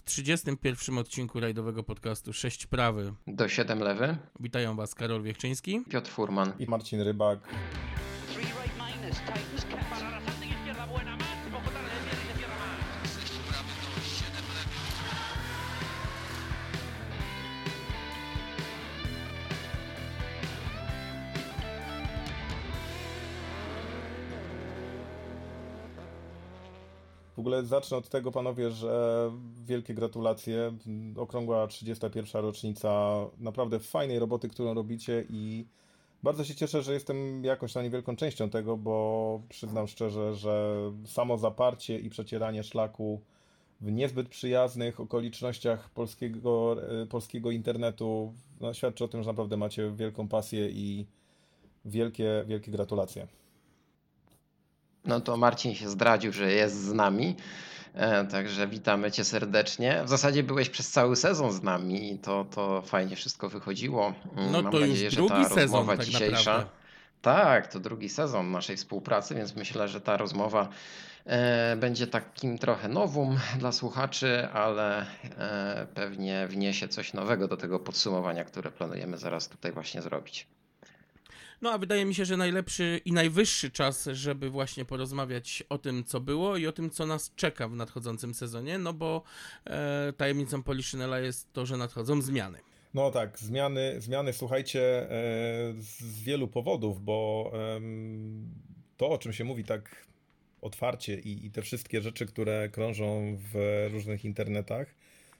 w 31 odcinku rajdowego podcastu 6 prawy. Do 7 lewy. Witają Was Karol Wiechczyński, Piotr Furman i Marcin Rybak. W ogóle zacznę od tego, panowie, że wielkie gratulacje. Okrągła 31. rocznica naprawdę fajnej roboty, którą robicie i bardzo się cieszę, że jestem jakąś na niewielką częścią tego, bo przyznam szczerze, że samo zaparcie i przecieranie szlaku w niezbyt przyjaznych okolicznościach polskiego, e, polskiego internetu no, świadczy o tym, że naprawdę macie wielką pasję i wielkie, wielkie gratulacje. No to Marcin się zdradził, że jest z nami. E, także witamy Cię serdecznie. W zasadzie byłeś przez cały sezon z nami i to, to fajnie wszystko wychodziło. Mm, no Mam to nadzieję, już drugi że ta sezon rozmowa tak dzisiejsza. Naprawdę. Tak, to drugi sezon naszej współpracy, więc myślę, że ta rozmowa e, będzie takim trochę nowum dla słuchaczy, ale e, pewnie wniesie coś nowego do tego podsumowania, które planujemy zaraz tutaj właśnie zrobić. No a wydaje mi się, że najlepszy i najwyższy czas, żeby właśnie porozmawiać o tym, co było i o tym, co nas czeka w nadchodzącym sezonie, no bo e, tajemnicą Poliszynela jest to, że nadchodzą zmiany. No tak, zmiany, zmiany słuchajcie, e, z wielu powodów, bo to, o czym się mówi tak otwarcie i, i te wszystkie rzeczy, które krążą w różnych internetach,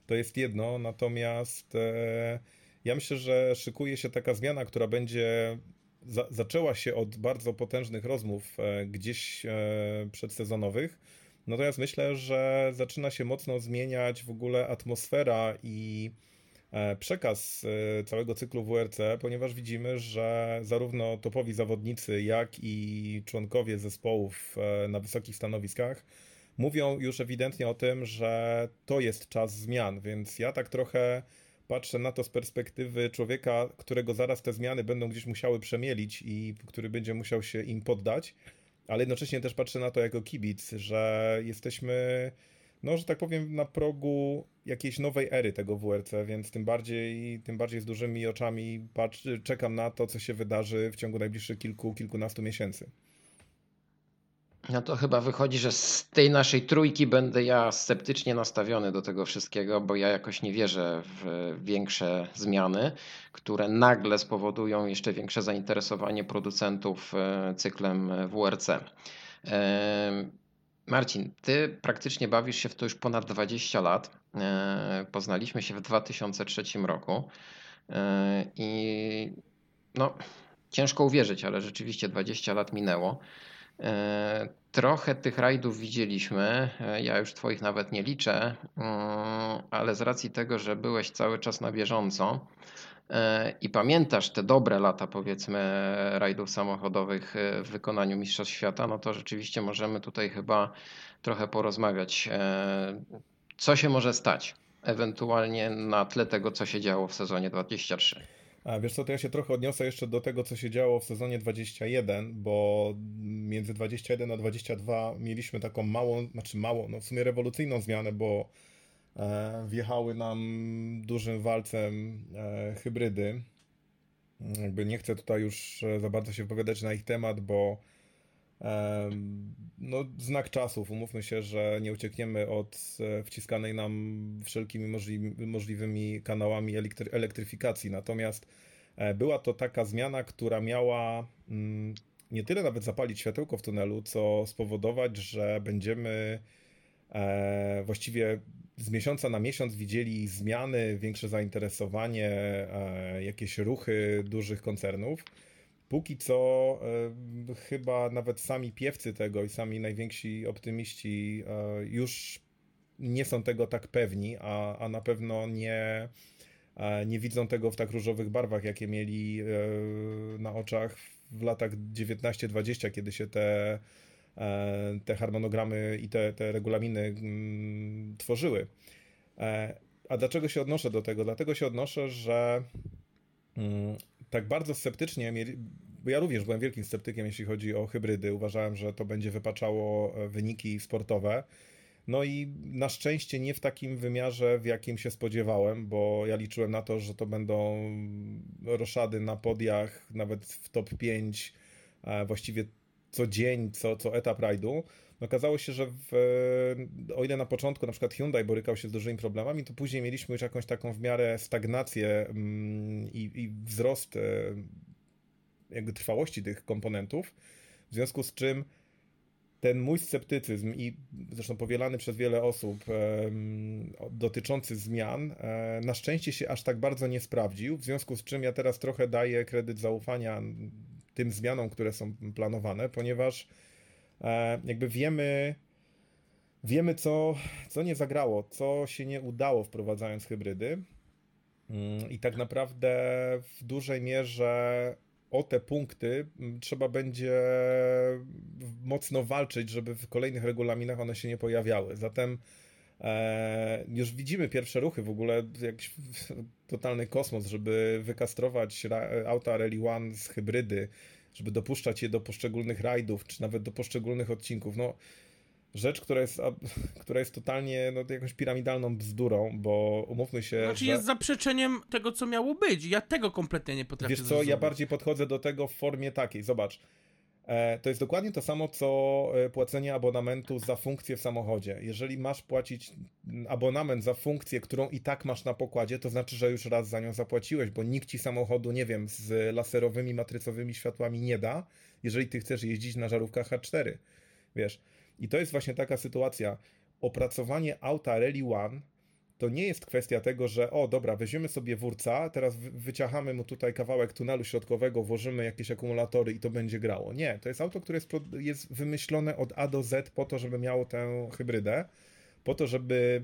to jest jedno, natomiast e, ja myślę, że szykuje się taka zmiana, która będzie za, zaczęła się od bardzo potężnych rozmów e, gdzieś e, przedsezonowych. Natomiast myślę, że zaczyna się mocno zmieniać w ogóle atmosfera i e, przekaz całego cyklu WRC, ponieważ widzimy, że zarówno topowi zawodnicy, jak i członkowie zespołów na wysokich stanowiskach mówią już ewidentnie o tym, że to jest czas zmian, więc ja tak trochę patrzę na to z perspektywy człowieka, którego zaraz te zmiany będą gdzieś musiały przemielić i który będzie musiał się im poddać, ale jednocześnie też patrzę na to jako kibic, że jesteśmy, no, że tak powiem, na progu jakiejś nowej ery tego WRC, więc tym bardziej, tym bardziej z dużymi oczami patrz, czekam na to, co się wydarzy w ciągu najbliższych kilku, kilkunastu miesięcy. No to chyba wychodzi, że z tej naszej trójki będę ja sceptycznie nastawiony do tego wszystkiego, bo ja jakoś nie wierzę w większe zmiany, które nagle spowodują jeszcze większe zainteresowanie producentów e, cyklem WRC. E, Marcin, ty praktycznie bawisz się w to już ponad 20 lat. E, poznaliśmy się w 2003 roku i no, ciężko uwierzyć, ale rzeczywiście 20 lat minęło. E, trochę tych rajdów widzieliśmy. E, ja już Twoich nawet nie liczę, mm, ale z racji tego, że byłeś cały czas na bieżąco e, i pamiętasz te dobre lata, powiedzmy, rajdów samochodowych w wykonaniu Mistrzostw Świata, no to rzeczywiście możemy tutaj chyba trochę porozmawiać. Co się może stać, ewentualnie na tle tego, co się działo w sezonie 23? A wiesz co, to ja się trochę odniosę jeszcze do tego, co się działo w sezonie 21, bo między 21 a 22 mieliśmy taką małą, znaczy małą, no w sumie rewolucyjną zmianę, bo e, wjechały nam dużym walcem e, hybrydy. Jakby nie chcę tutaj już e, za bardzo się wypowiadać na ich temat, bo no, znak czasów. Umówmy się, że nie uciekniemy od e, wciskanej nam wszelkimi możliwymi kanałami elektryfikacji. Natomiast e, była to taka zmiana, która miała mm, nie tyle nawet zapalić światełko w tunelu, co spowodować, że będziemy e, właściwie z miesiąca na miesiąc widzieli zmiany, większe zainteresowanie, jakieś ruchy dużych koncernów. Póki co e, chyba nawet sami piewcy tego i sami najwięksi optymiści e, już nie są tego tak pewni, a, a na pewno nie, e, nie widzą tego w tak różowych barwach, jakie mieli na oczach w latach 19-20, kiedy się te, te harmonogramy i te, te regulaminy mm, tworzyły. A dlaczego się odnoszę do tego? Dlatego się odnoszę, że mm, tak bardzo sceptycznie bo ja również byłem wielkim sceptykiem, jeśli chodzi o hybrydy. Uważałem, że to będzie wypaczało e, wyniki sportowe. No i na szczęście nie w takim wymiarze, w jakim się spodziewałem, bo ja liczyłem na to, że to będą roszady na podiach, nawet w top 5, właściwie co dzień, co, co etap rajdu. Okazało się, że w, o ile na początku na przykład Hyundai borykał się z dużymi problemami, to później mieliśmy już jakąś taką w miarę stagnację mm, i, i wzrost e, jakby trwałości tych komponentów, w związku z czym ten mój sceptycyzm i zresztą powielany przez wiele osób dotyczący zmian e, na szczęście się aż tak bardzo nie sprawdził, w związku z czym ja teraz trochę daję kredyt zaufania tym zmianom, które są planowane, ponieważ e, jakby wiemy, wiemy co, co nie zagrało, co się nie udało wprowadzając hybrydy. Mm, I tak naprawdę w dużej mierze o te punkty mm, trzeba będzie mocno walczyć, żeby w kolejnych regulaminach one się nie pojawiały. Zatem e, już widzimy pierwsze ruchy, w ogóle jakiś totalny kosmos, żeby wykastrować auta Rally One z hybrydy, żeby dopuszczać je do poszczególnych rajdów, czy nawet do poszczególnych odcinków. No, rzecz, która jest, która jest totalnie no, jakąś piramidalną bzdurą, bo umówmy się. Znaczy że... jest zaprzeczeniem tego, co miało być. Ja tego kompletnie nie potrafię Wiesz co, zrozumieć. ja bardziej podchodzę do tego w formie takiej. Zobacz. E, to jest dokładnie to samo, co e, płacenie abonamentu za funkcję w samochodzie. Jeżeli masz płacić abonament za funkcję, którą i tak masz na pokładzie, to znaczy, że już raz za nią zapłaciłeś, bo nikt ci samochodu, nie wiem, z laserowymi, matrycowymi światłami nie da, jeżeli ty chcesz jeździć na żarówkach H4. Wiesz, i to jest właśnie taka sytuacja. Opracowanie auta Rally One to nie jest kwestia tego, że o dobra, weźmiemy sobie wórca, teraz wyciachamy mu tutaj kawałek tunelu środkowego, włożymy jakieś akumulatory i to będzie grało. Nie, to jest auto, które jest, jest wymyślone od A do Z po to, żeby miało tę hybrydę, po to, żeby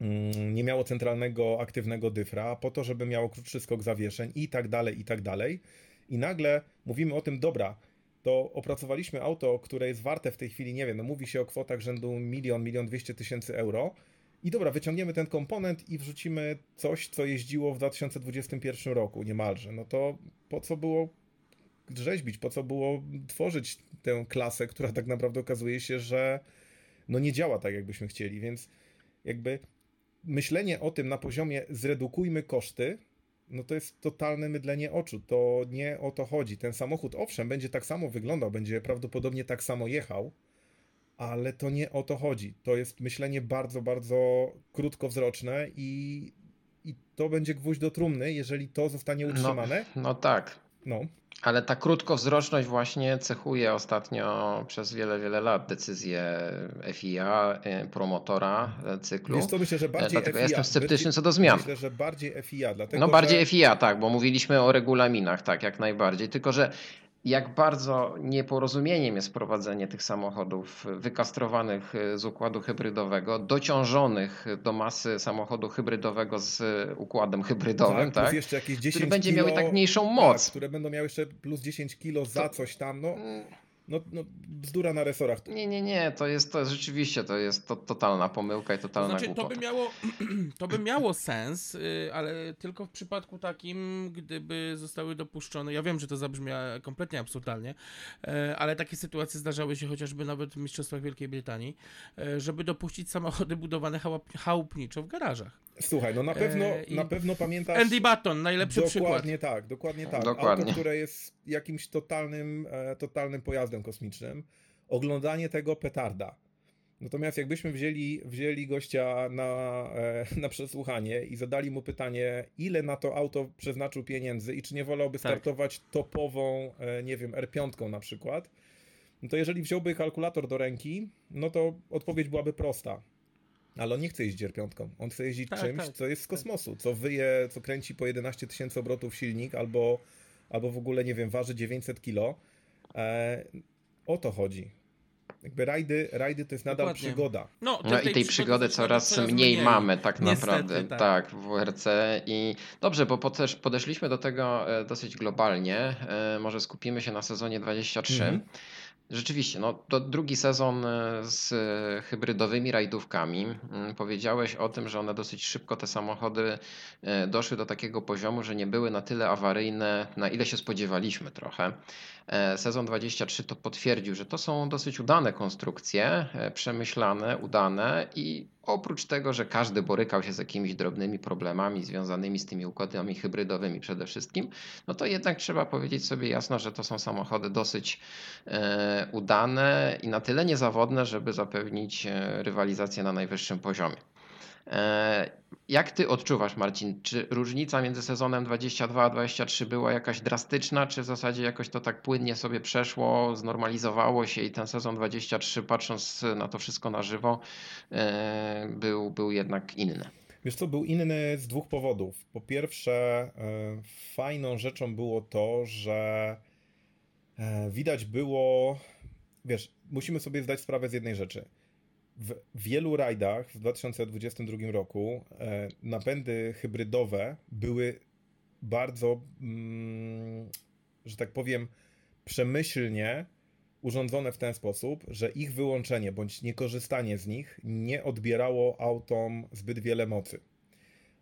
mm, nie miało centralnego aktywnego dyfra, po to, żeby miało krótszy skok zawieszeń i tak dalej, i tak dalej. I nagle mówimy o tym, dobra, to opracowaliśmy auto, które jest warte w tej chwili, nie wiem, no mówi się o kwotach rzędu milion, milion dwieście tysięcy euro. I dobra, wyciągniemy ten komponent i wrzucimy coś, co jeździło w 2021 roku niemalże. No to po co było rzeźbić, po co było tworzyć tę klasę, która tak naprawdę okazuje się, że no nie działa tak, jakbyśmy chcieli, więc jakby myślenie o tym na poziomie zredukujmy koszty, no to jest totalne mydlenie oczu. To nie o to chodzi. Ten samochód, owszem, będzie tak samo wyglądał, będzie prawdopodobnie tak samo jechał, ale to nie o to chodzi. To jest myślenie bardzo, bardzo krótkowzroczne i, i to będzie gwóźdź do trumny, jeżeli to zostanie no, utrzymane. No, no tak. No. Ale ta krótkowzroczność właśnie cechuje ostatnio przez wiele, wiele lat decyzje FIA, y, promotora cyklu. Wiesz co, myślę, że bardziej Dlatego FIA. jestem sceptyczny co do zmian. Myślę, że bardziej FIA. Dlatego, no bardziej że... FIA, tak, bo mówiliśmy o regulaminach, tak, jak najbardziej. Tylko, że jak bardzo nieporozumieniem jest prowadzenie tych samochodów wykastrowanych z układu hybrydowego, dociążonych do masy samochodu hybrydowego z układem hybrydowym, tak? tak? Jeszcze jakieś 10 który będzie kilo, miał i tak mniejszą moc. Tak, które będą miały jeszcze plus 10 kilo za coś tam. No. No, no bzdura na resorach. Nie, nie, nie, to jest, to jest rzeczywiście, to jest to, totalna pomyłka i totalna to znaczy, głupota. To by, miało, to by miało sens, y, ale tylko w przypadku takim, gdyby zostały dopuszczone, ja wiem, że to zabrzmi kompletnie absurdalnie, y, ale takie sytuacje zdarzały się chociażby nawet w Mistrzostwach Wielkiej Brytanii, y, żeby dopuścić samochody budowane chałupniczo w garażach. Słuchaj, no na pewno, e, na pewno pamiętasz. Andy Button, najlepszy dokładnie przykład. Dokładnie tak, dokładnie tak. Dokładnie. Auto, które jest jakimś totalnym, e, totalnym pojazdem kosmicznym. Oglądanie tego petarda. Natomiast jakbyśmy wzięli, wzięli gościa na, e, na przesłuchanie i zadali mu pytanie, ile na to auto przeznaczył pieniędzy i czy nie wolałby tak. startować topową, e, nie wiem, R5 na przykład, no to jeżeli wziąłby kalkulator do ręki, no to odpowiedź byłaby prosta. Ale on nie chce jeździć R5. On chce jeździć tak, czymś, tak, co jest z tak. kosmosu, co wyje, co kręci po 11 tysięcy obrotów silnik, albo, albo w ogóle, nie wiem, waży 900 kilo. E, o to chodzi. Jakby rajdy, rajdy to jest nadal Dokładnie. przygoda. No, no i tej przygody coraz, coraz mniej, mniej, mamy tak Niestety, naprawdę. Tak. tak. w WRC. I dobrze, bo też podeszliśmy do tego e, dosyć globalnie. E, może skupimy się na sezonie 23. Mhm. Rzeczywiście, no to drugi sezon e, z hybrydowymi rajdówkami. Mm, powiedziałeś o tym, że one dosyć szybko te samochody e, doszły do takiego poziomu, że nie były na tyle awaryjne, na ile się spodziewaliśmy trochę. E, sezon 23 to potwierdził, że to są dosyć udane konstrukcje, przemyślane, udane i oprócz tego, że każdy borykał się z jakimiś drobnymi problemami związanymi z tymi układami hybrydowymi przede wszystkim, no to jednak trzeba powiedzieć sobie jasno, że to są samochody dosyć udane i na tyle niezawodne, żeby zapewnić e, rywalizację na najwyższym poziomie. E, jak ty odczuwasz, Marcin? Czy różnica między sezonem 22 a 23 była jakaś drastyczna, czy w zasadzie jakoś to tak płynnie sobie przeszło, znormalizowało się i ten sezon 23, patrząc na to wszystko na żywo, e, był, był jednak inny? Wiesz co, był inny z dwóch powodów. Po pierwsze, fajną rzeczą było to, że E, widać było, wiesz, musimy sobie zdać sprawę z jednej rzeczy. W wielu rajdach w 2022 roku e, napędy hybrydowe były bardzo, mm, że tak powiem, przemyślnie urządzone w ten sposób, że ich wyłączenie bądź niekorzystanie z nich nie odbierało autom zbyt wiele mocy.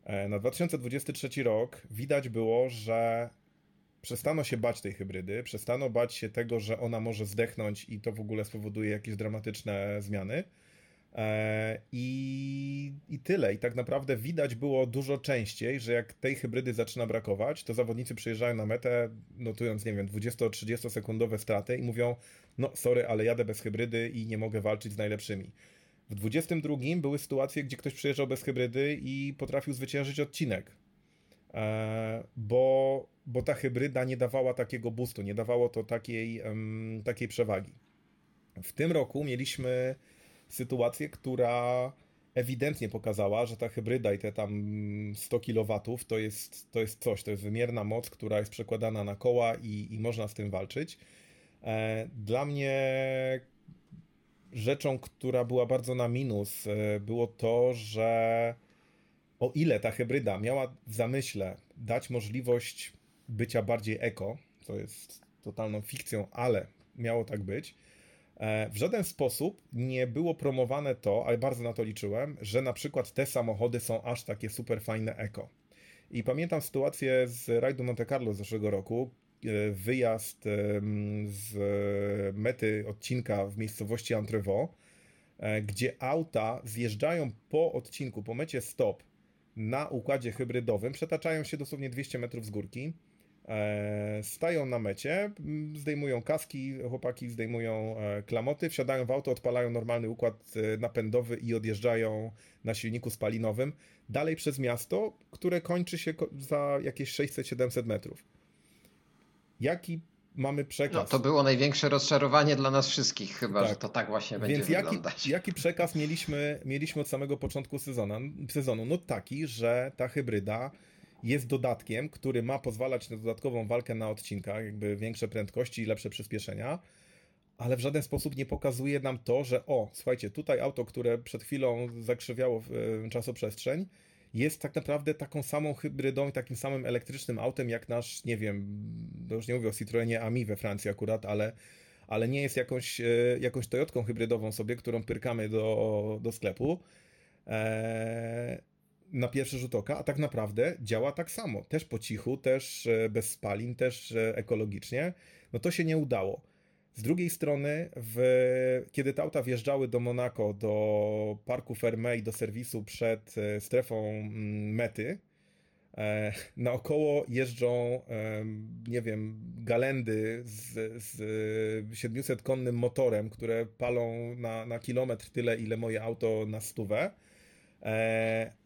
E, na 2023 rok widać było, że przestano się bać tej hybrydy, przestano bać się tego, że ona może zdechnąć i to w ogóle spowoduje jakieś dramatyczne zmiany. E, I, I tyle. I tak naprawdę widać było dużo częściej, że jak tej hybrydy zaczyna brakować, to zawodnicy przyjeżdżają na metę, notując, nie wiem, 20-30 sekundowe straty i mówią: No, sorry, ale jadę bez hybrydy i nie mogę walczyć z najlepszymi. W 22 były sytuacje, gdzie ktoś przyjeżdżał bez hybrydy i potrafił zwyciężyć odcinek. E, bo, bo ta hybryda nie dawała takiego boostu, nie dawało to takiej, takiej przewagi. W tym roku mieliśmy sytuację, która ewidentnie pokazała, że ta hybryda i te tam 100 kW to jest, to jest coś, to jest wymierna moc, która jest przekładana na koła i, i można z tym walczyć. E, dla mnie rzeczą, która była bardzo na minus, e, było to, że o ile ta hybryda miała w zamyśle dać możliwość bycia bardziej eko, co jest totalną fikcją, ale miało tak być, w żaden sposób nie było promowane to, ale bardzo na to liczyłem, że na przykład te samochody są aż takie super fajne eko. I pamiętam sytuację z rajdu Monte Carlo z zeszłego roku, e, wyjazd z mety odcinka w miejscowości Entrevaux, e, gdzie auta zjeżdżają po odcinku, po mecie stop na układzie hybrydowym, przetaczają się dosłownie 200 metrów z górki, e, stają na mecie, zdejmują kaski, chłopaki zdejmują e, klamoty, wsiadają w auto, odpalają normalny układ e, napędowy i odjeżdżają na silniku spalinowym dalej przez miasto, które kończy się za jakieś 600-700 metrów. Jaki mamy przekaz. No, to było największe rozczarowanie dla nas wszystkich, chyba, tak. że to tak właśnie będzie Więc wyglądać. Jaki, jaki przekaz mieliśmy, mieliśmy od samego początku sezonu? sezonu? No taki, że ta hybryda jest dodatkiem, który ma pozwalać na dodatkową walkę na odcinkach, jakby większe prędkości i lepsze przyspieszenia, ale w żaden sposób nie pokazuje nam to, że o, słuchajcie, tutaj auto, które przed chwilą zakrzywiało czasoprzestrzeń, jest tak naprawdę taką samą hybrydą i takim samym elektrycznym autem jak nasz, nie wiem, już nie mówię o Citroenie Ami we Francji akurat, ale, ale nie jest jakąś, e, jakąś Toyotką hybrydową sobie, którą pyrkamy do, do sklepu. Eee, na pierwszy rzut oka, a tak naprawdę działa tak samo. Też po cichu, też e, bez spalin, też e, ekologicznie. No to się nie udało. Z drugiej strony, w, kiedy te auta wjeżdżały do Monaco, do parku Fermé i do serwisu przed e, strefą mm, mety, e, naokoło jeżdżą, nie wiem, galendy z, z 700-konnym motorem, które palą na, na kilometr tyle, ile moje auto na stówę,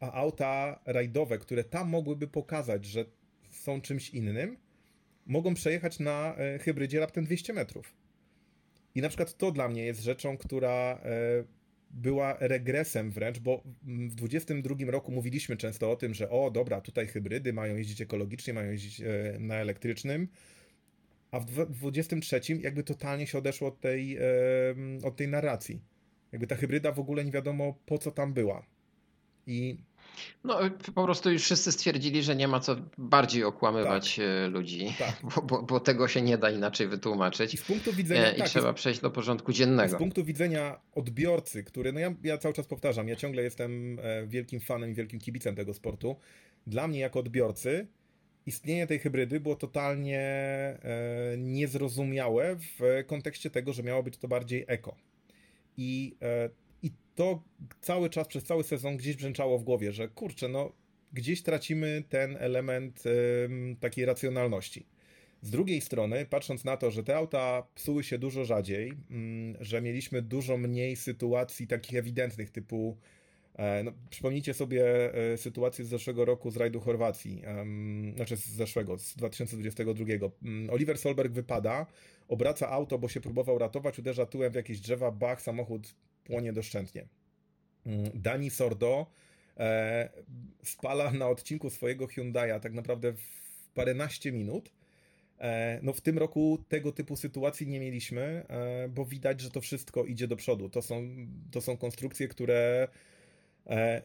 a auta rajdowe, które tam mogłyby pokazać, że są czymś innym, mogą przejechać na hybrydzie raptem 200 metrów. I na przykład to dla mnie jest rzeczą, która e, była regresem wręcz, bo w 2022 roku mówiliśmy często o tym, że o dobra, tutaj hybrydy mają jeździć ekologicznie, mają jeździć e, na elektrycznym, a w 2023 jakby totalnie się odeszło od tej, od tej narracji. Jakby ta hybryda w ogóle nie wiadomo po co tam była. I no, po prostu już wszyscy stwierdzili, że nie ma co bardziej okłamywać tak. E, ludzi, tak. Bo, bo, bo, tego się nie da inaczej wytłumaczyć. I z punktu widzenia. E, I tak, trzeba przejść do porządku dziennego. Z punktu widzenia odbiorcy, który, no ja, ja cały czas powtarzam, ja ciągle jestem e, wielkim fanem i wielkim kibicem tego sportu. Dla mnie, jako odbiorcy, istnienie tej hybrydy było totalnie e, niezrozumiałe w kontekście tego, że miało być to bardziej eko. I e, to cały czas, przez cały sezon gdzieś brzęczało w głowie, że kurczę, no gdzieś tracimy ten element takiej racjonalności. Z drugiej strony, patrząc na to, że te auta psuły się dużo rzadziej, mm, że mieliśmy dużo mniej sytuacji takich ewidentnych, typu e, no, przypomnijcie sobie e, sytuację z zeszłego roku z rajdu Chorwacji, znaczy z zeszłego, z 2022. Mm, Oliver Solberg wypada, obraca auto, bo się próbował ratować, uderza tyłem w jakieś drzewa, bach, samochód płonie doszczętnie. Mm, Dani Sordo e, spala na odcinku swojego Hyundai'a tak naprawdę w paręnaście minut. E, no w tym roku tego typu sytuacji nie mieliśmy, e, bo widać, że to wszystko idzie do przodu. To są, to są konstrukcje, które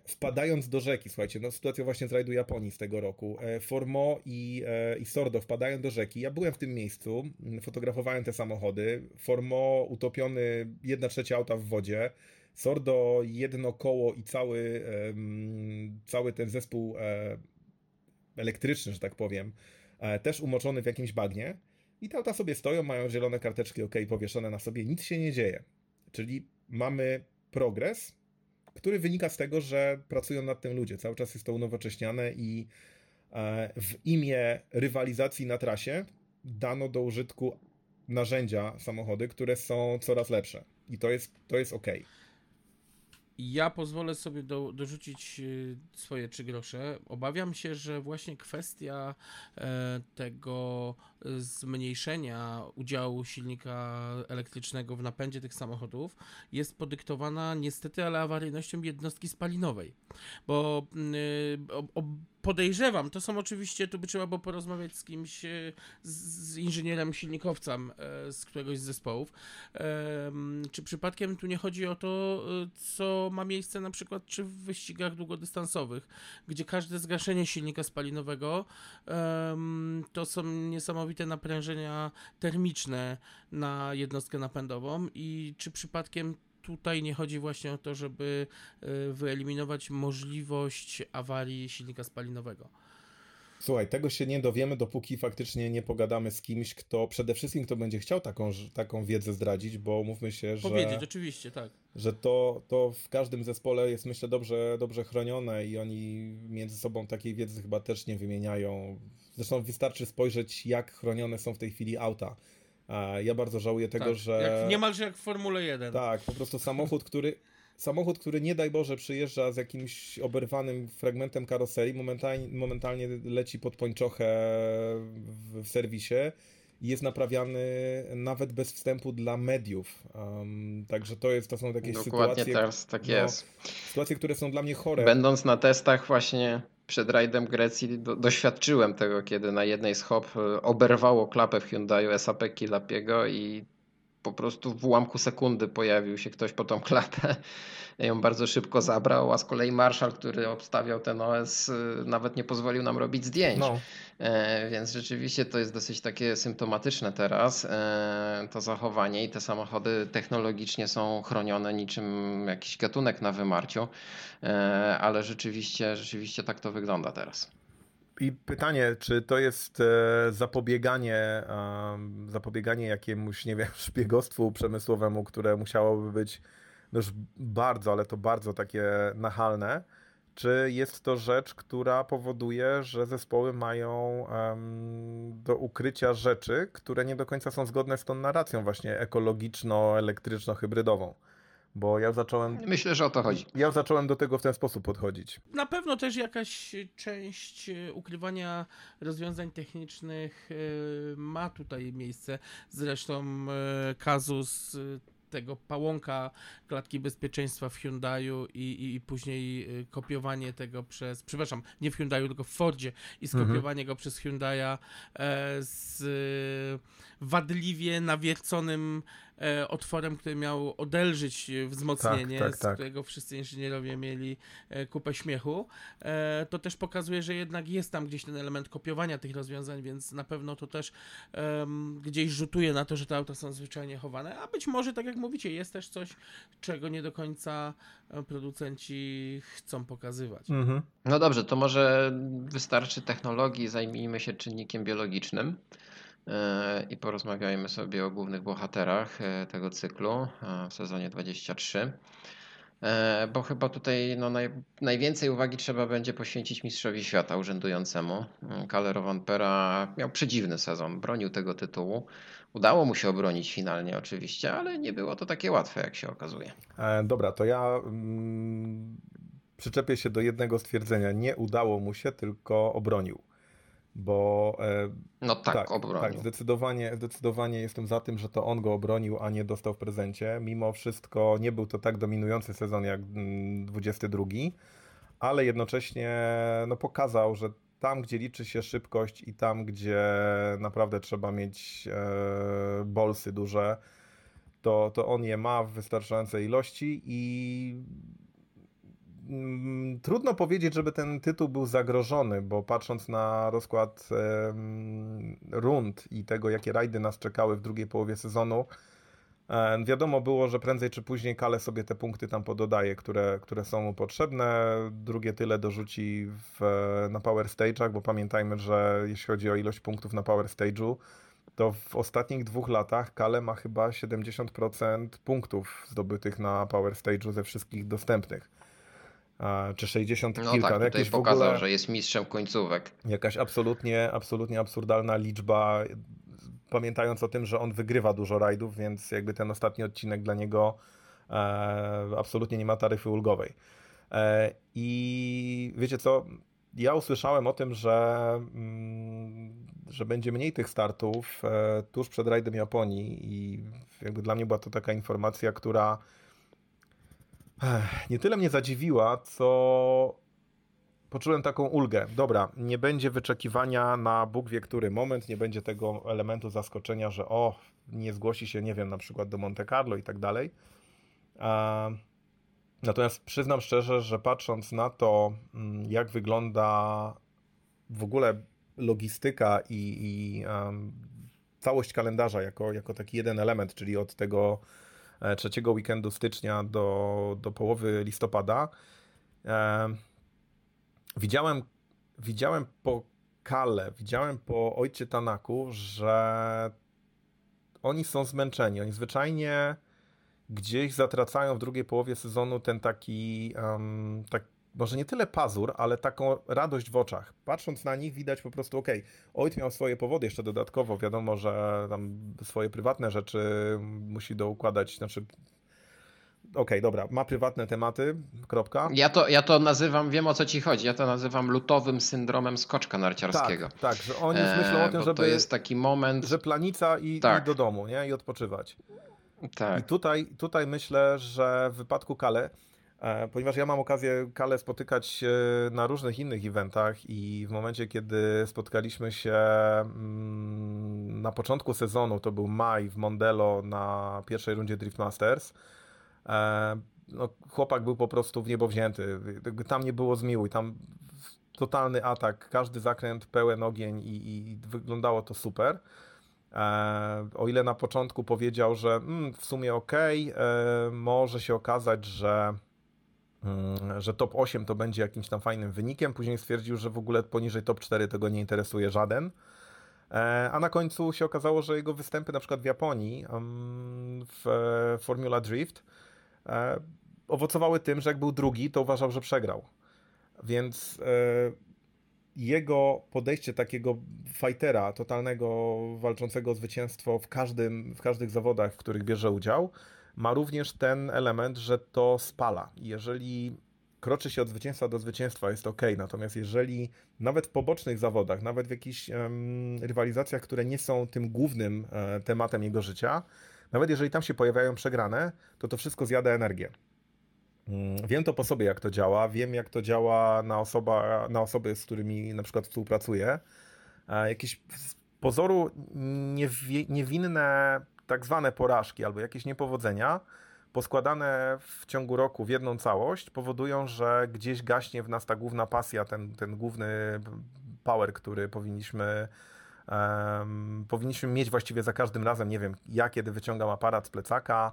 wpadając do rzeki, słuchajcie, no sytuacja właśnie z rajdu Japonii z tego roku, e, Formo i, e, i Sordo wpadają do rzeki. Ja byłem w tym miejscu, fotografowałem te samochody. Formo utopiony, jedna trzecia auta w wodzie. Sordo jedno koło i cały, cały ten zespół e, elektryczny, że tak powiem, e, też umoczony w jakimś bagnie. I te auta sobie stoją, mają zielone karteczki OK powieszone na sobie, nic się nie dzieje. Czyli mamy progres, który wynika z tego, że pracują nad tym ludzie. Cały czas jest to unowocześniane i e, w imię rywalizacji na trasie dano do użytku narzędzia, samochody, które są coraz lepsze. I to jest, to jest ok. Ja pozwolę sobie do, dorzucić y, swoje trzy grosze. Obawiam się, że właśnie kwestia e, tego zmniejszenia udziału silnika elektrycznego w napędzie tych samochodów jest podyktowana niestety, ale awaryjnością jednostki spalinowej. Bo yy, podejrzewam, to są oczywiście, tu by trzeba było porozmawiać z kimś, y, z, inżynierem silnikowcem y, z któregoś z zespołów, czy przypadkiem tu nie chodzi o to, y, co ma miejsce na przykład czy w wyścigach długodystansowych, gdzie każde zgaszenie silnika spalinowego to są niesamowite naprężenia termiczne na jednostkę napędową i czy przypadkiem tutaj nie chodzi właśnie o to, żeby e, wyeliminować możliwość awarii silnika spalinowego. Słuchaj, tego się nie dowiemy, dopóki faktycznie nie pogadamy z kimś, kto przede wszystkim kto będzie chciał taką, taką wiedzę zdradzić, bo mówmy się, że. Powiedzieć, oczywiście, tak. Że to, to w każdym zespole jest, myślę, dobrze, dobrze chronione i oni między sobą takiej wiedzy chyba też nie wymieniają. Zresztą wystarczy spojrzeć, jak chronione są w tej chwili auta. Ja bardzo żałuję tego, tak, że. Jak, niemalże jak w Formule 1. Tak, po prostu samochód, który. Samochód, który nie daj Boże przyjeżdża z jakimś oberwanym fragmentem karoserii, momentalnie, momentalnie leci pod pończochę w, w serwisie i jest naprawiany nawet bez wstępu dla mediów. Um, także to, jest, to są takie Dokładnie sytuacje. Dokładnie teraz tak no, jest. Sytuacje, które są dla mnie chore. Będąc na testach właśnie przed rajdem Grecji do, doświadczyłem tego, kiedy na jednej z hop e, oberwało klapę w Hyundaiu SAP Kilapiego i po prostu w ułamku sekundy pojawił się ktoś po tą klapę. Ją bardzo szybko zabrał, a z kolei Marshall, który obstawiał ten OS, y, nawet nie pozwolił nam robić zdjęć. No. E, więc rzeczywiście to jest dosyć takie symptomatyczne teraz, e, to zachowanie i te samochody technologicznie są chronione niczym jakiś gatunek na wymarciu, e, ale rzeczywiście, rzeczywiście tak to wygląda teraz. I pytanie, czy to jest zapobieganie, zapobieganie jakiemuś, nie wiem, szpiegostwu przemysłowemu, które musiałoby być no już bardzo, ale to bardzo takie nachalne, czy jest to rzecz, która powoduje, że zespoły mają do ukrycia rzeczy, które nie do końca są zgodne z tą narracją właśnie ekologiczno-elektryczno-hybrydową? Bo ja zacząłem. Myślę, że o to chodzi. Ja zacząłem do tego w ten sposób podchodzić. Na pewno też jakaś część e, ukrywania rozwiązań technicznych e, ma tutaj miejsce. Zresztą e, kazus tego pałąka klatki bezpieczeństwa w Hyundaiu i, i, i, później kopiowanie tego przez, przepraszam, nie w Hyundaiu, tylko w Fordzie i skopiowanie mhm. go przez Hyundai'a z wadliwie nawierconym e, otworem, który miał odelżyć wzmocnienie, Tak, tak, z tak. którego wszyscy inżynierowie mieli e, kupę śmiechu, e, to też pokazuje, że jednak jest tam gdzieś ten element kopiowania tych rozwiązań, więc na pewno to też gdzieś rzutuje na to, że te auta są zwyczajnie chowane, a być może, tak jak mówicie, jest też coś, czego nie do końca e, producenci chcą pokazywać. Mhm. No dobrze, to może wystarczy technologii, zajmijmy się czynnikiem biologicznym e, i porozmawiajmy sobie o głównych bohaterach e, tego cyklu e, w sezonie 23. E, Bo chyba tutaj no, naj, najwięcej uwagi trzeba będzie poświęcić mistrzowi świata urzędującemu. Mm, Kalle Rovanpera miał przedziwny sezon, bronił tego tytułu. Udało mu się obronić finalnie oczywiście, ale nie było to takie łatwe, jak się okazuje. E, dobra, to ja mm, przyczepię się do jednego stwierdzenia. Nie udało mu się, tylko obronił. Bo e, No tak, tak, obronił. tak zdecydowanie, zdecydowanie jestem za tym, że to on go obronił, a nie dostał w prezencie. Mimo wszystko nie był to tak dominujący sezon jak mm, 22, ale jednocześnie no, pokazał, że tam, gdzie liczy się szybkość i tam, gdzie naprawdę trzeba mieć e, bolsy duże, to, to on je ma w wystarczającej ilości i mm, trudno powiedzieć, żeby ten tytuł był zagrożony, bo patrząc na rozkład rund i tego, jakie rajdy nas czekały w drugiej połowie sezonu, wiadomo było, że prędzej czy później Kale sobie te punkty tam pododaje, które, które są mu potrzebne. Drugie tyle dorzuci w, na Power Stage'ach, bo pamiętajmy, że jeśli chodzi o ilość punktów na Power Stage'u, to w ostatnich dwóch latach Kale ma chyba 70% punktów zdobytych na Power Stage'u ze wszystkich dostępnych. Czy 60 No kilka. tak, tutaj jakieś w pokazał, ogóle, że jest mistrzem końcówek. jakaś absolutnie, absolutnie absurdalna liczba. Pamiętając o tym, że on wygrywa dużo rajdów, więc jakby ten ostatni odcinek dla niego e, absolutnie nie ma taryfy ulgowej. E, I wiecie co? Ja usłyszałem o tym, że, mm, że będzie mniej tych startów e, tuż przed rajdem Japonii i jakby dla mnie była to taka informacja, która nie tyle mnie zadziwiła, co poczułem taką ulgę. Dobra, nie będzie wyczekiwania na Bóg wie który moment, nie będzie tego elementu zaskoczenia, że o, nie zgłosi się, nie wiem, na przykład do Monte Carlo i tak dalej. Natomiast przyznam szczerze, że patrząc na to, mm, jak wygląda w ogóle logistyka i, i em, całość kalendarza jako, jako taki jeden element, czyli od tego trzeciego weekendu stycznia do, do połowy listopada, em, widziałem, widziałem po Kale, widziałem po ojcie Tanaku, że oni są zmęczeni. Oni zwyczajnie gdzieś zatracają w drugiej połowie sezonu ten taki, em, tak, może nie tyle pazur, ale taką radość w oczach. Patrząc na nich widać po prostu, okej, ojciec miał swoje powody jeszcze dodatkowo, wiadomo, że tam swoje prywatne rzeczy musi doukładać, znaczy okej, dobra, ma prywatne tematy, kropka. Ja to, ja to nazywam, wiem o co ci chodzi, ja to nazywam lutowym syndromem skoczka narciarskiego. Tak, tak, że oni już myślą o E, tym, żeby, To jest taki moment. że planica i, Tak. i do domu, nie? I odpoczywać. I Tak. tutaj, tutaj myślę, że w wypadku Kale, e, ponieważ ja mam okazję Kale spotykać e, na różnych innych eventach i w momencie, kiedy spotkaliśmy się mm, na początku sezonu, to był maj w Mondelo na pierwszej rundzie Drift Masters, e, no, chłopak był po prostu w niebo wzięty. Tam nie było zmiłuj, tam totalny atak, każdy zakręt pełen ogień i, i wyglądało to super. E, o ile na początku powiedział, że mm, w sumie e, może się okazać, że, że top 8 to będzie jakimś tam fajnym wynikiem, później stwierdził, że w ogóle poniżej top 4 tego nie interesuje żaden. E, a na końcu się okazało, że jego występy na przykład w Japonii mm, w e, Formula Drift e, owocowały tym, że jak był drugi, to uważał, że przegrał. Więc jego podejście takiego fightera, totalnego walczącego o zwycięstwo w, każdym, w każdych zawodach, w których bierze udział, ma również ten element, że to spala. Jeżeli kroczy się od zwycięstwa do zwycięstwa, jest ok. Natomiast jeżeli nawet w pobocznych zawodach, nawet w jakichś em, rywalizacjach, które nie są tym głównym e, tematem jego życia, nawet jeżeli tam się pojawiają przegrane, to to wszystko zjada energię. Mm, Wiem to po sobie, jak to działa. Wiem, jak to działa na, osoba, na osoby, z którymi na przykład współpracuję. E, Jakieś z pozoru niewi- niewinne tak zwane porażki albo jakieś niepowodzenia, poskładane w ciągu roku w jedną całość, powodują, że gdzieś gaśnie w nas ta główna pasja, ten, ten główny power, który powinniśmy, um, powinniśmy mieć właściwie za każdym razem. Nie wiem, ja kiedy wyciągam aparat z plecaka,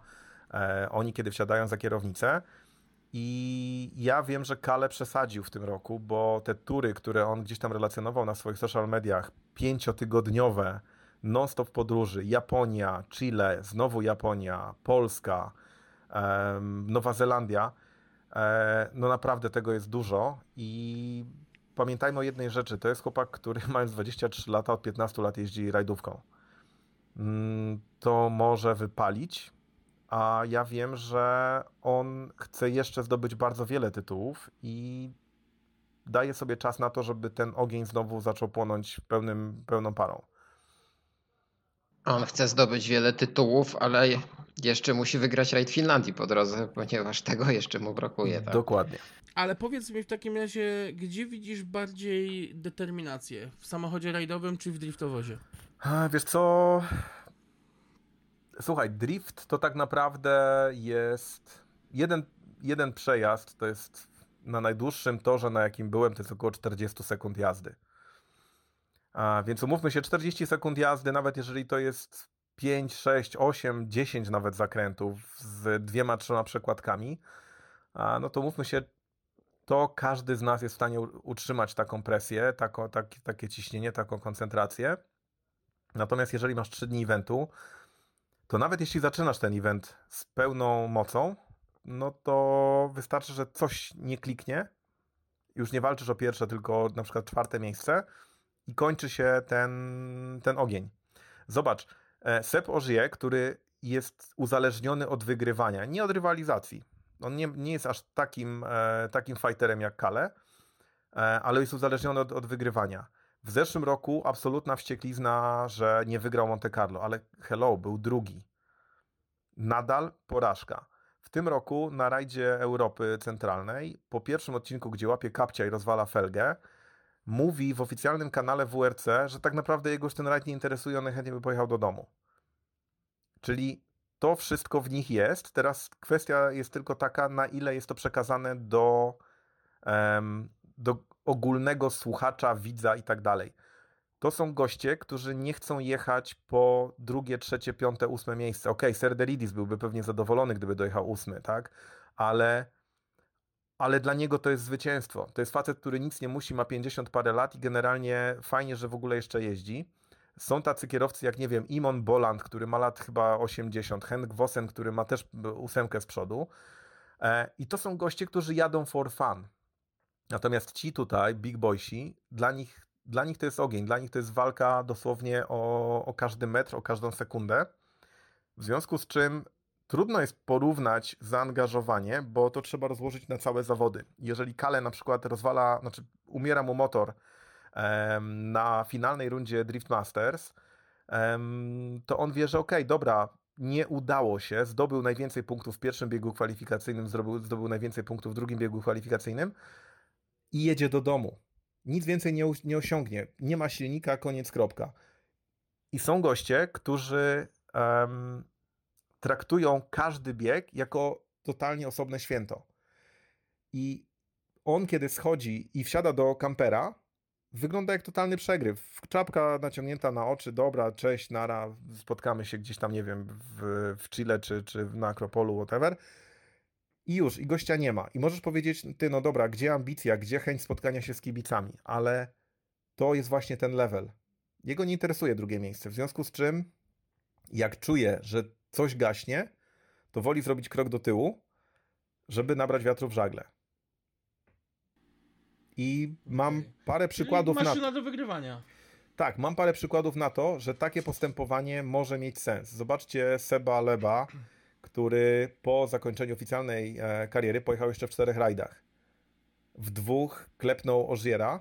e, oni kiedy wsiadają za kierownicę. I ja wiem, że Kale przesadził w tym roku, bo te tury, które on gdzieś tam relacjonował na swoich social mediach, pięciotygodniowe, non-stop podróży, Japonia, Chile, znowu Japonia, Polska, Nowa Zelandia, e, no naprawdę tego jest dużo i pamiętajmy o jednej rzeczy, to jest chłopak, który mając 23 lata, od 15 lat jeździ rajdówką. Mm, to może wypalić, a ja wiem, że on chce jeszcze zdobyć bardzo wiele tytułów i daje sobie czas na to, żeby ten ogień znowu zaczął płonąć pełnym, pełną parą. On chce zdobyć wiele tytułów, ale jeszcze musi wygrać rajd Finlandii po drodze, ponieważ tego jeszcze mu brakuje. Tak? Dokładnie. Ale powiedz mi w takim razie, gdzie widzisz bardziej determinację? W samochodzie rajdowym czy w driftowozie? A, wiesz co? Słuchaj, drift to tak naprawdę jest jeden, jeden przejazd, to jest na najdłuższym torze, na jakim byłem, to jest około 40 sekund jazdy. A, więc umówmy się, 40 sekund jazdy, nawet jeżeli to jest 5, 6, 8, 10 nawet zakrętów z dwiema, trzema przekładkami, a, no to mówmy się, to każdy z nas jest w stanie utrzymać taką presję, tako, tak, takie ciśnienie, taką koncentrację. Natomiast jeżeli masz 3 dni eventu, to nawet jeśli zaczynasz ten event z pełną mocą, no to wystarczy, że coś nie kliknie, już nie walczysz o pierwsze, tylko na przykład czwarte miejsce i kończy się ten, ten ogień. Zobacz, e, Sep Ożie, który jest uzależniony od wygrywania, nie od rywalizacji. On nie, nie jest aż takim, e, takim fighterem jak Kale, e, ale jest uzależniony od, od wygrywania. W zeszłym roku absolutna wścieklizna, że nie wygrał Monte Carlo, ale hello, był drugi. Nadal porażka. W tym roku na rajdzie Europy Centralnej, po pierwszym odcinku, gdzie łapie kapcia i rozwala felgę, mówi w oficjalnym kanale WRC, że tak naprawdę jego już ten rajd nie interesuje, on chętnie by pojechał do domu. Czyli to wszystko w nich jest. Teraz kwestia jest tylko taka, na ile jest to przekazane do, um, do ogólnego słuchacza, widza i tak dalej. To są goście, którzy nie chcą jechać po drugie, trzecie, piąte, ósme miejsce. Okay, Serderidis byłby pewnie zadowolony, gdyby dojechał ósmy, tak? Ale ale dla niego to jest zwycięstwo. To jest facet, który nic nie musi, ma 50 parę lat i generalnie fajnie, że w ogóle jeszcze jeździ. Są tacy kierowcy jak, nie wiem, Imon Boland, który ma lat chyba 80, Henk Vossen, który ma też ósemkę z przodu. E, I to są goście, którzy jadą for fun. Natomiast ci tutaj, big boysi, dla nich, dla nich to jest ogień, dla nich to jest walka dosłownie o, o każdy metr, o każdą sekundę. W związku z czym Trudno jest porównać zaangażowanie, bo to trzeba rozłożyć na całe zawody. Jeżeli Kale na przykład rozwala, znaczy umiera mu motor um, na finalnej rundzie Drift Masters, um, to on wie, że okej, okay, dobra, nie udało się, zdobył najwięcej punktów w pierwszym biegu kwalifikacyjnym, zdobył, zdobył najwięcej punktów w drugim biegu kwalifikacyjnym i jedzie do domu. Nic więcej nie, nie osiągnie. Nie ma silnika, koniec, kropka. I są goście, którzy traktują każdy bieg jako totalnie osobne święto. I on, kiedy schodzi i wsiada do kampera, wygląda jak totalny przegryw. Czapka naciągnięta na oczy, dobra, cześć, nara, spotkamy się gdzieś tam, nie wiem, w, w Chile czy, czy na Akropolu, whatever. I już, i gościa nie ma. I możesz powiedzieć, ty, no dobra, gdzie ambicja, gdzie chęć spotkania się z kibicami, ale to jest właśnie ten level. Jego nie interesuje drugie miejsce, w związku z czym, jak czuje, że coś gaśnie, to woli zrobić krok do tyłu, żeby nabrać wiatru w żagle. I mam parę przykładów Czyli maszyna na... do wygrywania. Tak, mam parę przykładów na to, że takie postępowanie może mieć sens. Zobaczcie Seba Leba, który po zakończeniu oficjalnej e, kariery pojechał jeszcze w czterech rajdach. W dwóch klepnął Ożiera,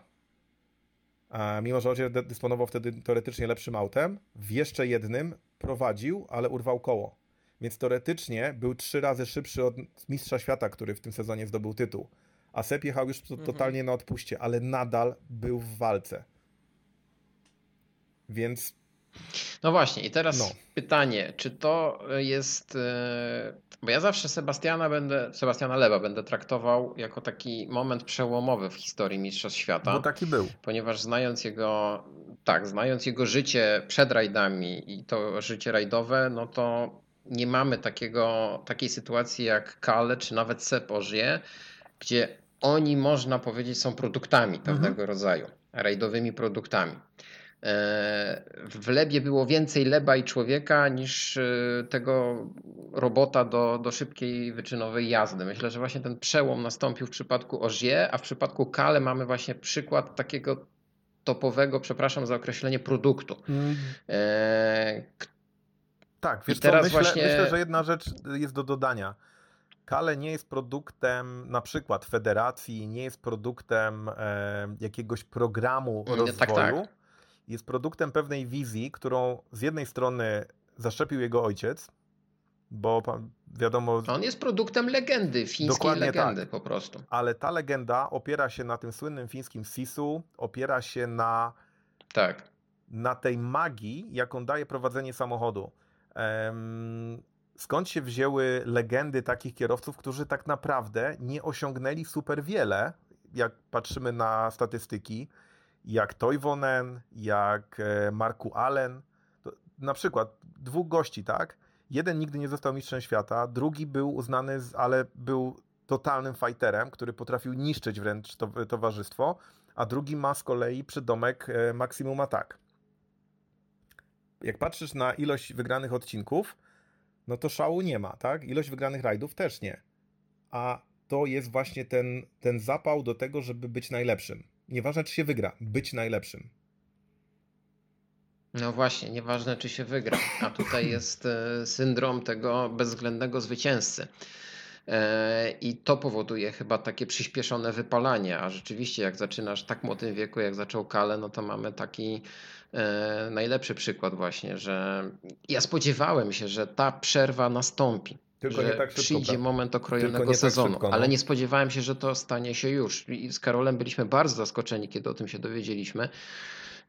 mimo że Ożier dysponował wtedy teoretycznie lepszym autem. W jeszcze jednym prowadził, ale urwał koło. Więc teoretycznie był trzy razy szybszy od mistrza świata, który w tym sezonie zdobył tytuł. A Sep jechał już mhm. totalnie na odpuście, ale nadal był w walce. Więc No właśnie, i teraz No. pytanie, czy to jest. e, Bo ja zawsze Sebastiana będę, Sebastiana Lewa będę traktował jako taki moment przełomowy w historii Mistrzostw Świata. Bo taki był. ponieważ znając jego, tak, znając jego życie przed rajdami i to życie rajdowe, no to nie mamy takiego, takiej sytuacji jak Kale czy nawet Sepp Ogier, gdzie oni można powiedzieć są produktami pewnego rodzaju, rajdowymi produktami. E, W Lebie było więcej leba i człowieka niż e, tego robota do, do szybkiej wyczynowej jazdy. Myślę, że właśnie ten przełom nastąpił w przypadku Ogier, a w przypadku Kale mamy właśnie przykład takiego topowego, przepraszam za określenie, produktu. E, k- Tak, wiesz I co, teraz myślę, właśnie- myślę, że jedna rzecz jest do dodania. Kale nie jest produktem na przykład federacji, nie jest produktem e, jakiegoś programu Mm, rozwoju. tak, tak. Jest produktem pewnej wizji, którą z jednej strony zaszczepił jego ojciec, bo pa- wiadomo, On jest produktem legendy, fińskiej Dokładnie legendy tak. po prostu. ale ta legenda opiera się na tym słynnym fińskim sisu, opiera się na Tak. na tej magii, jaką daje prowadzenie samochodu. Em, Skąd się wzięły legendy takich kierowców, którzy tak naprawdę nie osiągnęli super wiele, jak patrzymy na statystyki, jak Toivonen, jak e, Marku Allen. To na przykład dwóch gości, tak? Jeden nigdy nie został mistrzem świata, drugi był uznany, z, ale był totalnym fighterem, który potrafił niszczyć wręcz to, towarzystwo, a drugi ma z kolei przydomek e, Maximum Attack. Jak patrzysz na ilość wygranych odcinków, no to szału nie ma, tak? Ilość wygranych rajdów też nie. A to jest właśnie ten, ten zapał do tego, żeby być najlepszym. Nieważne, czy się wygra, być najlepszym. No właśnie, nieważne czy się wygra. A tutaj jest e, syndrom tego bezwzględnego zwycięzcy. E, I to powoduje chyba takie przyspieszone wypalanie. A rzeczywiście, jak zaczynasz tak młodym wieku, jak zaczął Kale, no to mamy taki e, najlepszy przykład, właśnie, że ja spodziewałem się, że ta przerwa nastąpi. Tylko że nie tak szybko. przyjdzie prawda? moment okrojonego nie tak sezonu, szybko, no. ale nie spodziewałem się, że to stanie się już. I z Karolem byliśmy bardzo zaskoczeni, kiedy o tym się dowiedzieliśmy.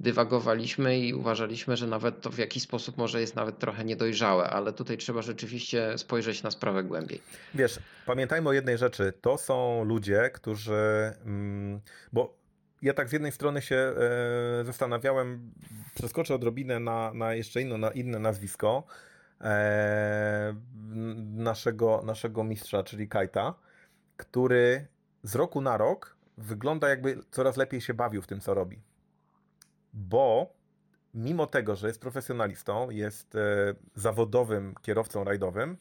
Dywagowaliśmy i uważaliśmy, że nawet to w jakiś sposób może jest nawet trochę niedojrzałe, ale tutaj trzeba rzeczywiście spojrzeć na sprawę głębiej. Wiesz, pamiętajmy o jednej rzeczy. To są ludzie, którzy. Mm, bo ja tak z jednej strony się e, zastanawiałem, przeskoczę odrobinę na, na jeszcze inno, na inne nazwisko e, naszego, naszego mistrza, czyli Kajta, który z roku na rok wygląda jakby coraz lepiej się bawił w tym, co robi. Bo mimo tego, że jest profesjonalistą, jest e, zawodowym kierowcą rajdowym,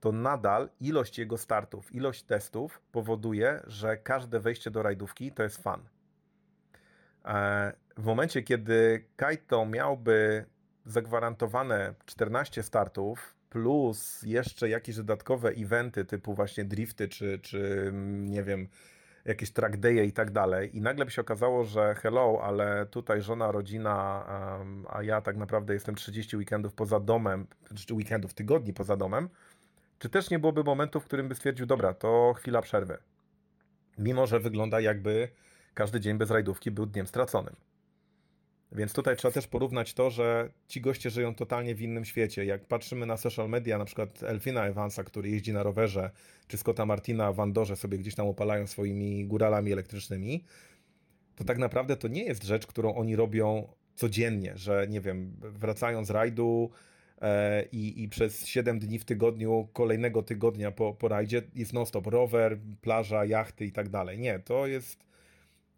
to nadal ilość jego startów, ilość testów powoduje, że każde wejście do rajdówki to jest fan. E, W momencie, kiedy Kaito miałby zagwarantowane 14 startów, plus jeszcze jakieś dodatkowe eventy typu właśnie drifty, czy, czy mm, nie wiem, jakieś track day'e i tak dalej, i nagle by się okazało, że hello, ale tutaj żona, rodzina, em, a ja tak naprawdę jestem 30 weekendów poza domem, czy weekendów, tygodni poza domem, czy też nie byłoby momentu, w którym by stwierdził, dobra, to chwila przerwy. Mimo, że wygląda jakby każdy dzień bez rajdówki był dniem straconym. Więc tutaj trzeba też porównać to, że ci goście żyją totalnie w innym świecie. Jak patrzymy na social media, na przykład Elfina Evansa, który jeździ na rowerze, czy Scotta Martina w Andorze sobie gdzieś tam opalają swoimi góralami elektrycznymi, to tak naprawdę to nie jest rzecz, którą oni robią codziennie, że nie wiem, wracają z rajdu, e, i, i przez 7 dni w tygodniu, kolejnego tygodnia po, po rajdzie jest non-stop rower, plaża, jachty i tak dalej. Nie, to jest.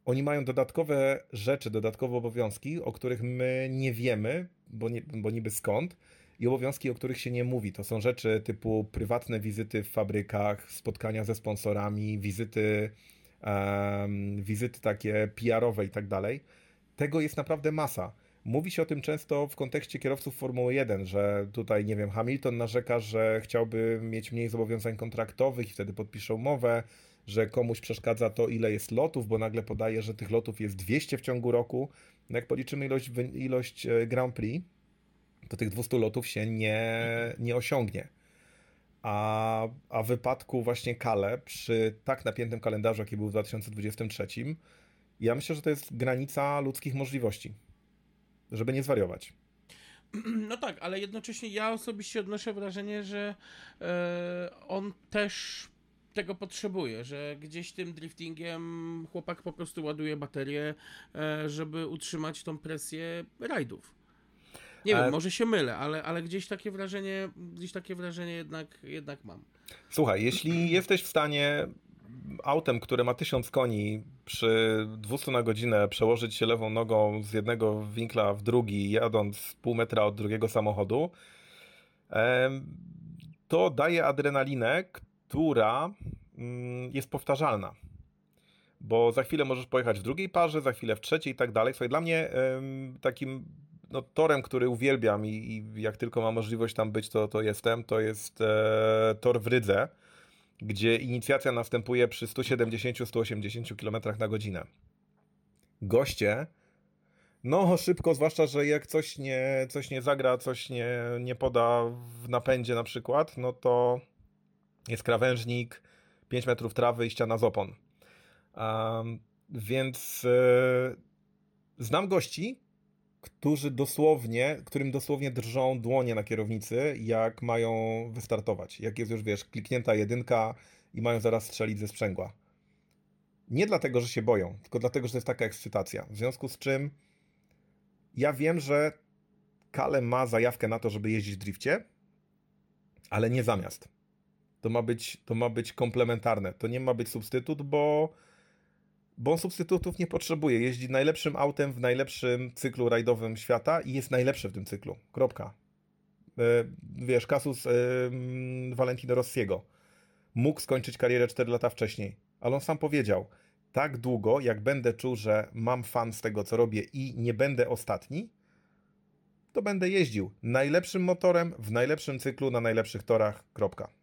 Oni mają dodatkowe rzeczy, dodatkowe obowiązki, o których my nie wiemy, bo, nie, bo niby skąd, i obowiązki, o których się nie mówi. To są rzeczy typu prywatne wizyty w fabrykach, spotkania ze sponsorami, wizyty, em, wizyty takie PR-owe i tak dalej. Tego jest naprawdę masa. Mówi się o tym często w kontekście kierowców Formuły 1, że tutaj, nie wiem, Hamilton narzeka, że chciałby mieć mniej zobowiązań kontraktowych i wtedy podpisze umowę, że komuś przeszkadza to, ile jest lotów, bo nagle podaje, że tych lotów jest 200 w ciągu roku. No jak policzymy ilość, ilość e, Grand Prix, to tych 200 lotów się nie, nie osiągnie. A, a w wypadku właśnie Kale, przy tak napiętym kalendarzu, jaki był w 2023, ja myślę, że to jest granica ludzkich możliwości żeby nie zwariować. No tak, ale jednocześnie ja osobiście odnoszę wrażenie, że e, on też tego potrzebuje, że gdzieś tym driftingiem chłopak po prostu ładuje baterię, e, żeby utrzymać tą presję rajdów. Nie Ale- wiem, może się mylę, ale, ale gdzieś takie wrażenie, gdzieś takie wrażenie jednak, jednak mam. Słuchaj, jeśli jesteś w stanie autem, które ma 1000 koni przy 200 na godzinę przełożyć się lewą nogą z jednego winkla w drugi, jadąc pół metra od drugiego samochodu, to daje adrenalinę, która mm, jest powtarzalna. Bo za chwilę możesz pojechać w drugiej parze, za chwilę w trzeciej i tak dalej. Słuchaj, dla mnie takim no, torem, który uwielbiam i, i jak tylko mam możliwość tam być, to, to jestem, to jest e, tor w Rydze, gdzie inicjacja następuje przy 170-180 km na godzinę. Goście, no szybko, zwłaszcza, że jak coś nie, coś nie zagra, coś nie, nie poda w napędzie na przykład, no to jest krawężnik, 5 metrów trawy i ściana z opon. Um, więc e, znam gości, którzy dosłownie, którym dosłownie drżą dłonie na kierownicy, jak mają wystartować. Jak jest już, wiesz, kliknięta jedynka i mają zaraz strzelić ze sprzęgła. Nie dlatego, że się boją, tylko dlatego, że to jest taka ekscytacja. W związku z czym ja wiem, że Kale ma zajawkę na to, żeby jeździć w drifcie, ale nie zamiast. To ma być, to ma być komplementarne. To nie ma być substytut, bo bo on substytutów nie potrzebuje. Jeździ najlepszym autem w najlepszym cyklu rajdowym świata i jest najlepszy w tym cyklu. Kropka. E, Wiesz, kasus e, mm, Valentino Rossiego. Mógł skończyć karierę 4 lata wcześniej, ale on sam powiedział, tak długo jak będę czuł, że mam fan z tego, co robię i nie będę ostatni, to będę jeździł najlepszym motorem, w najlepszym cyklu, na najlepszych torach. Kropka.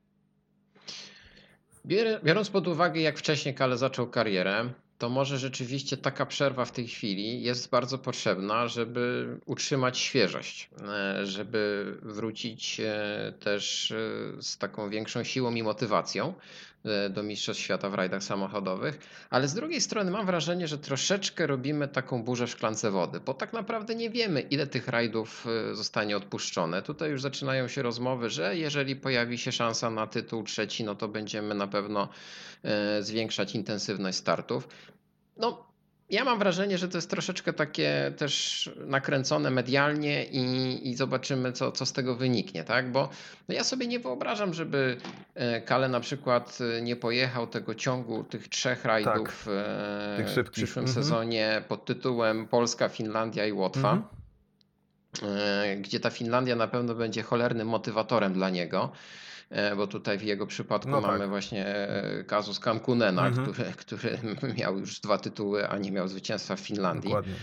Biorąc pod uwagę, jak wcześniej Kale zaczął karierę, to może rzeczywiście taka przerwa w tej chwili jest bardzo potrzebna, żeby utrzymać świeżość, e, żeby wrócić e, też e, z taką większą siłą i motywacją do Mistrzostw Świata w rajdach samochodowych. Ale z drugiej strony mam wrażenie, że troszeczkę robimy taką burzę w szklance wody, bo tak naprawdę nie wiemy, ile tych rajdów e, zostanie odpuszczone. Tutaj już zaczynają się rozmowy, że jeżeli pojawi się szansa na tytuł trzeci, no to będziemy na pewno e, zwiększać intensywność startów. No, ja mam wrażenie, że to jest troszeczkę takie też nakręcone medialnie i, i zobaczymy, co, co z tego wyniknie, tak? Bo no ja sobie nie wyobrażam, żeby e, Kale na przykład e, nie pojechał tego ciągu tych trzech rajdów e, tych w przyszłym Mhm. sezonie pod tytułem Polska, Finlandia i Łotwa. Mhm. Gdzie ta Finlandia na pewno będzie cholernym motywatorem dla niego, bo tutaj w jego przypadku No mamy tak. właśnie e, kazus Kamkunena, Mhm. który, który miał już dwa tytuły, a nie miał zwycięstwa w Finlandii. Dokładnie.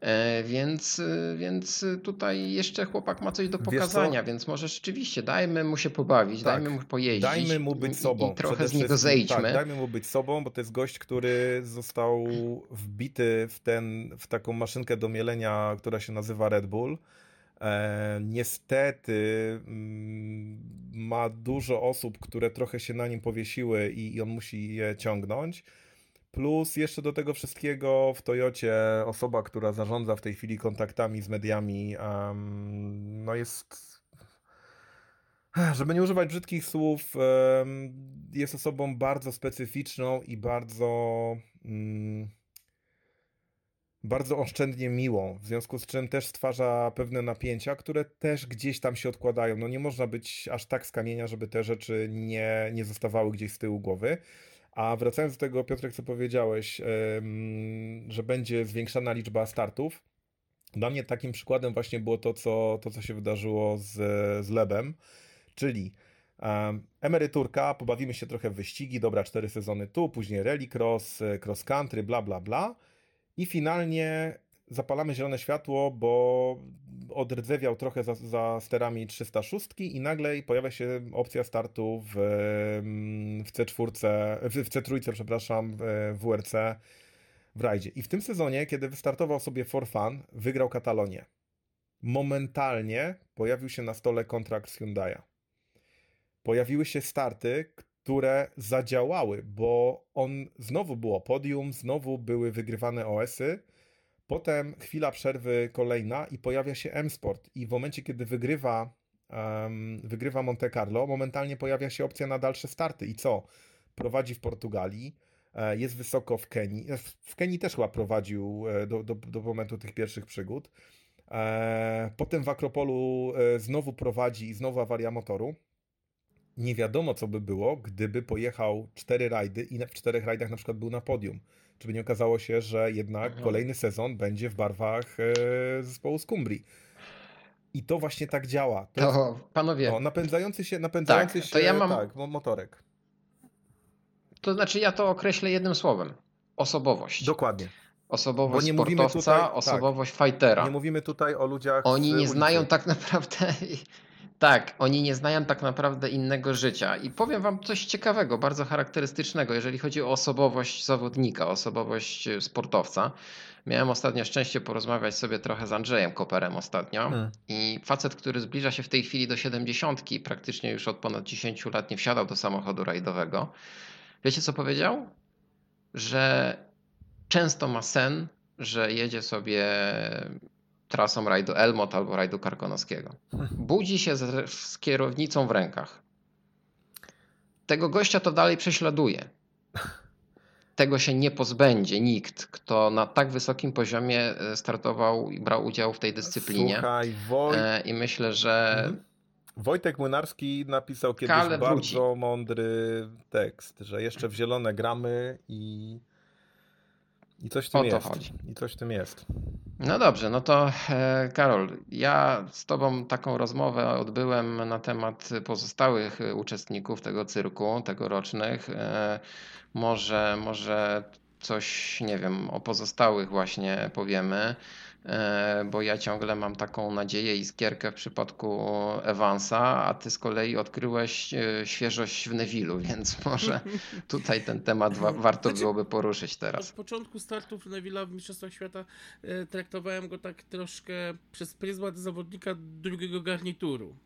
E, Więc, e, więc tutaj jeszcze chłopak ma coś do pokazania, więc może rzeczywiście dajmy mu się pobawić, Tak. dajmy mu pojeździć. Dajmy mu i- być i- sobą. I trochę przede z niego wszystkim. zejdźmy. Tak, dajmy mu być sobą, bo to jest gość, który został wbity w, ten, w taką maszynkę do mielenia, która się nazywa Red Bull. E, niestety mm, ma dużo osób, które trochę się na nim powiesiły i, on musi je ciągnąć. Plus jeszcze do tego wszystkiego w Toyocie osoba, która zarządza w tej chwili kontaktami z mediami, no jest żeby nie używać brzydkich słów, jest osobą bardzo specyficzną i bardzo, mm, bardzo oszczędnie miłą, w związku z czym też stwarza pewne napięcia, które też gdzieś tam się odkładają. No nie można być aż tak z kamienia, żeby te rzeczy nie, nie zostawały gdzieś z tyłu głowy. A wracając do tego, Piotrek, co powiedziałeś, że będzie zwiększana liczba startów. Dla mnie takim przykładem właśnie było to, co, to, co się wydarzyło z, z Lebem. Czyli emeryturka, pobawimy się trochę w wyścigi, dobra, cztery sezony tu, później rallycross, e, cross country, bla, bla, bla. I finalnie zapalamy zielone światło, bo odrdzewiał trochę za, za sterami 306 i nagle pojawia się opcja startu w, w C4, w, w C3, przepraszam, w WRC w rajdzie. I w tym sezonie, kiedy wystartował sobie for fun, wygrał Katalonię. Momentalnie pojawił się na stole kontrakt z Hyundai'a pojawiły się starty, które zadziałały, bo on znowu było podium, znowu były wygrywane OS-y, Potem chwila przerwy kolejna i pojawia się M-Sport. I w momencie, kiedy wygrywa, um, wygrywa Monte Carlo, momentalnie pojawia się opcja na dalsze starty. I co? Prowadzi w Portugalii, e, jest wysoko w Kenii. W Kenii też chyba prowadził do, do, do momentu tych pierwszych przygód. Potem w Akropolu znowu prowadzi i znowu awaria motoru nie wiadomo, co by było, gdyby pojechał cztery rajdy i w czterech rajdach na przykład był na podium. Czy by nie okazało się, że jednak mhm. kolejny sezon będzie w barwach e, zespołu z Kumbrii. I to właśnie tak działa. To, to jest, panowie. No, napędzający się, napędzający tak, się ja mam... tak, motorek. To znaczy, ja to określę jednym słowem. Osobowość. Dokładnie. Osobowość sportowca, tutaj, tak. osobowość tak, fightera. Nie mówimy tutaj o ludziach. Oni nie znają tak naprawdę tak, oni nie znają tak naprawdę innego życia. I powiem Wam coś ciekawego, bardzo charakterystycznego, jeżeli chodzi o osobowość zawodnika, osobowość e, sportowca. Miałem ostatnio szczęście porozmawiać sobie trochę z Andrzejem Koperem ostatnio. Hmm. I facet, który zbliża się w tej chwili do 70, praktycznie już od ponad 10 lat nie wsiadał do samochodu rajdowego. Wiecie co powiedział? Że często ma sen, że jedzie sobie trasą rajdu Elmot albo rajdu Karkonoskiego. Budzi się z, z kierownicą w rękach. Tego gościa to dalej prześladuje. Tego się nie pozbędzie nikt, kto na tak wysokim poziomie e, startował i brał udział w tej dyscyplinie. Słuchaj, Woj... E, I myślę, że. Mhm. Wojtek Młynarski napisał kiedyś Kale bardzo wróci. mądry tekst, że jeszcze w zielone gramy i i coś w tym jest. Chodzi. I coś w tym jest. No dobrze, no to e, Karol, ja z Tobą taką rozmowę odbyłem na temat pozostałych uczestników tego cyrku tegorocznych. E, może, może coś, nie wiem, o pozostałych właśnie powiemy. E, bo ja ciągle mam taką nadzieję i skierkę w przypadku Evansa, a ty z kolei odkryłeś e, świeżość w Nevilu, więc może tutaj ten temat wa warto znaczy, byłoby poruszyć teraz. Od początku startów Neville'a w Mistrzostwach Świata e, traktowałem go tak troszkę przez pryzmat zawodnika drugiego garnituru.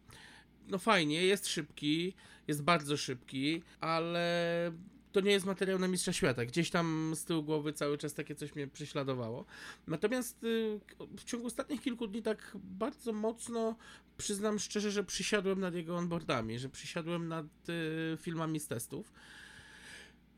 No fajnie, jest szybki, jest bardzo szybki, ale to nie jest materiał na Mistrza Świata. Gdzieś tam z tyłu głowy cały czas takie coś mnie prześladowało. Natomiast y, w ciągu ostatnich kilku dni tak bardzo mocno przyznam szczerze, że przysiadłem nad jego onboardami, że przysiadłem nad y, filmami z testów.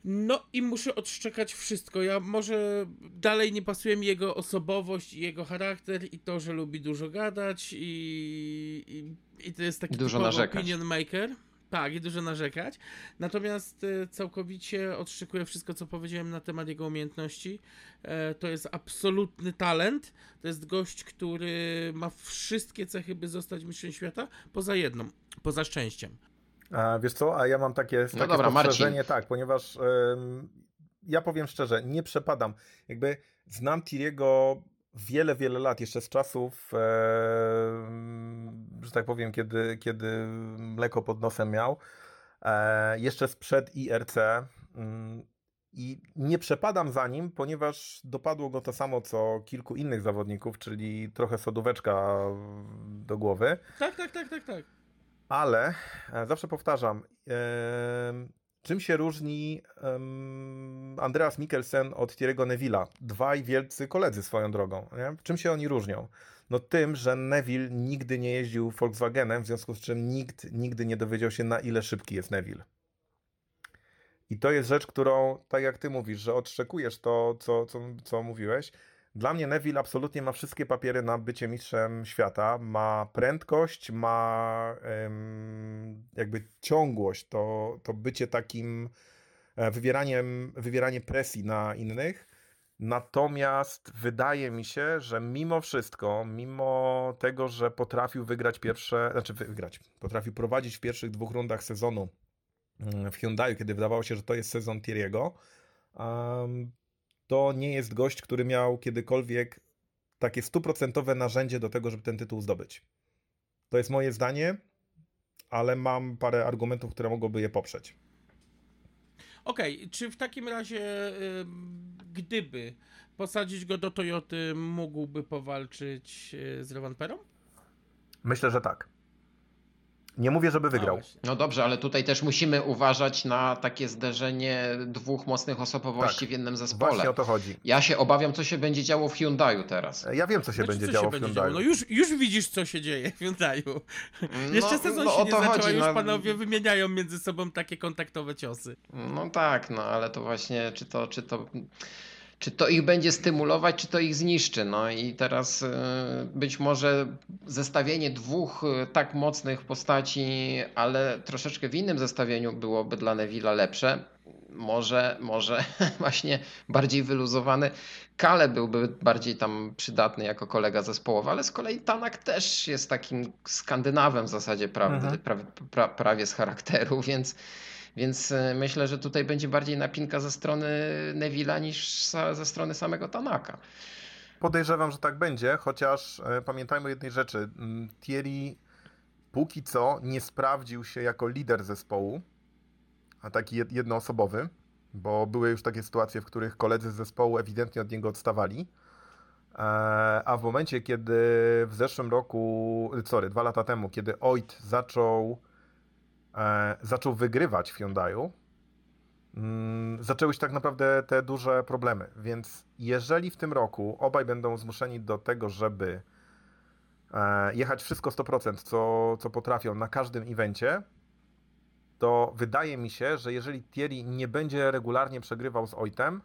No i muszę odszczekać wszystko. Ja może dalej nie pasuje mi jego osobowość i jego charakter i to, że lubi dużo gadać i, i, i to jest taki dużo narzekać. opinion maker. Tak, i dużo narzekać. Natomiast e, całkowicie odszczekuję wszystko, co powiedziałem na temat jego umiejętności. E, to jest absolutny talent. To jest gość, który ma wszystkie cechy, by zostać mistrzem świata, poza jedną, poza szczęściem. A wiesz co, a ja mam takie, no takie dobra, spostrzeżenie, tak, ponieważ ym, ja powiem szczerze, nie przepadam. Jakby znam Tiriego wiele, wiele lat, jeszcze z czasów, e, że tak powiem, kiedy, kiedy mleko pod nosem miał, e, jeszcze sprzed IRC. Mm, I nie przepadam za nim, ponieważ dopadło go to samo co kilku innych zawodników, czyli trochę sodóweczka do głowy. Tak, tak, tak, tak, tak. Ale e, zawsze powtarzam, Czym się różni um, Andreas Mikkelsen od Thierry'ego Neville'a? Dwaj wielcy koledzy swoją drogą. Nie? Czym się oni różnią? No tym, że Neville nigdy nie jeździł Volkswagenem, w związku z czym nikt nigdy nie dowiedział się, na ile szybki jest Neville. I to jest rzecz, którą, tak jak ty mówisz, że odszczekujesz to, co, co, co mówiłeś, dla mnie Neville absolutnie ma wszystkie papiery na bycie mistrzem świata. Ma prędkość, ma jakby ciągłość, to, to bycie takim e, wywieraniem, wywieranie presji na innych. Natomiast wydaje mi się, że mimo wszystko, mimo tego, że potrafił wygrać pierwsze, znaczy wygrać, potrafił prowadzić w pierwszych dwóch rundach sezonu mm, w Hyundai, kiedy wydawało się, że to jest sezon Thierry'ego, to nie jest gość, który miał kiedykolwiek takie stuprocentowe narzędzie do tego, żeby ten tytuł zdobyć. To jest moje zdanie, ale mam parę argumentów, które mogłyby je poprzeć. Okej, okay, czy w takim razie, gdyby posadzić go do Toyoty, mógłby powalczyć y, z Perą? Myślę, że tak. Nie mówię, żeby wygrał. No, właśnie. No dobrze, ale tutaj też musimy uważać na takie zderzenie dwóch mocnych osobowości Tak. w jednym zespole. Właśnie o to chodzi. Ja się obawiam, co się będzie działo w Hyundaiu teraz. Ja wiem, co się Znaczy, będzie co działo się w będzie Hyundai. działo? No już, już widzisz, co się dzieje w Hyundaiu. Jeszcze No, sezon no, się o nie to zaczął, a chodzi, już no. panowie wymieniają między sobą takie kontaktowe ciosy. No tak, no ale to właśnie, czy to, czy to, czy to ich będzie stymulować, czy to ich zniszczy. No i teraz y, być może zestawienie dwóch y, tak mocnych postaci, ale troszeczkę w innym zestawieniu byłoby dla Neville'a lepsze. Może, może właśnie bardziej wyluzowany. Kale byłby bardziej tam przydatny jako kolega zespołowy, ale z kolei Tanak też jest takim Skandynawem w zasadzie prawdy, Mhm. pra, pra, prawie z charakteru, więc więc e, myślę, że tutaj będzie bardziej napinka ze strony Neville'a niż ze strony samego Tanaka. Podejrzewam, że tak będzie, chociaż e, pamiętajmy o jednej rzeczy. Mm, Thierry póki co nie sprawdził się jako lider zespołu, a taki jed- jednoosobowy, bo były już takie sytuacje, w których koledzy z zespołu ewidentnie od niego odstawali. E, A w momencie, kiedy w zeszłym roku, sorry, dwa lata temu, kiedy Oit zaczął, zaczął wygrywać w Hyundaiu, mm, zaczęły się tak naprawdę te duże problemy. Więc jeżeli w tym roku obaj będą zmuszeni do tego, żeby e, jechać wszystko 100%, co, co potrafią na każdym evencie, to wydaje mi się, że jeżeli Thierry nie będzie regularnie przegrywał z Oitem,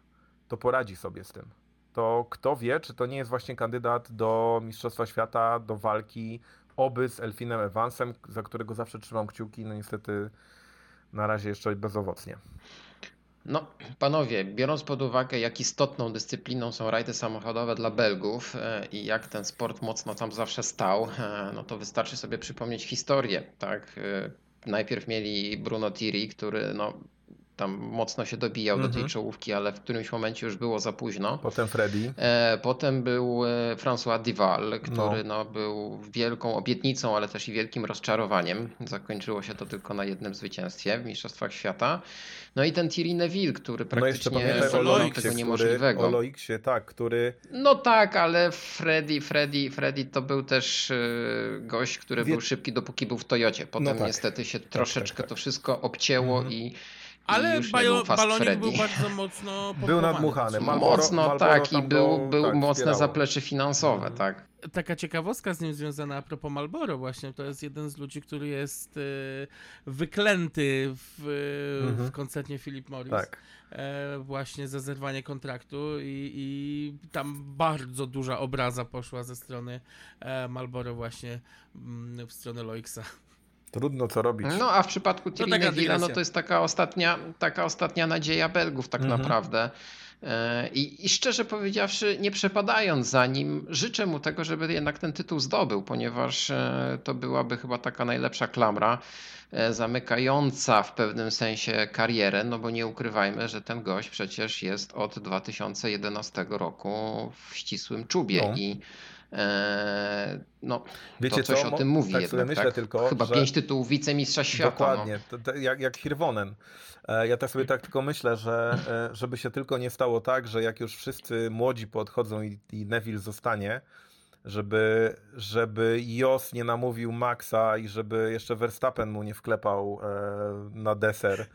to poradzi sobie z tym. To kto wie, czy to nie jest właśnie kandydat do Mistrzostwa Świata, do walki oby z Elfinem Evansem, za którego zawsze trzymam kciuki, no niestety na razie jeszcze bezowocnie. No, panowie, biorąc pod uwagę, jak istotną dyscypliną są rajdy samochodowe dla Belgów e, i jak ten sport mocno tam zawsze stał, e, no to wystarczy sobie przypomnieć historię, tak? E, Najpierw mieli Bruno Thierry, który no, tam mocno się dobijał do tej Mhm. czołówki, ale w którymś momencie już było za późno. Potem Freddy. E, Potem był e, François Dival, który No. no. był wielką obietnicą, ale też i wielkim rozczarowaniem. Zakończyło się to tylko na jednym zwycięstwie w Mistrzostwach Świata. No i ten Thierry Neville, który No praktycznie pamiętaj o dokonał Loiksie, tego który, niemożliwego. o Loiksie, tak, który No tak, ale Freddy, Freddy, Freddy to był też e, gość, który Wie- był szybki dopóki był w Toyocie. Potem tak. niestety się troszeczkę tak. to wszystko obcięło Mhm. i, i Ale już nie bajo, balonik Freddy. był bardzo mocno Był nadmuchany. Marlboro- Mocno Marlboro tak i był, był tak, mocne wspierało. zaplecze finansowe, Mhm. tak. Taka ciekawostka z nim związana a propos Malboro właśnie, to jest jeden z ludzi, który jest e, wyklęty w, Mhm. w koncernie Philip Morris. tak. E, właśnie za zerwanie kontraktu i, i tam bardzo duża obraza poszła ze strony e, Malboro właśnie mm, w stronę Loixa. Trudno co robić. No a w przypadku Thierry taka Neville'a, no dygresja. to jest taka ostatnia, taka ostatnia nadzieja Belgów tak Mhm. naprawdę. E, I, I szczerze powiedziawszy, nie przepadając za nim, życzę mu tego, żeby jednak ten tytuł zdobył, ponieważ e, to byłaby chyba taka najlepsza klamra e, zamykająca w pewnym sensie karierę, no bo nie ukrywajmy, że ten gość przecież jest od 2011 roku w ścisłym czubie No. i no, Wiecie to coś co? o tym mówi tak jednak. sobie myślę tak? tylko, Chyba że... pięć tytułów wicemistrza świata. no. Dokładnie, to, to, jak, jak Hirwonen. E, Ja tak sobie tak tylko myślę, że e, żeby się tylko nie stało tak, że jak już wszyscy młodzi podchodzą i, i Neville zostanie, żeby, żeby Jos nie namówił Maxa i żeby jeszcze Verstappen mu nie wklepał e, na deser,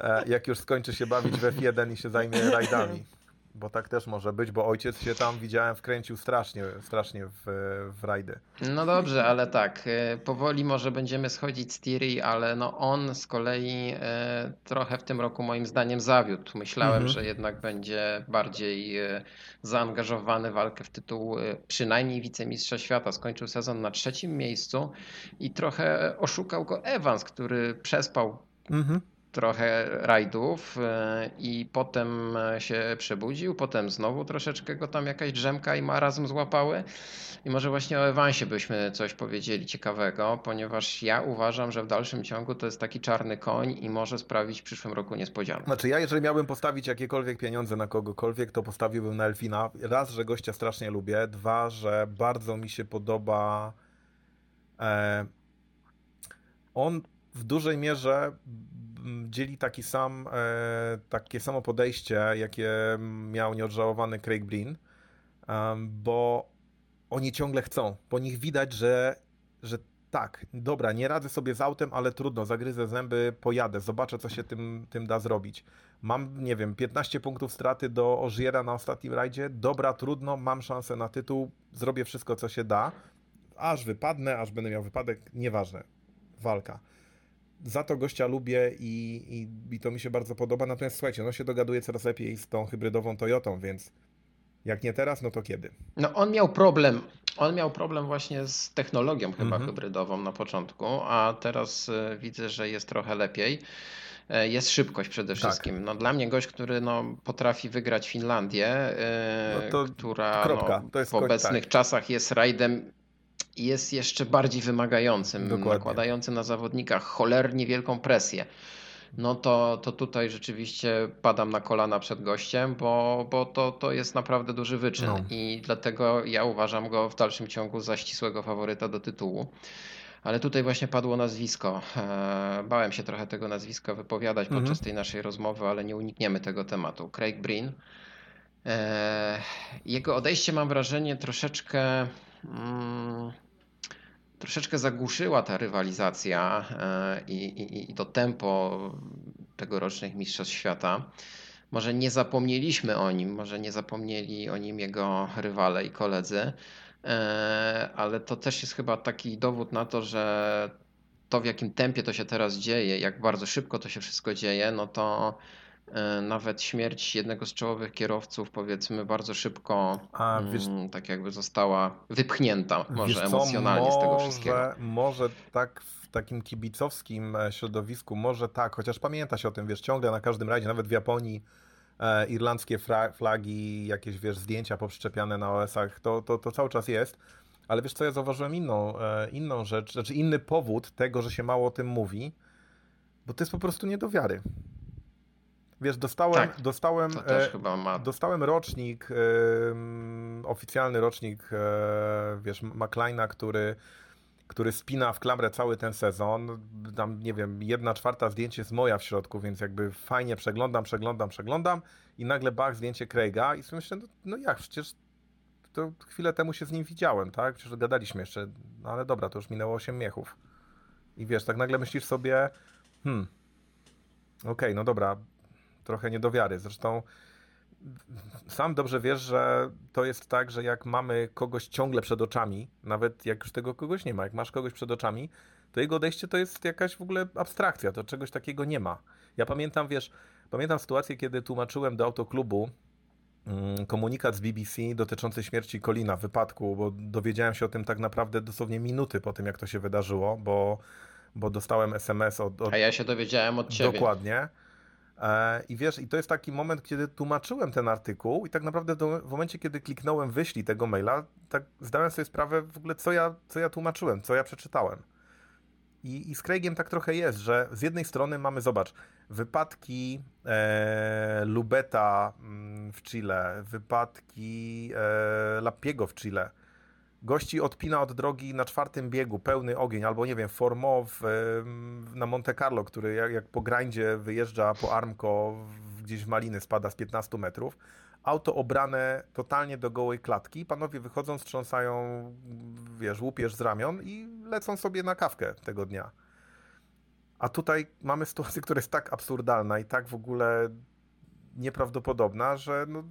e, jak już skończy się bawić w F1 i się zajmie rajdami. Bo tak też może być, bo ojciec się tam widziałem wkręcił strasznie, strasznie w, w rajdy. No dobrze, ale tak, e, powoli może będziemy schodzić z Thierry, ale no on z kolei e, trochę w tym roku moim zdaniem zawiódł. Myślałem, Mhm. że jednak będzie bardziej e, zaangażowany w walkę w tytuł przynajmniej wicemistrza świata. Skończył sezon na trzecim miejscu i trochę oszukał go Evans, który przespał Mhm. Trochę rajdów e, i potem się przebudził, potem znowu troszeczkę go tam jakaś drzemka i marazm złapały. I może właśnie o Evansie byśmy coś powiedzieli ciekawego, ponieważ ja uważam, że w dalszym ciągu to jest taki czarny koń i może sprawić w przyszłym roku niespodziankę. Znaczy ja jeżeli miałbym postawić jakiekolwiek pieniądze na kogokolwiek, to postawiłbym na Elfina. Raz, że gościa strasznie lubię. Dwa, że bardzo mi się podoba e, on w dużej mierze dzieli taki sam, e, takie samo podejście, jakie miał nieodżałowany Craig Breen, bo oni ciągle chcą. Po nich widać, że, że tak, dobra, nie radzę sobie z autem, ale trudno, zagryzę zęby, pojadę, zobaczę, co się tym, tym da zrobić. Mam, nie wiem, 15 punktów straty do Ożiera na ostatnim rajdzie, dobra, trudno, mam szansę na tytuł, zrobię wszystko, co się da, aż wypadnę, aż będę miał wypadek, nieważne, walka. Za to gościa lubię i, i, i to mi się bardzo podoba, natomiast słuchajcie, no się dogaduje coraz lepiej z tą hybrydową Toyotą, więc jak nie teraz, no to kiedy? No on miał problem. On miał problem właśnie z technologią chyba Mhm. hybrydową na początku, a teraz e, widzę, że jest trochę lepiej. E, Jest szybkość przede Tak. wszystkim. No, dla mnie gość, który no, potrafi wygrać Finlandię, e, No która no, w obecnych tak. czasach jest rajdem jest jeszcze bardziej wymagającym, Dokładnie. nakładającym na zawodnikach cholernie wielką presję. No to, to tutaj rzeczywiście padam na kolana przed gościem, bo, bo to, to jest naprawdę duży wyczyn No. i dlatego ja uważam go w dalszym ciągu za ścisłego faworyta do tytułu. Ale tutaj właśnie padło nazwisko. E, Bałem się trochę tego nazwiska wypowiadać Mhm. podczas tej naszej rozmowy, ale nie unikniemy tego tematu. Craig Breen. E, Jego odejście mam wrażenie troszeczkę mm, troszeczkę zagłuszyła ta rywalizacja e, i, i, i to tempo tegorocznych Mistrzostw Świata. Może nie zapomnieliśmy o nim, może nie zapomnieli o nim jego rywale i koledzy, e, ale to też jest chyba taki dowód na to, że to w jakim tempie to się teraz dzieje, jak bardzo szybko to się wszystko dzieje, no to nawet śmierć jednego z czołowych kierowców, powiedzmy, bardzo szybko A, wiesz- mm, tak jakby została wypchnięta, może Wiesz co, emocjonalnie z tego może- wszystkiego. Może tak w takim kibicowskim e, środowisku, może tak, chociaż pamięta się o tym, wiesz, ciągle na każdym rajdzie, nawet w Japonii, e, irlandzkie flagi, jakieś, wiesz, zdjęcia poprzyczepiane na OS-ach, to, to, to cały czas jest. Ale wiesz co, ja zauważyłem inną, e, inną rzecz, znaczy inny powód tego, że się mało o tym mówi, bo to jest po prostu nie do wiary. Wiesz, dostałem, Tak, dostałem, e. Dostałem rocznik, ym, oficjalny rocznik, e, wiesz, McLeana, który, który spina w klamrę cały ten sezon. Tam, nie wiem, jedna czwarta zdjęcie jest moja w środku, więc jakby fajnie przeglądam, przeglądam, przeglądam i nagle bach, zdjęcie Craiga i sobie myślę, no, no jak, przecież to chwilę temu się z nim widziałem, tak? Przecież gadaliśmy jeszcze, no ale dobra, to już minęło 8 miechów. I wiesz, tak nagle myślisz sobie, hmm, okej, no dobra, trochę nie do wiary. Zresztą sam dobrze wiesz, że to jest tak, że jak mamy kogoś ciągle przed oczami, nawet jak już tego kogoś nie ma, jak masz kogoś przed oczami, to jego odejście to jest jakaś w ogóle abstrakcja, to czegoś takiego nie ma. Ja pamiętam, wiesz, pamiętam sytuację, kiedy tłumaczyłem do autoklubu mm, komunikat z BBC dotyczący śmierci Colina w wypadku, bo dowiedziałem się o tym tak naprawdę dosłownie minuty po tym, jak to się wydarzyło, bo, bo dostałem SMS od, od A ja się dowiedziałem od ciebie. Dokładnie. E, I wiesz, i to jest taki moment, kiedy tłumaczyłem ten artykuł i tak naprawdę do, w momencie, kiedy kliknąłem wyślij tego maila, tak zdałem sobie sprawę w ogóle, co ja, co ja tłumaczyłem, co ja przeczytałem. I, I z Craigiem tak trochę jest, że z jednej strony mamy, zobacz, wypadki e, Lubeta mm, w Chile, wypadki e, Lappiego w Chile. Gości odpina od drogi na czwartym biegu, pełny ogień, albo nie wiem, Formo w, na Monte Carlo, który jak, jak po grindzie wyjeżdża po Armco w- gdzieś w Maliny, spada z 15 metrów. Auto obrane totalnie do gołej klatki. Panowie wychodzą, strząsają, wiesz, łupież z ramion i lecą sobie na kawkę tego dnia. A tutaj mamy sytuację, która jest tak absurdalna i tak w ogóle nieprawdopodobna, że no,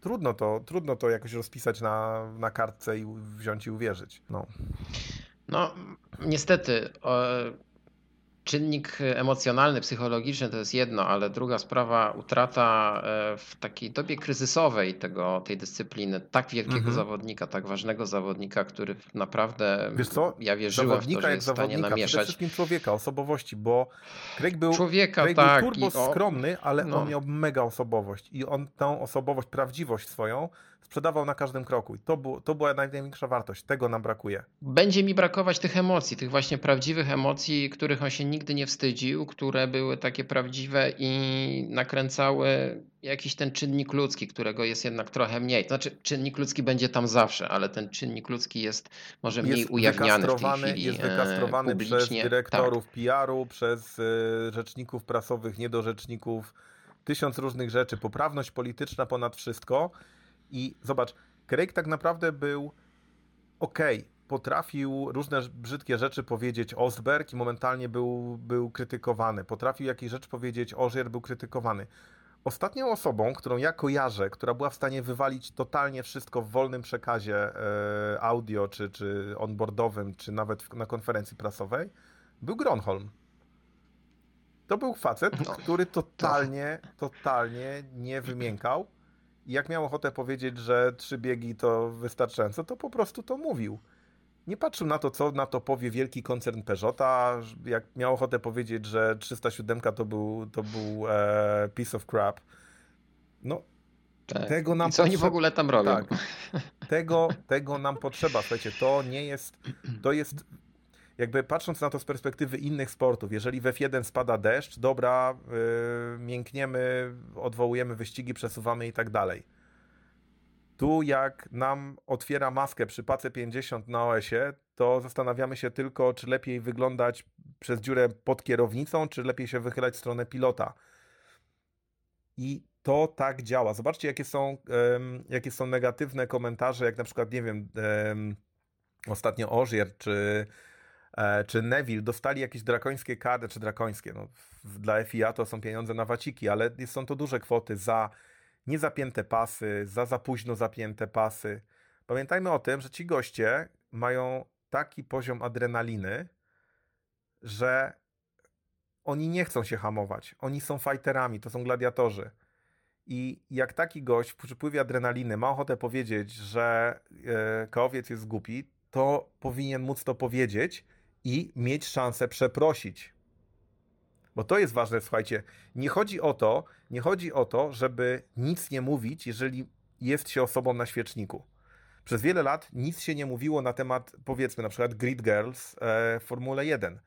trudno, to, trudno to jakoś rozpisać na, na kartce i wziąć i uwierzyć. No. No, niestety, czynnik emocjonalny, psychologiczny to jest jedno, ale druga sprawa, utrata e, w takiej dobie kryzysowej tego, tej dyscypliny, tak wielkiego Mhm. zawodnika, tak ważnego zawodnika, który naprawdę, Wiesz co? ja wierzyłem w to, Zawodnika że jak jest w stanie zawodnika, przede namieszać. wszystkim człowieka, osobowości, bo Craig był, Człowieka, Craig tak. był turbo o- skromny, ale no. on miał mega osobowość i on tą osobowość, prawdziwość swoją sprzedawał na każdym kroku i to, było, to była największa wartość, tego nam brakuje. Będzie mi brakować tych emocji, tych właśnie prawdziwych emocji, których on się nigdy nie wstydził, które były takie prawdziwe i nakręcały jakiś ten czynnik ludzki, którego jest jednak trochę mniej. To znaczy, czynnik ludzki będzie tam zawsze, ale ten czynnik ludzki jest może mniej jest ujawniany w tej chwili jest e, wykastrowany przez publicznie. Tak. dyrektorów PR-u, przez rzeczników prasowych, niedorzeczników, tysiąc różnych rzeczy, poprawność polityczna ponad wszystko. I zobacz, Craig tak naprawdę był okej, potrafił różne brzydkie rzeczy powiedzieć Ostberg i momentalnie był, był krytykowany. Potrafił jakieś rzeczy powiedzieć Ożier, był krytykowany. Ostatnią osobą, którą ja kojarzę, która była w stanie wywalić totalnie wszystko w wolnym przekazie e, audio, czy, czy onboardowym, czy nawet na konferencji prasowej, był Gronholm. To był facet, no, który totalnie, to... totalnie nie wymiękał. I jak miał ochotę powiedzieć, że trzy biegi to wystarczająco, to po prostu to mówił. Nie patrzył na to, co na to powie wielki koncern Peugeota. Jak miał ochotę powiedzieć, że 307 to był, to był e, piece of crap. No, tak. tego nam I co oni w ogóle tam robią? Tak, tego, tego nam potrzeba. Słuchajcie, to nie jest, to jest jakby patrząc na to z perspektywy innych sportów, jeżeli w F1 spada deszcz, dobra, yy, miękniemy, odwołujemy wyścigi, przesuwamy i tak dalej. Tu jak nam otwiera maskę przy pace 50 na OS-ie, to zastanawiamy się tylko, czy lepiej wyglądać przez dziurę pod kierownicą, czy lepiej się wychylać w stronę pilota. I to tak działa. Zobaczcie, jakie są, um, jakie są negatywne komentarze, jak na przykład, nie wiem, um, ostatnio Ożier, czy czy Neville dostali jakieś drakońskie kary, czy drakońskie, no, dla FIA to są pieniądze na waciki, ale są to duże kwoty za niezapięte pasy, za za późno zapięte pasy. Pamiętajmy o tym, że ci goście mają taki poziom adrenaliny, że oni nie chcą się hamować. Oni są fighterami, to są gladiatorzy. I jak taki gość w przypływie adrenaliny ma ochotę powiedzieć, że e, kołowiec jest głupi, to powinien móc to powiedzieć i mieć szansę przeprosić. Bo to jest ważne, słuchajcie. Nie chodzi o to, nie chodzi o to, żeby nic nie mówić, jeżeli jest się osobą na świeczniku. Przez wiele lat nic się nie mówiło na temat, powiedzmy, na przykład Grid Girls e, w Formule 1.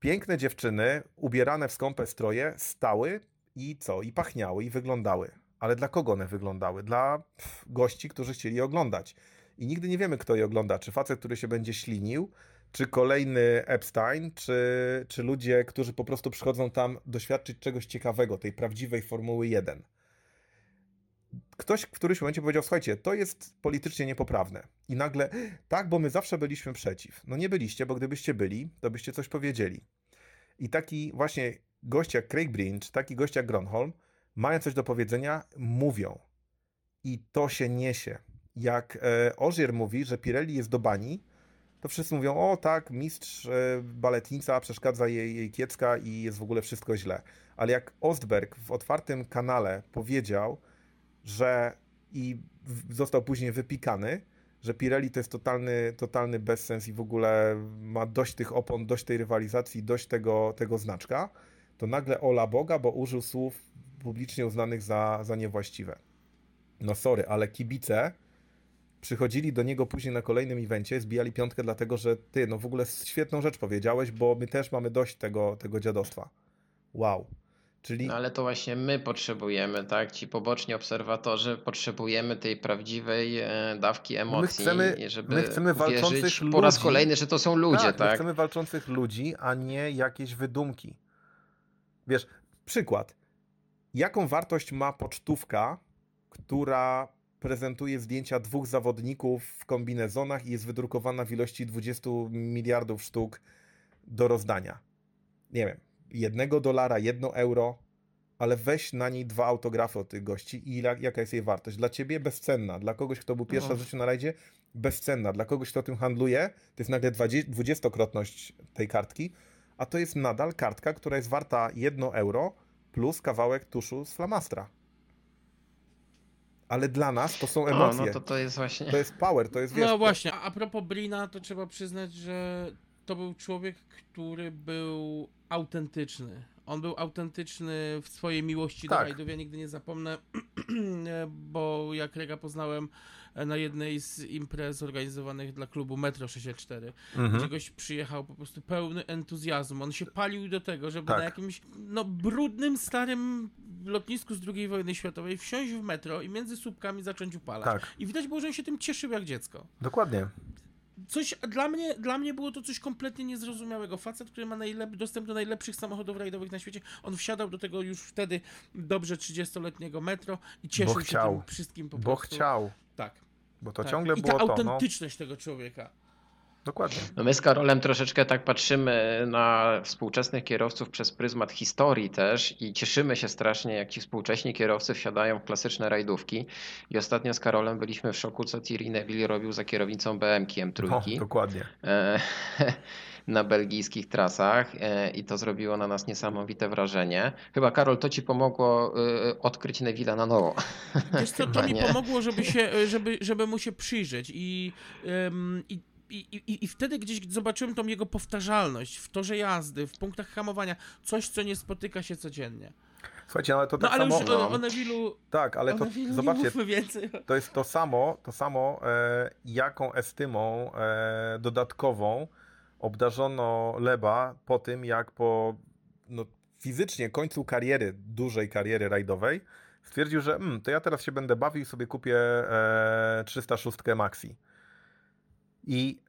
Piękne dziewczyny, ubierane w skąpe stroje, stały i co? I pachniały, i wyglądały. Ale dla kogo one wyglądały? Dla gości, którzy chcieli je oglądać. I nigdy nie wiemy, kto je ogląda. Czy facet, który się będzie ślinił, czy kolejny Epstein, czy, czy ludzie, którzy po prostu przychodzą tam doświadczyć czegoś ciekawego, tej prawdziwej Formuły 1. Ktoś w którymś momencie powiedział, słuchajcie, to jest politycznie niepoprawne. I nagle, tak, bo my zawsze byliśmy przeciw. No nie byliście, bo gdybyście byli, to byście coś powiedzieli. I taki właśnie gość jak Craig Brinch, taki gość jak Gronholm, mają coś do powiedzenia, mówią. I to się niesie. Jak e, Ożier mówi, że Pirelli jest do bani, to wszyscy mówią, o tak, mistrz, e, baletnica, przeszkadza jej, jej kiecka i jest w ogóle wszystko źle. Ale jak Ostberg w otwartym kanale powiedział, że i został później wypikany, że Pirelli to jest totalny, totalny bezsens i w ogóle ma dość tych opon, dość tej rywalizacji, dość tego, tego znaczka, to nagle ola Boga, bo użył słów publicznie uznanych za, za niewłaściwe. No sorry, ale kibice przychodzili do niego później na kolejnym evencie, zbijali piątkę dlatego, że ty, no w ogóle świetną rzecz powiedziałeś, bo my też mamy dość tego, tego dziadostwa. Wow. Czyli... No ale to właśnie my potrzebujemy, tak? Ci poboczni obserwatorzy potrzebujemy tej prawdziwej e, dawki emocji, my chcemy, żeby my chcemy walczących ludzi. po raz kolejny, że to są ludzie, tak? tak? My chcemy walczących ludzi, a nie jakieś wydumki. Wiesz, przykład. Jaką wartość ma pocztówka, która prezentuje zdjęcia dwóch zawodników w kombinezonach i jest wydrukowana w ilości 20 miliardów sztuk do rozdania. Nie wiem, jednego dolara, jedno euro, ale weź na niej dwa autografy od tych gości i jaka jest jej wartość. Dla ciebie bezcenna, dla kogoś, kto był pierwszy raz w życiu na rajdzie, bezcenna. Dla kogoś, kto tym handluje, to jest nagle dwudziestokrotność tej kartki, a to jest nadal kartka, która jest warta jedno euro plus kawałek tuszu z flamastra ale dla nas to są emocje. O, no to to jest właśnie... To jest power, to jest wiesz, No właśnie, a propos Brina, to trzeba przyznać, że to był człowiek, który był autentyczny. On był autentyczny w swojej miłości tak. do rajdów. Ja nigdy nie zapomnę, bo jak Rega poznałem na jednej z imprez organizowanych dla klubu Metro 64, mhm. gdzie gość przyjechał po prostu pełny entuzjazmu. On się palił do tego, żeby tak. na jakimś no, brudnym, starym lotnisku z II wojny światowej wsiąść w metro i między słupkami zacząć upalać. Tak. I widać było, że on się tym cieszył jak dziecko. Dokładnie coś dla mnie, dla mnie było to coś kompletnie niezrozumiałego. Facet, który ma najlep- dostęp do najlepszych samochodów rajdowych na świecie, on wsiadał do tego już wtedy dobrze 30-letniego metro i cieszył się tym wszystkim po Bo prostu. chciał. Tak. Bo to tak. ciągle I było ta autentyczność no. tego człowieka. Dokładnie. No my z Karolem troszeczkę tak patrzymy na współczesnych kierowców przez pryzmat historii też i cieszymy się strasznie, jak ci współcześni kierowcy wsiadają w klasyczne rajdówki. I ostatnio z Karolem byliśmy w szoku, co Thierry Neville robił za kierownicą BMK M3 No, dokładnie. e, na belgijskich trasach e, i to zrobiło na nas niesamowite wrażenie. Chyba Karol, to ci pomogło e, odkryć Neville'a na nowo. Wiesz co, to mi pomogło, żeby, się, żeby, żeby mu się przyjrzeć i, i, i, i, i wtedy gdzieś zobaczyłem tą jego powtarzalność w torze jazdy, w punktach hamowania, coś, co nie spotyka się codziennie. Słuchajcie, ale to No tak ale samo. już no. o, o Nevilu, Tak, ale o to Nevilu zobaczcie, mówmy więcej. to jest to samo, to samo e, jaką estymą e, dodatkową obdarzono Leba po tym, jak po no, fizycznie końcu kariery, dużej kariery rajdowej, stwierdził, że mm, to ja teraz się będę bawił i sobie kupię e, 306 Maxi. I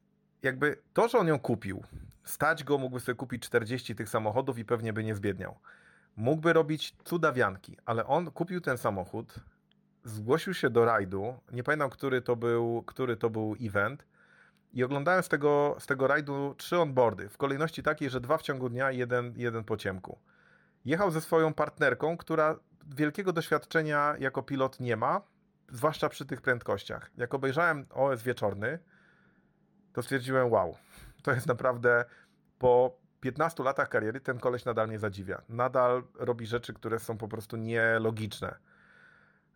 jakby to, że on ją kupił, stać go, mógłby sobie kupić 40 tych samochodów i pewnie by nie zbiedniał. Mógłby robić cudawianki, ale on kupił ten samochód, zgłosił się do rajdu, nie pamiętam, który to był, który to był event i oglądałem z tego, z tego rajdu trzy onboardy, w kolejności takiej, że dwa w ciągu dnia, jeden, jeden po ciemku. Jechał ze swoją partnerką, która wielkiego doświadczenia jako pilot nie ma, zwłaszcza przy tych prędkościach. Jak obejrzałem OS wieczorny, to stwierdziłem, wow, to jest naprawdę po 15 latach kariery ten koleś nadal mnie zadziwia. Nadal robi rzeczy, które są po prostu nielogiczne.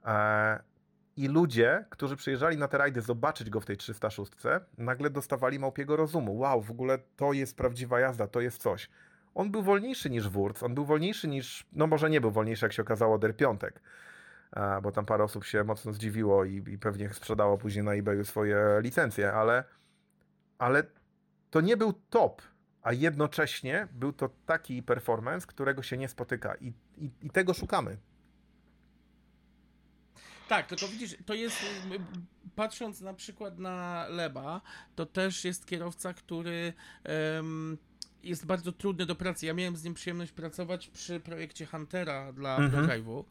E, I ludzie, którzy przyjeżdżali na te rajdy zobaczyć go w tej 306, nagle dostawali małpiego rozumu. Wow, w ogóle to jest prawdziwa jazda, to jest coś. On był wolniejszy niż Wurz, on był wolniejszy niż, no może nie był wolniejszy, jak się okazało, Der Piątek, bo tam parę osób się mocno zdziwiło i, i pewnie sprzedało później na eBayu swoje licencje, ale, ale to nie był top, a jednocześnie był to taki performance, którego się nie spotyka i, i, i tego szukamy. Tak, tylko widzisz, to jest, y, patrząc na przykład na Leba, to też jest kierowca, który em, jest bardzo trudny do pracy. Ja miałem z nim przyjemność pracować przy projekcie Huntera dla Mhm. ProDrive'u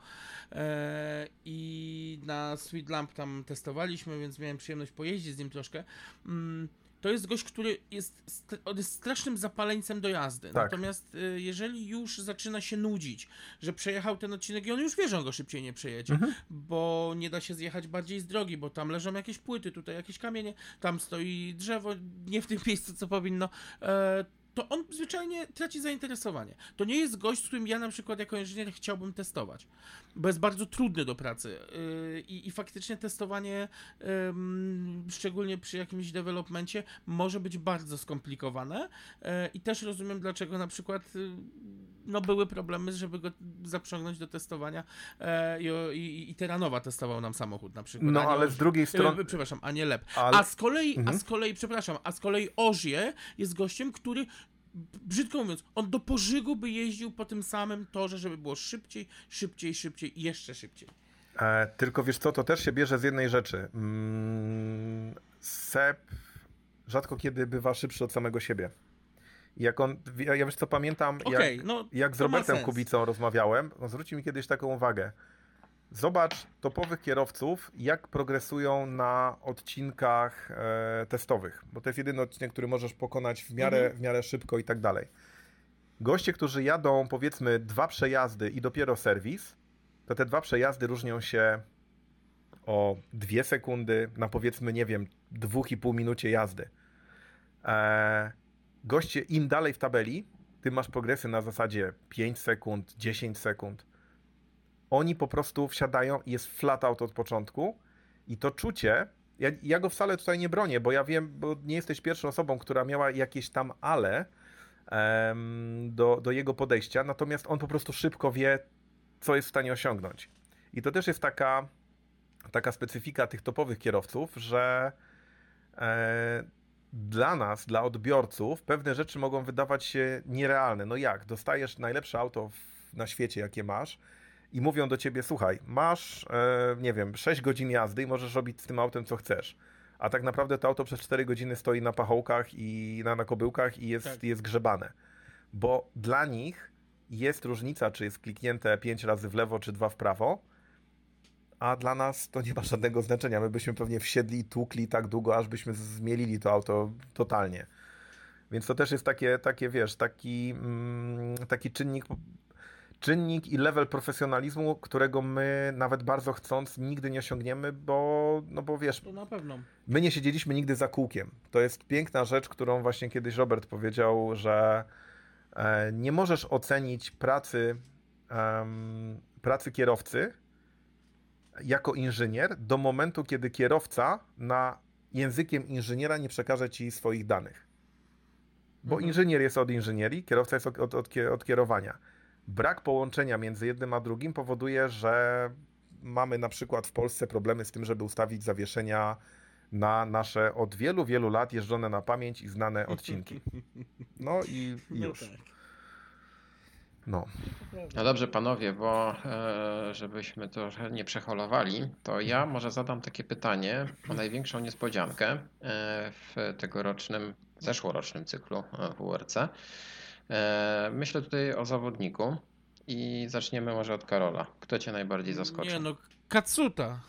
e, i na Sweet Lamp tam testowaliśmy, więc miałem przyjemność pojeździć z nim troszkę. Mm, to jest gość, który jest, st- on jest strasznym zapaleńcem do jazdy. Tak. Natomiast y, jeżeli już zaczyna się nudzić, że przejechał ten odcinek i on już wie, że on go szybciej nie przejedzie, Mhm. bo nie da się zjechać bardziej z drogi, bo tam leżą jakieś płyty, tutaj jakieś kamienie, tam stoi drzewo, nie w tym miejscu, co powinno. To on zwyczajnie traci zainteresowanie. To nie jest gość, z którym ja na przykład jako inżynier chciałbym testować, bo jest bardzo trudny do pracy Yy, i, faktycznie testowanie, ym, szczególnie przy jakimś developmencie, może być bardzo skomplikowane Yy, i też rozumiem, dlaczego na przykład yy, no, były problemy, żeby go zaprzągnąć do testowania e, i, i, i Teranowa testował nam samochód na przykład. No ale z drugiej strony... E, Przepraszam, a nie Lep. Ale... A z kolei, Mhm. a z kolei, przepraszam, a z kolei Ożie jest gościem, który brzydko mówiąc, on do pożygu by jeździł po tym samym torze, żeby było szybciej, szybciej, szybciej i jeszcze szybciej. E, tylko wiesz co, to też się bierze z jednej rzeczy. Mm, Seb rzadko kiedy bywa szybszy od samego siebie. Jak on, ja ja wiesz co, pamiętam, Okej, jak, no jak z Robertem. Kubicą rozmawiałem, on zwrócił mi kiedyś taką uwagę. Zobacz topowych kierowców, jak progresują na odcinkach e, testowych, bo to jest jedyny odcinek, który możesz pokonać w miarę, Mhm. w miarę szybko i tak dalej. Goście, którzy jadą powiedzmy dwa przejazdy i dopiero serwis, to te dwa przejazdy różnią się o dwie sekundy na powiedzmy, nie wiem, dwóch i pół minucie jazdy. E, goście, im dalej w tabeli, tym masz progresy na zasadzie 5 sekund, 10 sekund. Oni po prostu wsiadają i jest flat out od początku i to czucie, ja, ja go wcale tutaj nie bronię, bo ja wiem, bo nie jesteś pierwszą osobą, która miała jakieś tam ale do, do jego podejścia, natomiast on po prostu szybko wie, co jest w stanie osiągnąć. I to też jest taka, taka specyfika tych topowych kierowców, że e, dla nas, dla odbiorców, pewne rzeczy mogą wydawać się nierealne. No jak? Dostajesz najlepsze auto w, na świecie, jakie masz, i mówią do ciebie: Słuchaj, masz, e, nie wiem, 6 godzin jazdy i możesz robić z tym autem, co chcesz. A tak naprawdę to auto przez 4 godziny stoi na pachołkach i na, na kobyłkach i jest, Tak. jest grzebane. Bo dla nich jest różnica, czy jest kliknięte 5 razy w lewo, czy 2 w prawo, a dla nas to nie ma żadnego znaczenia. My byśmy pewnie wsiedli i tłukli tak długo, aż byśmy zmielili to auto totalnie. Więc to też jest takie, takie wiesz, taki, mm, taki czynnik, czynnik i level profesjonalizmu, którego my nawet bardzo chcąc nigdy nie osiągniemy, bo, no bo wiesz, To na pewno. my nie siedzieliśmy nigdy za kółkiem. To jest piękna rzecz, którą właśnie kiedyś Robert powiedział, że e, nie możesz ocenić pracy, pracy kierowcy jako inżynier do momentu, kiedy kierowca na językiem inżyniera nie przekaże ci swoich danych. Bo Mhm. inżynier jest od inżynierii, kierowca jest od, od, od, kie- od kierowania. Brak połączenia między jednym a drugim powoduje, że mamy na przykład w Polsce problemy z tym, żeby ustawić zawieszenia na nasze od wielu, wielu lat jeżdżone na pamięć i znane odcinki. No i No już. tak. No. No dobrze, panowie, bo e, żebyśmy to nie przeholowali, to ja może zadam takie pytanie o największą niespodziankę e, w tegorocznym, zeszłorocznym cyklu e, WRC. Myślę tutaj o zawodniku i zaczniemy może od Karola. Kto cię najbardziej zaskoczył? Nie no, Katsuta.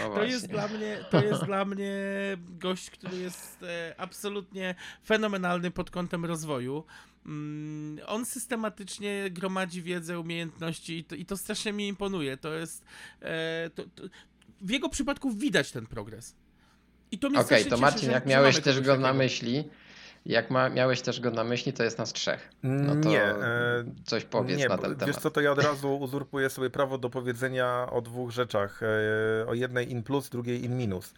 no To jest dla mnie, to jest dla mnie gość, który jest e, absolutnie fenomenalny pod kątem rozwoju. Mm, on systematycznie gromadzi wiedzę, umiejętności i to, i to strasznie mi imponuje. To jest. E, to, to, w jego przypadku widać ten progres. I to mnie Okej, strasznie to cieszy, Marcin, że- jak miałeś też go na myśli, jak ma, miałeś też go na myśli, to jest nas trzech. No to nie. E, coś powiedz nie, na ten wiesz temat. co, to ja od razu uzurpuję sobie prawo do powiedzenia o dwóch rzeczach. E, o jednej in plus, drugiej in minus.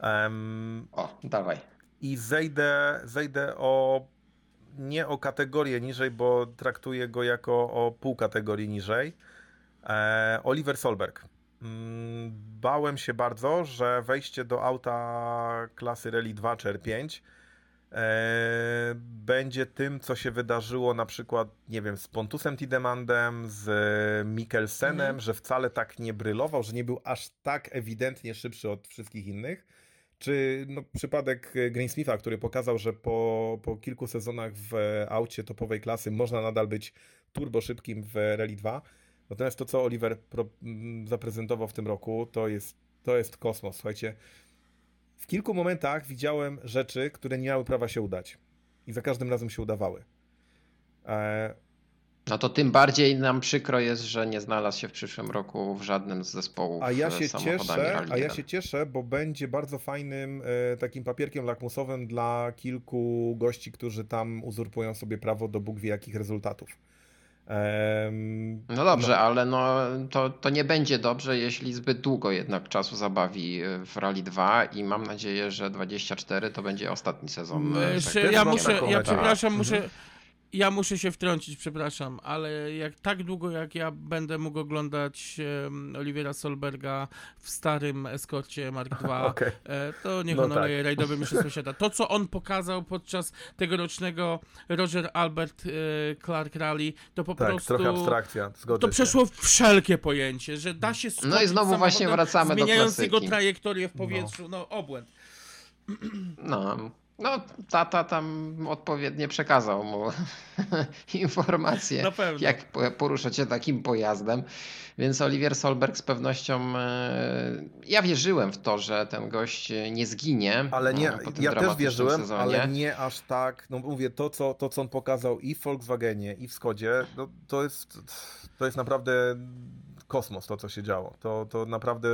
Em, O, dawaj. I zejdę, zejdę o nie o kategorię niżej, bo traktuję go jako o pół kategorii niżej. E, Oliver Solberg. Mm, Bałem się bardzo, że wejście do auta klasy Rally 2 czy R5 e, będzie tym, co się wydarzyło na przykład, nie wiem, z Pontusem Tidemandem, z Mikkelsenem, Mhm. że wcale tak nie brylował, że nie był aż tak ewidentnie szybszy od wszystkich innych. Czy no, przypadek e, Greensmitha, który pokazał, że po, po kilku sezonach w e, aucie topowej klasy można nadal być turbo szybkim w Rally 2. Natomiast to, co Oliver pro, zaprezentował w tym roku, to jest, to jest kosmos. Słuchajcie, w kilku momentach widziałem rzeczy, które nie miały prawa się udać. I za każdym razem się udawały. E, No to tym bardziej nam przykro jest, że nie znalazł się w przyszłym roku w żadnym z zespołów A ja się cieszę, Rally a ja 1. się cieszę, bo będzie bardzo fajnym e, takim papierkiem lakmusowym dla kilku gości, którzy tam uzurpują sobie prawo do Bóg wie jakich rezultatów. Em, No dobrze, ale no, to, to nie będzie dobrze, jeśli zbyt długo jednak czasu zabawi y, w Rally 2 i mam nadzieję, że 24 to będzie ostatni sezon. E, y, też ja muszę, ja przepraszam, Mhm. muszę. Ja muszę się wtrącić, przepraszam, ale jak tak długo jak ja będę mógł oglądać em, Oliwiera Solberga w starym eskorcie Mark II, Okej. e, to niech No on tak. oleje rajdowe mistrzostwo świata. To, co on pokazał podczas tegorocznego Roger Albert e, Clark Rally, to po Tak, prostu... trochę abstrakcja, zgodzę To się. przeszło wszelkie pojęcie, że da się No i znowu właśnie wracamy do zmieniając jego trajektorię w powietrzu. No, obłęd. No, no tata tam odpowiednio przekazał mu informacje, Na pewno. jak po- poruszać się takim pojazdem. Więc Oliwier Solberg z pewnością. e, Ja wierzyłem w to, że ten gość nie zginie. Ale nie, e, po tym ja też wierzyłem, sezonie. ale nie aż tak. No mówię, to co, to co on pokazał i w Volkswagenie, i w Skodzie, no, to, jest, to jest naprawdę kosmos, to co się działo. To, to naprawdę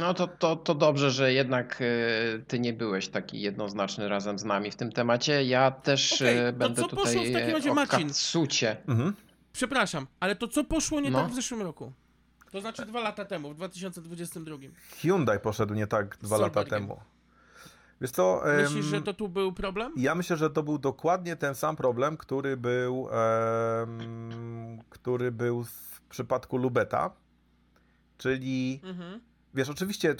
No to, to, to dobrze, że jednak e, ty nie byłeś taki jednoznaczny razem z nami w tym temacie. Ja też e, to będę co poszło tutaj w takim e, razie, Marcin? Katsucie. Mhm. Przepraszam, ale to co poszło nie No. tak w zeszłym roku? To znaczy dwa lata temu, w 2022. Hyundai poszedł nie tak dwa lata temu. Wiesz co? Myślisz, że to tu był problem? Ja myślę, że to był dokładnie ten sam problem, który był, em, który był w przypadku Lubeta. Czyli, Mhm. wiesz, oczywiście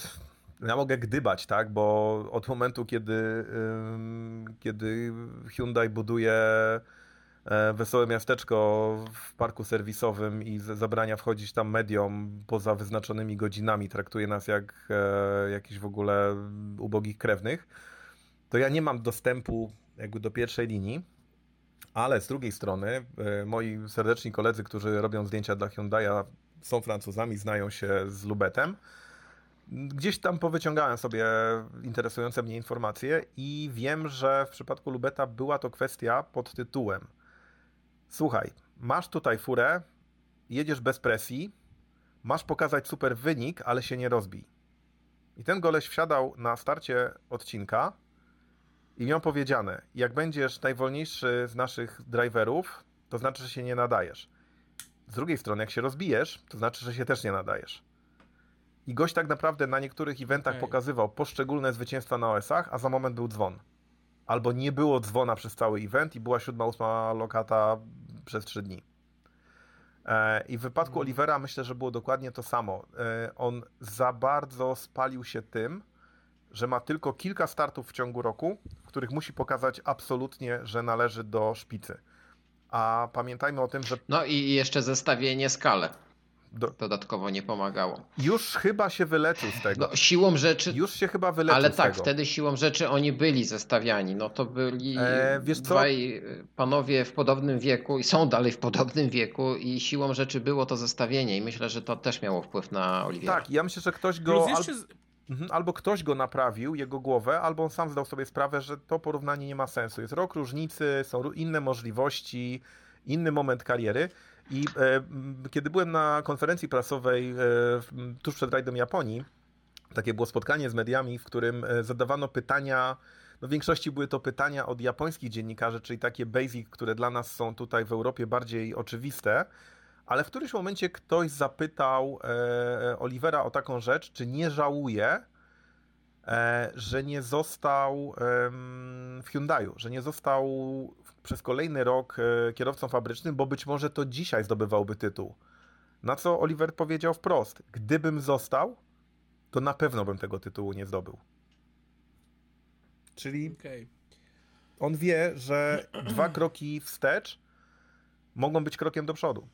ja mogę gdybać, tak, bo od momentu, kiedy, kiedy Hyundai buduje e, wesołe miasteczko w parku serwisowym i zabrania wchodzić tam mediom poza wyznaczonymi godzinami, traktuje nas jak e, jakichś w ogóle ubogich krewnych, to ja nie mam dostępu jakby do pierwszej linii, ale z drugiej strony e, moi serdeczni koledzy, którzy robią zdjęcia dla Hyundai'a są Francuzami, znają się z Lubetem. Gdzieś tam powyciągałem sobie interesujące mnie informacje i wiem, że w przypadku Lubeta była to kwestia pod tytułem Słuchaj, masz tutaj furę, jedziesz bez presji, masz pokazać super wynik, ale się nie rozbij. I ten goleś wsiadał na starcie odcinka i miał powiedziane, jak będziesz najwolniejszy z naszych driverów, to znaczy, że się nie nadajesz. Z drugiej strony, jak się rozbijesz, to znaczy, że się też nie nadajesz. I gość tak naprawdę na niektórych eventach Okej. pokazywał poszczególne zwycięstwa na OS-ach, a za moment był dzwon. Albo nie było dzwona przez cały event i była siódma, ósma lokata przez trzy dni. E, I w wypadku Mhm. Olivera myślę, że było dokładnie to samo. E, On za bardzo spalił się tym, że ma tylko kilka startów w ciągu roku, w których musi pokazać absolutnie, że należy do szpicy. A pamiętajmy o tym, że No i jeszcze zestawienie skale do, dodatkowo nie pomagało. już chyba się wyleczył z tego. No, siłą rzeczy, Już się chyba wyleczył ale z tak, tego. wtedy siłą rzeczy oni byli zestawiani. No to byli E, dwaj e, panowie w podobnym wieku i są dalej w podobnym wieku i siłą rzeczy było to zestawienie i myślę, że to też miało wpływ na Oliwiera. Tak, ja myślę, że ktoś go. Plus jeszcze, Mhm, Albo ktoś go naprawił, jego głowę, albo on sam zdał sobie sprawę, że to porównanie nie ma sensu. Jest rok różnicy, są inne możliwości, inny moment kariery. I e, kiedy byłem na konferencji prasowej e, tuż przed rajdem Japonii, takie było spotkanie z mediami, w którym e, zadawano pytania. No w większości były to pytania od japońskich dziennikarzy, czyli takie basic, które dla nas są tutaj w Europie bardziej oczywiste. Ale w którymś momencie ktoś zapytał e, Olivera o taką rzecz, czy nie żałuje, e, że nie został em, w Hyundaiu, że nie został przez kolejny rok e, kierowcą fabrycznym, bo być może to dzisiaj zdobywałby tytuł. Na co Oliver powiedział wprost: Gdybym został, to na pewno bym tego tytułu nie zdobył. Czyli okej. on wie, że dwa kroki wstecz mogą być krokiem do przodu.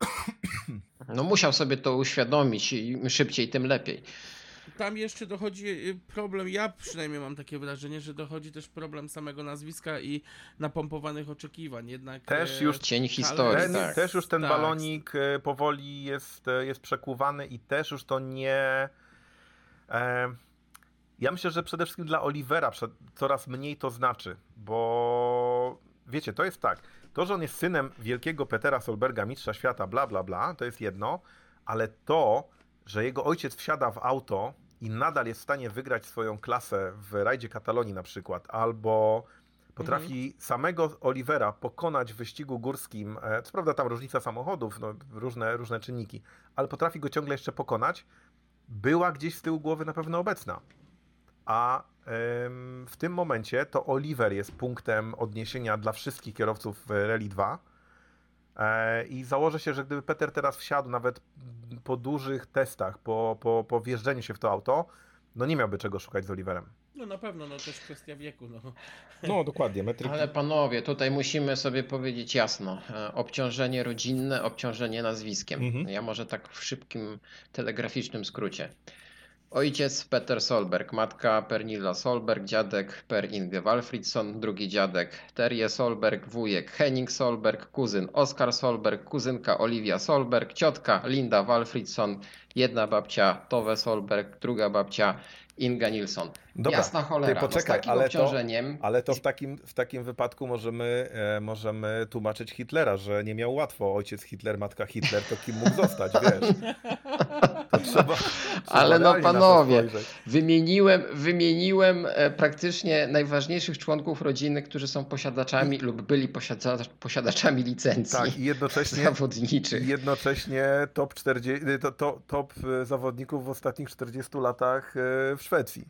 No musiał sobie to uświadomić i im szybciej, tym lepiej. Tam jeszcze dochodzi y, problem, ja przynajmniej mam takie wrażenie, że dochodzi też problem samego nazwiska i napompowanych oczekiwań. Jednak Też e, już Cień historii, Ten, tak. Też już ten Tak. balonik e, powoli jest, e, jest przekuwany i też już to nie. E, ja myślę, że przede wszystkim dla Olivera coraz mniej to znaczy, bo wiecie, to jest tak. To, że on jest synem wielkiego Petera Solberga, mistrza świata, bla, bla, bla, to jest jedno, ale to, że jego ojciec wsiada w auto i nadal jest w stanie wygrać swoją klasę w rajdzie Katalonii na przykład, albo potrafi samego Olivera pokonać w wyścigu górskim, e, co prawda tam różnica samochodów, no, różne, różne czynniki, ale potrafi go ciągle jeszcze pokonać, była gdzieś z tyłu głowy na pewno obecna. A w tym momencie to Oliver jest punktem odniesienia dla wszystkich kierowców w Rally 2. E, I założę się, że gdyby Peter teraz wsiadł nawet po dużych testach, po, po, po wjeżdżeniu się w to auto, no nie miałby czego szukać z Oliverem. No na pewno, no też kwestia wieku. No. No dokładnie, metryki. Ale panowie, tutaj musimy sobie powiedzieć jasno. e, Obciążenie rodzinne, obciążenie nazwiskiem. Mhm. Ja może tak w szybkim, telegraficznym skrócie. Ojciec Peter Solberg, matka Pernilla Solberg, dziadek Per Inge Walfridsson, drugi dziadek Terje Solberg, wujek Henning Solberg, kuzyn Oskar Solberg, kuzynka Olivia Solberg, ciotka Linda Walfridsson, jedna babcia Tove Solberg, druga babcia Inga Nilsson. Dobra, Jasna cholera, ty no z poczekaj, takim ale to- obciążeniem... Ale to w takim, w takim wypadku możemy, e, możemy tłumaczyć Hitlera, że nie miał łatwo. Ojciec Hitler, matka Hitler, to kim mógł zostać, wiesz? To trzeba, Ale no to panowie. Wymieniłem, wymieniłem e, praktycznie najważniejszych członków rodziny, którzy są posiadaczami lub byli posiada, posiadaczami licencji Tak, i jednocześnie, zawodniczych. jednocześnie top, 40, to, to, top e, zawodników w ostatnich 40 latach e, w Szwecji.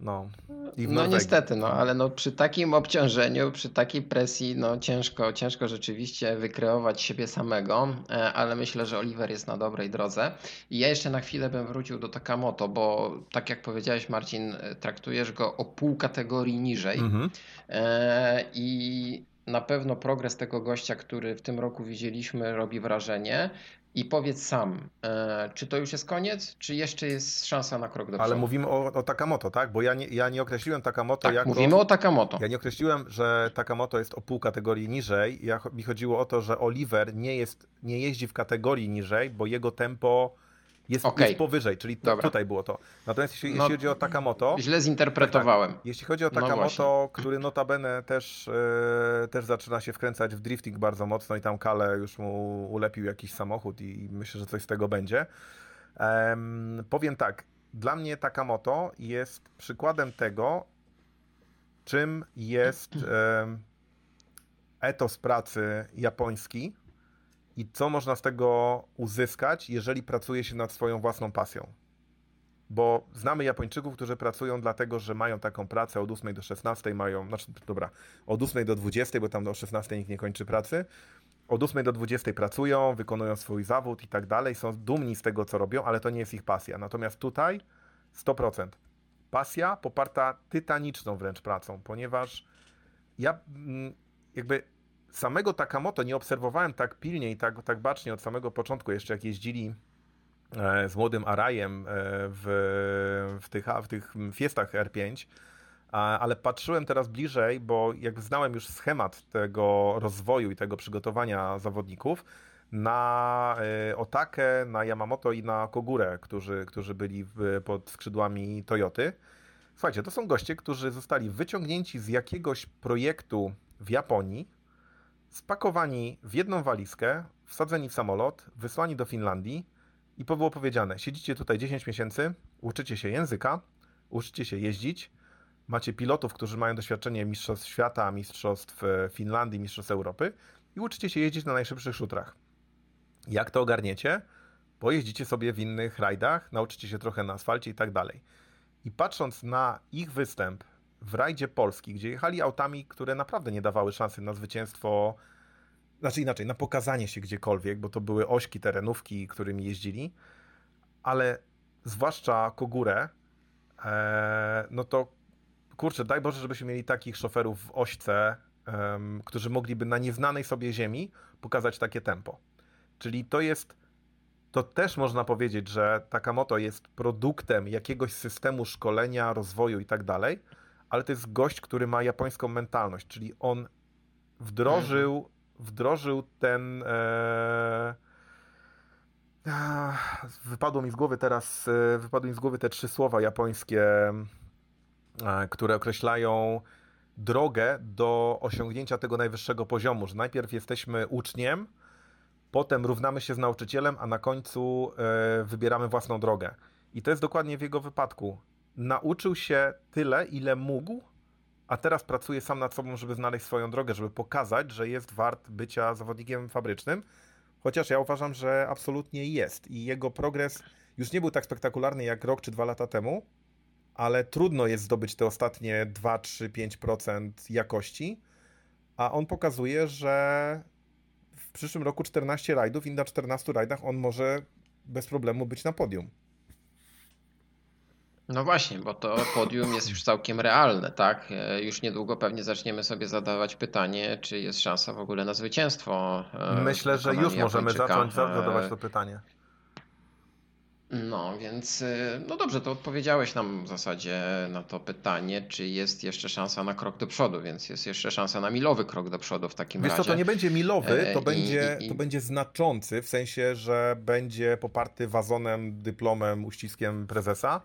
No, No niestety, no ale no przy takim obciążeniu, przy takiej presji, no ciężko, ciężko rzeczywiście wykreować siebie samego, e, ale myślę, że Oliver jest na dobrej drodze. I ja jeszcze na chwilę bym wrócił do Takamoto, bo tak jak powiedziałeś Marcin, e, traktujesz go o pół kategorii niżej. Mhm. E, I na pewno progres tego gościa, który w tym roku widzieliśmy, robi wrażenie. I powiedz sam, e, czy to już jest koniec, czy jeszcze jest szansa na krok do przodu? Ale mówimy o, o Takamoto, tak? Bo ja nie, ja nie określiłem Takamoto tak, jako... mówimy o Takamoto. Ja nie określiłem, że Takamoto jest o pół kategorii niżej. Ja, mi chodziło o to, że Oliver nie, jest, nie jeździ w kategorii niżej, bo jego tempo jest, Okej. jest powyżej, czyli to, tutaj było to. Natomiast jeśli, No, jeśli chodzi o Takamoto, Źle zinterpretowałem. jeśli chodzi o No Takamoto, który notabene też, e, też zaczyna się wkręcać w drifting bardzo mocno i tam Kale już mu ulepił jakiś samochód i, i myślę, że coś z tego będzie. Em, powiem tak, dla mnie Takamoto jest przykładem tego, czym jest em, etos pracy japoński i co można z tego uzyskać, jeżeli pracuje się nad swoją własną pasją. Bo znamy Japończyków, którzy pracują dlatego, że mają taką pracę od 8 do 16, mają, znaczy dobra, od 8 do 20, bo tam do 16 nikt nie kończy pracy. Od 8 do 20 pracują, wykonują swój zawód i tak dalej, są dumni z tego, co robią, ale to nie jest ich pasja. Natomiast tutaj 100%. Pasja poparta tytaniczną wręcz pracą, ponieważ ja mm, jakby samego Takamoto nie obserwowałem tak pilnie i tak, tak bacznie od samego początku, jeszcze jak jeździli e, z młodym Arajem e, w, w, tych, w tych fiestach R5, a- ale patrzyłem teraz bliżej, bo jak znałem już schemat tego rozwoju i tego przygotowania zawodników na e, Otakę, na Yamamoto i na Kogurę, którzy, którzy byli pod skrzydłami Toyoty. Słuchajcie, to są goście, którzy zostali wyciągnięci z jakiegoś projektu w Japonii, spakowani w jedną walizkę, wsadzeni w samolot, wysłani do Finlandii i było powiedziane: siedzicie tutaj 10 miesięcy, uczycie się języka, uczycie się jeździć, macie pilotów, którzy mają doświadczenie mistrzostw świata, mistrzostw e, Finlandii, mistrzostw Europy i uczycie się jeździć na najszybszych szutrach. Jak to ogarniecie? Pojeździcie sobie w innych rajdach, nauczycie się trochę na asfalcie i tak dalej. I patrząc na ich występ w rajdzie Polski, gdzie jechali autami, które naprawdę nie dawały szansy na zwycięstwo, znaczy inaczej, na pokazanie się gdziekolwiek, bo to były ośki, terenówki, którymi jeździli, ale zwłaszcza Kogurę, e, no to kurczę, daj Boże, żebyśmy mieli takich szoferów w ośce, którzy mogliby na nieznanej sobie ziemi pokazać takie tempo. Czyli to jest, to też można powiedzieć, że Takamoto jest produktem jakiegoś systemu szkolenia, rozwoju i tak dalej, ale to jest gość, który ma japońską mentalność, czyli on wdrożył, wdrożył ten. E... Wypadło mi z głowy teraz, e, wypadły mi z głowy te trzy słowa japońskie, e, które określają drogę do osiągnięcia tego najwyższego poziomu, że najpierw jesteśmy uczniem, potem równamy się z nauczycielem, a na końcu e, wybieramy własną drogę. I to jest dokładnie w jego wypadku. Nauczył się tyle, ile mógł, a teraz pracuje sam nad sobą, żeby znaleźć swoją drogę, żeby pokazać, że jest wart bycia zawodnikiem fabrycznym. Chociaż ja uważam, że absolutnie jest. I jego progres już nie był tak spektakularny jak rok czy dwa lata temu, ale trudno jest zdobyć te ostatnie 2, 3, 5% jakości. A on pokazuje, że w przyszłym roku 14 rajdów i na 14 rajdach on może bez problemu być na podium. No właśnie, bo to podium jest już całkiem realne, tak? E, Już niedługo pewnie zaczniemy sobie zadawać pytanie, czy jest szansa w ogóle na zwycięstwo. e, Myślę, że już możemy zacząć za- zadawać E, to pytanie. No, więc no dobrze, to odpowiedziałeś nam w zasadzie na to pytanie, czy jest jeszcze szansa na krok do przodu, więc jest jeszcze szansa na milowy krok do przodu w takim Wiesz razie. to nie będzie milowy, E, to i- będzie, i- i- to będzie znaczący, w sensie, że będzie poparty wazonem, dyplomem, uściskiem prezesa.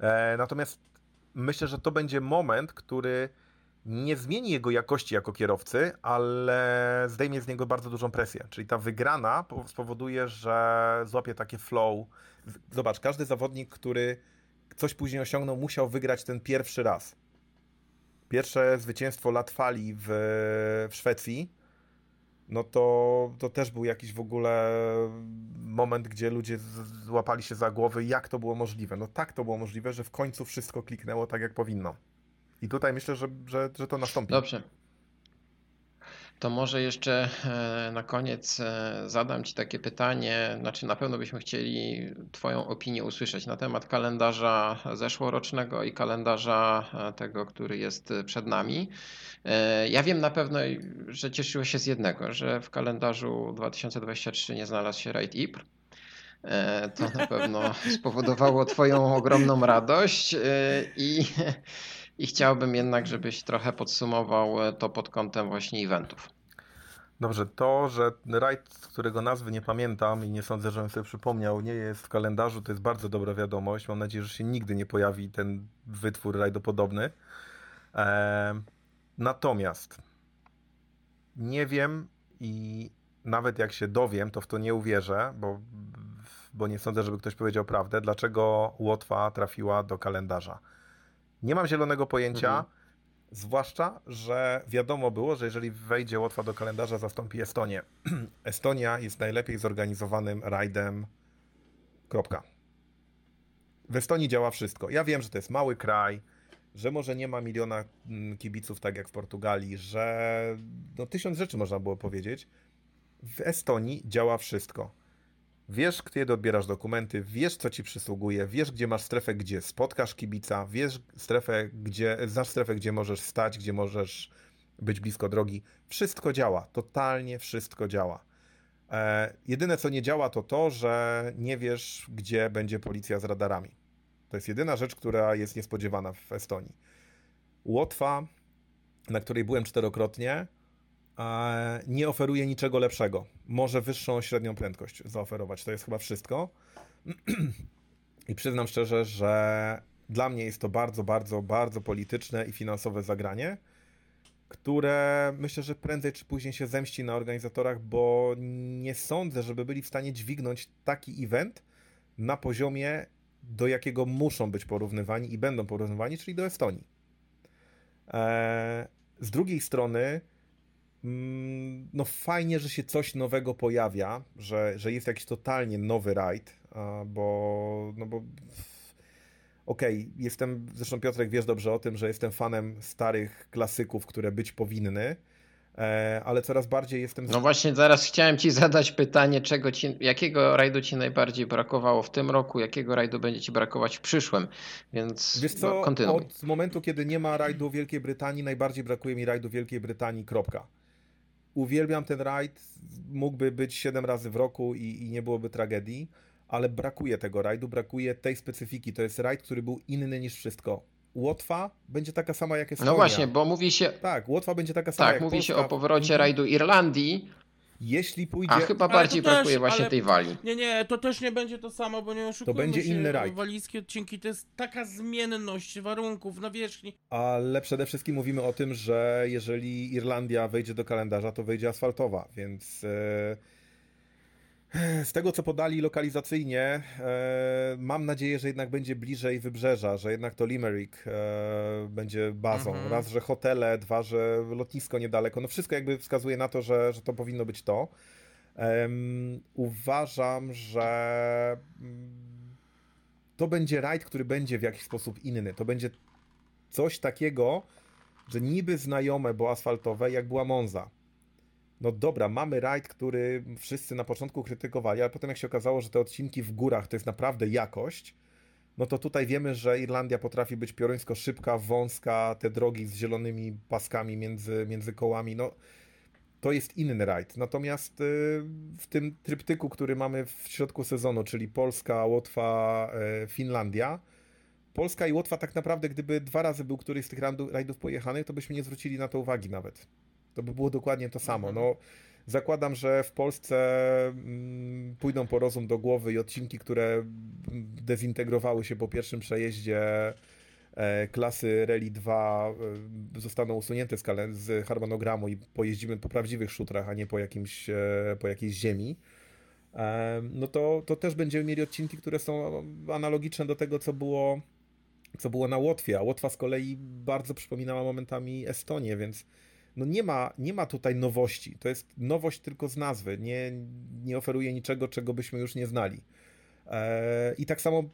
E, natomiast myślę, że to będzie moment, który nie zmieni jego jakości jako kierowcy, ale zdejmie z niego bardzo dużą presję. Czyli ta wygrana po- spowoduje, że złapie takie flow. Zobacz, każdy zawodnik, który coś później osiągnął, musiał wygrać ten pierwszy raz. Pierwsze zwycięstwo Latwali w, w Szwecji, no to, to też był jakiś w ogóle moment, gdzie ludzie złapali się za głowy, jak to było możliwe. No tak to było możliwe, że w końcu wszystko kliknęło tak, jak powinno. I tutaj myślę, że, że, że to nastąpi. Dobrze. To może jeszcze e, na koniec e, zadam Ci takie pytanie. Znaczy, na pewno byśmy chcieli Twoją opinię usłyszeć na temat kalendarza zeszłorocznego i kalendarza e, tego, który jest przed nami. Ja wiem na pewno, że cieszyłeś się z jednego, że w kalendarzu 2023 nie znalazł się Raid Ypres. To na pewno spowodowało Twoją ogromną radość i i chciałbym jednak, żebyś trochę podsumował e, to pod kątem właśnie eventów. Dobrze, to, że rajd, którego nazwy nie pamiętam i nie sądzę, że on sobie przypomniał, nie jest w kalendarzu, to jest bardzo dobra wiadomość. Mam nadzieję, że się nigdy nie pojawi ten wytwór rajdopodobny. Eee, natomiast nie wiem i nawet jak się dowiem, to w to nie uwierzę, bo, bo nie sądzę, żeby ktoś powiedział prawdę, dlaczego Łotwa trafiła do kalendarza. Nie mam zielonego pojęcia, mhm. zwłaszcza, że wiadomo było, że jeżeli wejdzie Łotwa do kalendarza, zastąpi Estonię. Estonia jest najlepiej zorganizowanym rajdem. Kropka. W Estonii działa wszystko. Ja wiem, że to jest mały kraj, że może nie ma miliona mm, kibiców tak jak w Portugalii, że no tysiąc rzeczy można było powiedzieć. W Estonii działa wszystko. Wiesz, kiedy odbierasz dokumenty, wiesz, co ci przysługuje, wiesz, gdzie masz strefę, gdzie spotkasz kibica, wiesz strefę, gdzie, znasz strefę, gdzie możesz stać, gdzie możesz być blisko drogi. Wszystko działa, totalnie wszystko działa. E, jedyne, co nie działa, to to, że nie wiesz, gdzie będzie policja z radarami. To jest jedyna rzecz, która jest niespodziewana w Estonii. Łotwa, na której byłem czterokrotnie, nie oferuje niczego lepszego. Może wyższą średnią prędkość zaoferować. To jest chyba wszystko. I przyznam szczerze, że dla mnie jest to bardzo, bardzo, bardzo polityczne i finansowe zagranie, które myślę, że prędzej czy później się zemści na organizatorach, bo nie sądzę, żeby byli w stanie dźwignąć taki event na poziomie, do jakiego muszą być porównywani i będą porównywani, czyli do Estonii. Eee, z drugiej strony, no fajnie, że się coś nowego pojawia, że, że jest jakiś totalnie nowy rajd, bo no bo okej, okay, jestem, zresztą Piotrek wiesz dobrze o tym, że jestem fanem starych klasyków, które być powinny, e, ale coraz bardziej jestem... No właśnie zaraz chciałem Ci zadać pytanie, czego ci, jakiego rajdu Ci najbardziej brakowało w tym roku, jakiego rajdu będzie Ci brakować w przyszłym, więc Wiesz co, kontynuuj. od momentu, kiedy nie ma rajdu Wielkiej Brytanii, najbardziej brakuje mi rajdu Wielkiej Brytanii, kropka uwielbiam ten rajd, mógłby być 7 razy w roku i, i nie byłoby tragedii, ale brakuje tego rajdu, brakuje tej specyfiki. To jest rajd, który był inny niż wszystko. Łotwa będzie taka sama jak Estonia. No właśnie, bo mówi się... Tak, Łotwa będzie taka sama tak, jak mówi Polska. się o powrocie rajdu Irlandii, jeśli pójdzie... A chyba bardziej też, brakuje właśnie tej wali. Nie, nie, to też nie będzie to samo, bo nie oszukujmy To będzie się, inny rajd. Walijskie odcinki to jest taka zmienność warunków na wierzchni. Ale przede wszystkim mówimy o tym, że jeżeli Irlandia wejdzie do kalendarza, to wejdzie asfaltowa, więc... Yy z tego, co podali lokalizacyjnie, e, mam nadzieję, że jednak będzie bliżej wybrzeża, że jednak to Limerick e, będzie bazą. Mhm. Raz, że hotele, dwa, że lotnisko niedaleko. No wszystko jakby wskazuje na to, że, że to powinno być to. uważam, że mm, to będzie rajd, który będzie w jakiś sposób inny. To będzie coś takiego, że niby znajome, bo asfaltowe, jak była Monza no dobra, mamy rajd, który wszyscy na początku krytykowali, ale potem jak się okazało, że te odcinki w górach to jest naprawdę jakość, no to tutaj wiemy, że Irlandia potrafi być pioruńsko szybka, wąska, te drogi z zielonymi paskami między, między kołami, no to jest inny rajd. Natomiast y, w tym tryptyku, który mamy w środku sezonu, czyli Polska, Łotwa, y, Finlandia, Polska i Łotwa tak naprawdę, gdyby dwa razy był któryś z tych rajdów pojechanych, to byśmy nie zwrócili na to uwagi nawet. To by było dokładnie to samo. Mhm. No, zakładam, że w Polsce mm, pójdą po rozum do głowy i odcinki, które dezintegrowały się po pierwszym przejeździe e, klasy Rally 2 e, zostaną usunięte z, z harmonogramu i pojeździmy po prawdziwych szutrach, a nie po, jakimś, e, po jakiejś ziemi, no to, to też będziemy mieli odcinki, które są analogiczne do tego, co było, co było na Łotwie, a Łotwa z kolei bardzo przypominała momentami Estonię, więc no nie ma, nie ma tutaj nowości. To jest nowość tylko z nazwy. Nie, nie oferuje niczego, czego byśmy już nie znali. E, I tak samo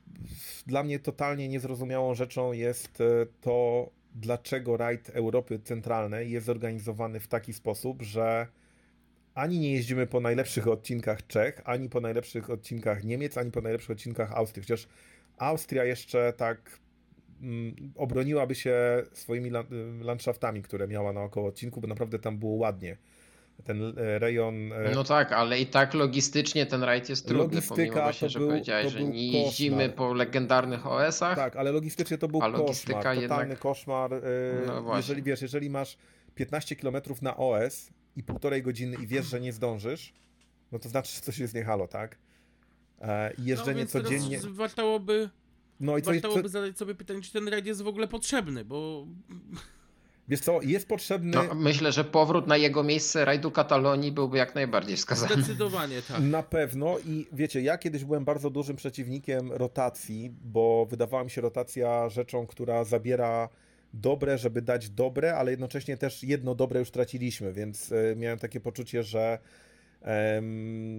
dla mnie totalnie niezrozumiałą rzeczą jest e, to, dlaczego rajd Europy Centralnej jest zorganizowany w taki sposób, że ani nie jeździmy po najlepszych odcinkach Czech, ani po najlepszych odcinkach Niemiec, ani po najlepszych odcinkach Austrii. Chociaż Austria jeszcze tak obroniłaby się swoimi landschaftami, które miała naokoło odcinku, bo naprawdę tam było ładnie ten e, rejon. E, no tak, ale i tak logistycznie ten rajd jest trudny, logistyka pomimo właśnie, że był, powiedziałeś, że nie jeździmy po legendarnych OS-ach. Tak, ale logistycznie to był koszmar, totalny jednak... koszmar. E, no jeżeli wiesz, jeżeli masz 15 km na OS i półtorej godziny i wiesz, że nie zdążysz, no to znaczy, że coś jest nie halo, tak? I jeżdżenie no, codziennie. Wartałoby, no i co, wartałoby co... zadać sobie pytanie, czy ten rajd jest w ogóle potrzebny, bo Wiesz co, jest potrzebny... No, myślę, że powrót na jego miejsce rajdu Katalonii byłby jak najbardziej wskazany. Zdecydowanie tak. Na pewno i wiecie, ja kiedyś byłem bardzo dużym przeciwnikiem rotacji, bo wydawała mi się rotacja rzeczą, która zabiera dobre, żeby dać dobre, ale jednocześnie też jedno dobre już traciliśmy, więc e, miałem takie poczucie, że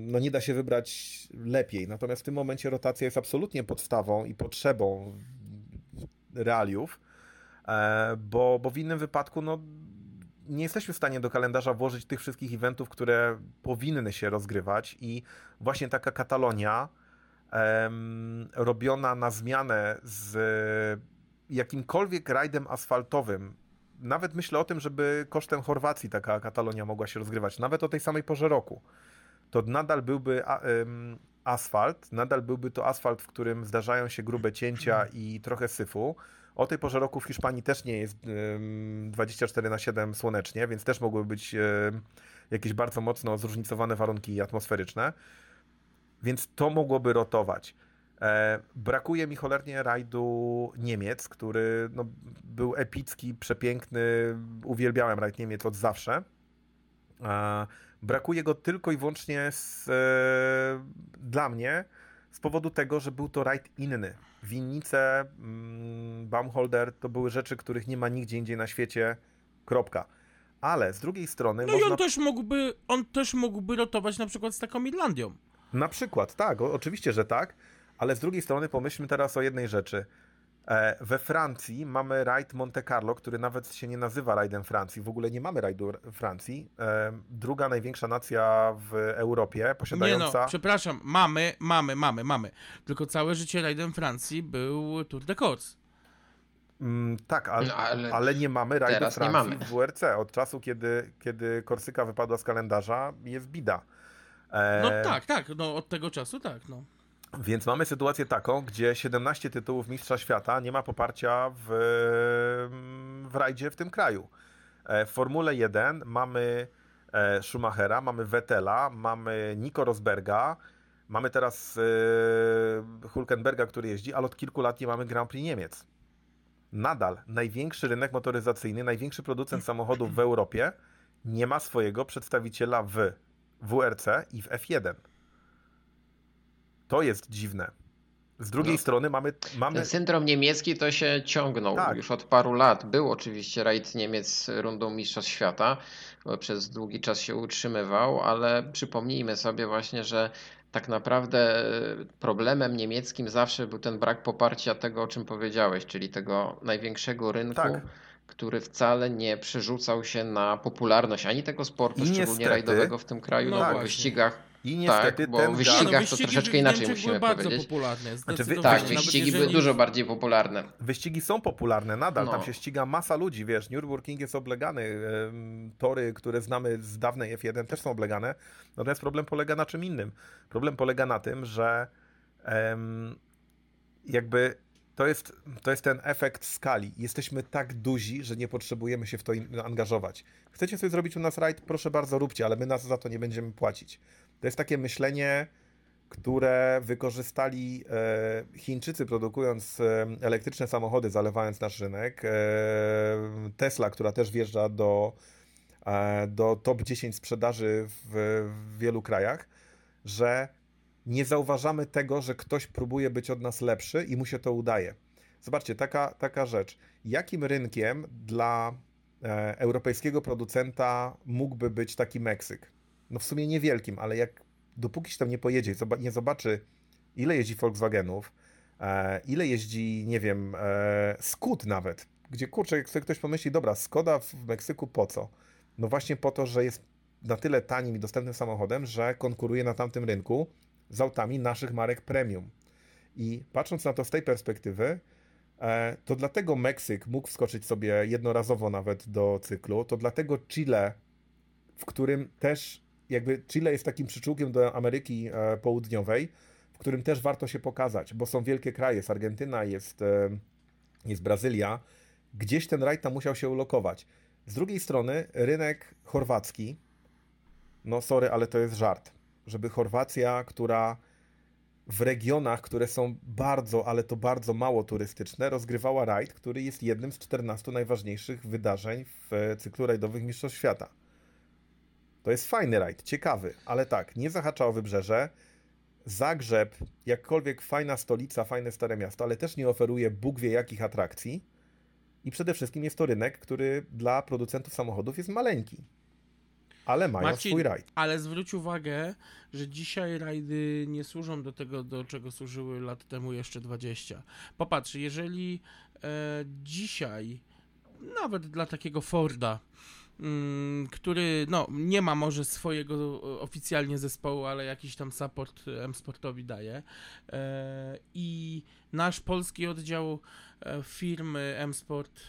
no nie da się wybrać lepiej. Natomiast w tym momencie rotacja jest absolutnie podstawą i potrzebą realiów. E, bo, bo w innym wypadku no, nie jesteśmy w stanie do kalendarza włożyć tych wszystkich eventów, które powinny się rozgrywać i właśnie taka Katalonia robiona na zmianę z jakimkolwiek rajdem asfaltowym, nawet myślę o tym, żeby kosztem Chorwacji taka Katalonia mogła się rozgrywać, nawet o tej samej porze roku, to nadal byłby asfalt, nadal byłby to asfalt, w którym zdarzają się grube cięcia i trochę syfu, o tej porze roku w Hiszpanii też nie jest 24 na 7 słonecznie, więc też mogłyby być jakieś bardzo mocno zróżnicowane warunki atmosferyczne. Więc to mogłoby rotować. E, brakuje mi cholernie rajdu Niemiec, który no, był epicki, przepiękny. Uwielbiałem rajd Niemiec od zawsze. E, brakuje go tylko i wyłącznie z, e, dla mnie z powodu tego, że był to rajd inny. Winnice, mm, Baumholder to były rzeczy, których nie ma nigdzie indziej na świecie. Kropka. Ale z drugiej strony. No można... i on też mógłby, on też mógłby rotować na przykład z taką Irlandią. Na przykład, tak, oczywiście, że tak. Ale z drugiej strony pomyślmy teraz o jednej rzeczy. E, we Francji mamy rajd Monte Carlo, który nawet się nie nazywa rajdem Francji. W ogóle nie mamy rajdu Francji. E, druga największa nacja w Europie, posiadająca... Nie no, przepraszam, mamy, mamy, mamy, mamy. Tylko całe życie rajdem Francji był Tour de Corse. Mm, tak, ale, no, ale, ale, nie mamy rajdu Francji mamy. w WRC. Od czasu, kiedy, kiedy Korsyka wypadła z kalendarza, jest bida. E... No tak, tak, no od tego czasu tak, no. Więc mamy sytuację taką, gdzie 17 tytułów Mistrza Świata nie ma poparcia w, w rajdzie w tym kraju. E, w Formule 1 mamy e, Schumachera, mamy Vettela, mamy Nico Rosberga, mamy teraz e, Hulkenberga, który jeździ, ale od kilku lat nie mamy Grand Prix Niemiec. Nadal największy rynek motoryzacyjny, największy producent samochodów w Europie nie ma swojego przedstawiciela w WRC i w F1. To jest dziwne. Z drugiej no. strony mamy, mamy. Ten syndrom niemiecki to się ciągnął tak. już od paru lat. Był oczywiście rajd Niemiec rundą Mistrzostw Świata, przez długi czas się utrzymywał, ale przypomnijmy sobie właśnie, że tak naprawdę problemem niemieckim zawsze był ten brak poparcia tego, o czym powiedziałeś, czyli tego największego rynku. Tak który wcale nie przerzucał się na popularność ani tego sportu, I szczególnie niestety, rajdowego w tym kraju, no, no w wyścigach i niestety tak, bo ten w wyścigach no, to troszeczkę inaczej musimy bardzo powiedzieć. popularne. Znaczy, wy, tak, wyścigi były dużo bardziej popularne. Wyścigi są popularne nadal, no. tam się ściga masa ludzi, wiesz, Nürburgring jest oblegany, tory, które znamy z dawnej F1 też są oblegane, natomiast problem polega na czym innym. Problem polega na tym, że jakby to jest, to jest ten efekt skali. Jesteśmy tak duzi, że nie potrzebujemy się w to angażować. Chcecie sobie zrobić u nas rajd? Proszę bardzo, róbcie, ale my nas za to nie będziemy płacić. To jest takie myślenie, które wykorzystali e, Chińczycy produkując e, elektryczne samochody, zalewając nasz rynek. E, Tesla, która też wjeżdża do, do top 10 sprzedaży w, w wielu krajach, że nie zauważamy tego, że ktoś próbuje być od nas lepszy i mu się to udaje. Zobaczcie, taka, taka rzecz. Jakim rynkiem dla europejskiego producenta mógłby być taki Meksyk? No w sumie niewielkim, ale jak dopóki się tam nie pojedzie, nie zobaczy ile jeździ Volkswagenów, e, ile jeździ, nie wiem, e, Skut nawet, gdzie kurczę, jak sobie ktoś pomyśli, dobra, Skoda w Meksyku po co? No właśnie po to, że jest na tyle tanim i dostępnym samochodem, że konkuruje na tamtym rynku z autami naszych marek premium. I patrząc na to z tej perspektywy, e, to dlatego Meksyk mógł wskoczyć sobie jednorazowo nawet do cyklu, to dlatego Chile, w którym też jakby Chile jest takim przyczółkiem do Ameryki e, Południowej, w którym też warto się pokazać, bo są wielkie kraje, jest Argentyna, jest, e, jest Brazylia, gdzieś ten rajd tam musiał się ulokować. Z drugiej strony rynek chorwacki, no sorry, ale to jest żart, żeby Chorwacja, która w regionach, które są bardzo, ale to bardzo mało turystyczne, rozgrywała rajd, który jest jednym z 14 najważniejszych wydarzeń w cyklu rajdowych Mistrzostw Świata. To jest fajny rajd, ciekawy, ale tak, nie zahacza o wybrzeże. Zagrzeb, jakkolwiek fajna stolica, fajne stare miasto, ale też nie oferuje Bóg wie jakich atrakcji. I przede wszystkim jest to rynek, który dla producentów samochodów jest maleńki. Ale mają Marcin, swój rajd. Ale zwróć uwagę, że dzisiaj rajdy nie służą do tego, do czego służyły lat temu jeszcze 20. Popatrz, jeżeli e, dzisiaj, nawet dla takiego Forda, który no, nie ma może swojego oficjalnie zespołu, ale jakiś tam support M-Sportowi daje. E, I nasz polski oddział e, firmy M-Sport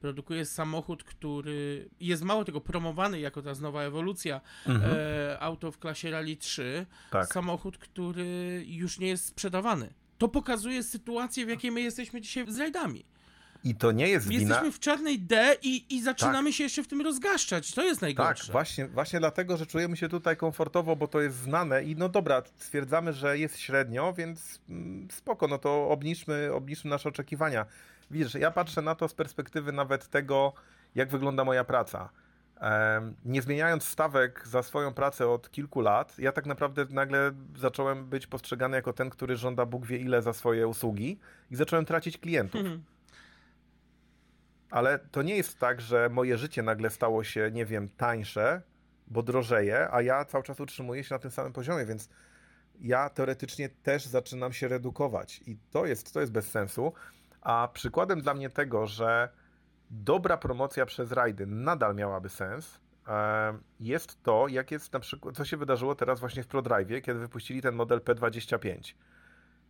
produkuje samochód, który jest mało tego promowany jako ta nowa ewolucja Mhm. e, auto w klasie Rally 3. Tak. Samochód, który już nie jest sprzedawany. To pokazuje sytuację, w jakiej my jesteśmy dzisiaj z rajdami. I to nie jest wina. Jesteśmy w czarnej D i, i zaczynamy się jeszcze w tym rozgaszczać. To jest Tak, najgorsze. właśnie, właśnie dlatego, że czujemy się tutaj komfortowo, bo to jest znane i no dobra, stwierdzamy, że jest średnio, więc mm, spoko, no to obniżmy, obniżmy nasze oczekiwania. Widzisz, ja patrzę na to z perspektywy nawet tego, jak wygląda moja praca. Nie zmieniając stawek za swoją pracę od kilku lat, ja tak naprawdę nagle zacząłem być postrzegany jako ten, który żąda Bóg wie ile za swoje usługi i zacząłem tracić klientów. Mhm. Ale to nie jest tak, że moje życie nagle stało się, nie wiem, tańsze, bo drożeje, a ja cały czas utrzymuję się na tym samym poziomie, więc ja teoretycznie też zaczynam się redukować i to jest, to jest bez sensu. A przykładem dla mnie tego, że dobra promocja przez rajdy nadal miałaby sens, e, jest to, jak jest na przykład, co się wydarzyło teraz właśnie w ProDrive, kiedy wypuścili ten model P25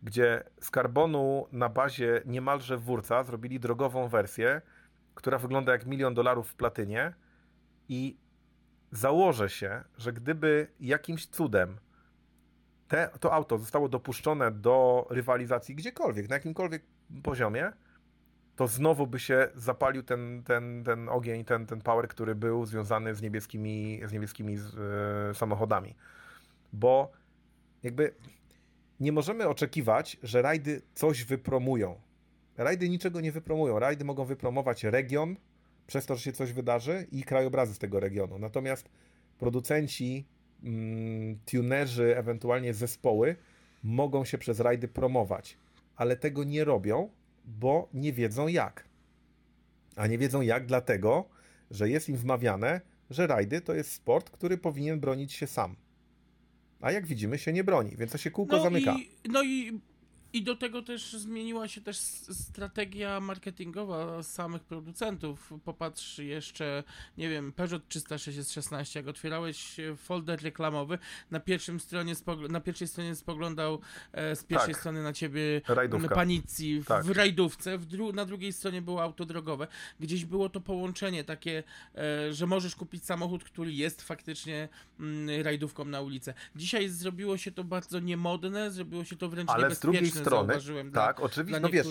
gdzie z karbonu na bazie niemalże wórca zrobili drogową wersję, która wygląda jak milion dolarów w platynie i założę się, że gdyby jakimś cudem te, to auto zostało dopuszczone do rywalizacji gdziekolwiek, na jakimkolwiek poziomie, to znowu by się zapalił ten, ten, ten ogień, ten, ten power, który był związany z niebieskimi, z niebieskimi e, samochodami. Bo jakby nie możemy oczekiwać, że rajdy coś wypromują. Rajdy niczego nie wypromują. Rajdy mogą wypromować region przez to, że się coś wydarzy i krajobrazy z tego regionu. Natomiast producenci, mm, tunerzy, ewentualnie zespoły mogą się przez rajdy promować, ale tego nie robią, bo nie wiedzą jak. A nie wiedzą jak dlatego, że jest im wmawiane, że rajdy to jest sport, który powinien bronić się sam. A jak widzimy, się nie broni, więc to się kółko No zamyka. i, no i, i do tego też zmieniła się też strategia marketingowa samych producentów. Popatrz jeszcze, nie wiem, Peugeot 316, jak otwierałeś folder reklamowy, na, pierwszym stronie na pierwszej stronie spoglądał e, z pierwszej Tak. strony na ciebie Rajdówka. panicji w, Tak. w rajdówce, w dru- na drugiej stronie było auto drogowe. Gdzieś było to połączenie takie, e, że możesz kupić samochód, który jest faktycznie mm, rajdówką na ulicę. Dzisiaj zrobiło się to bardzo niemodne, zrobiło się to wręcz Ale niebezpieczne, strony, tak, dla, oczywiście, dla no wiesz.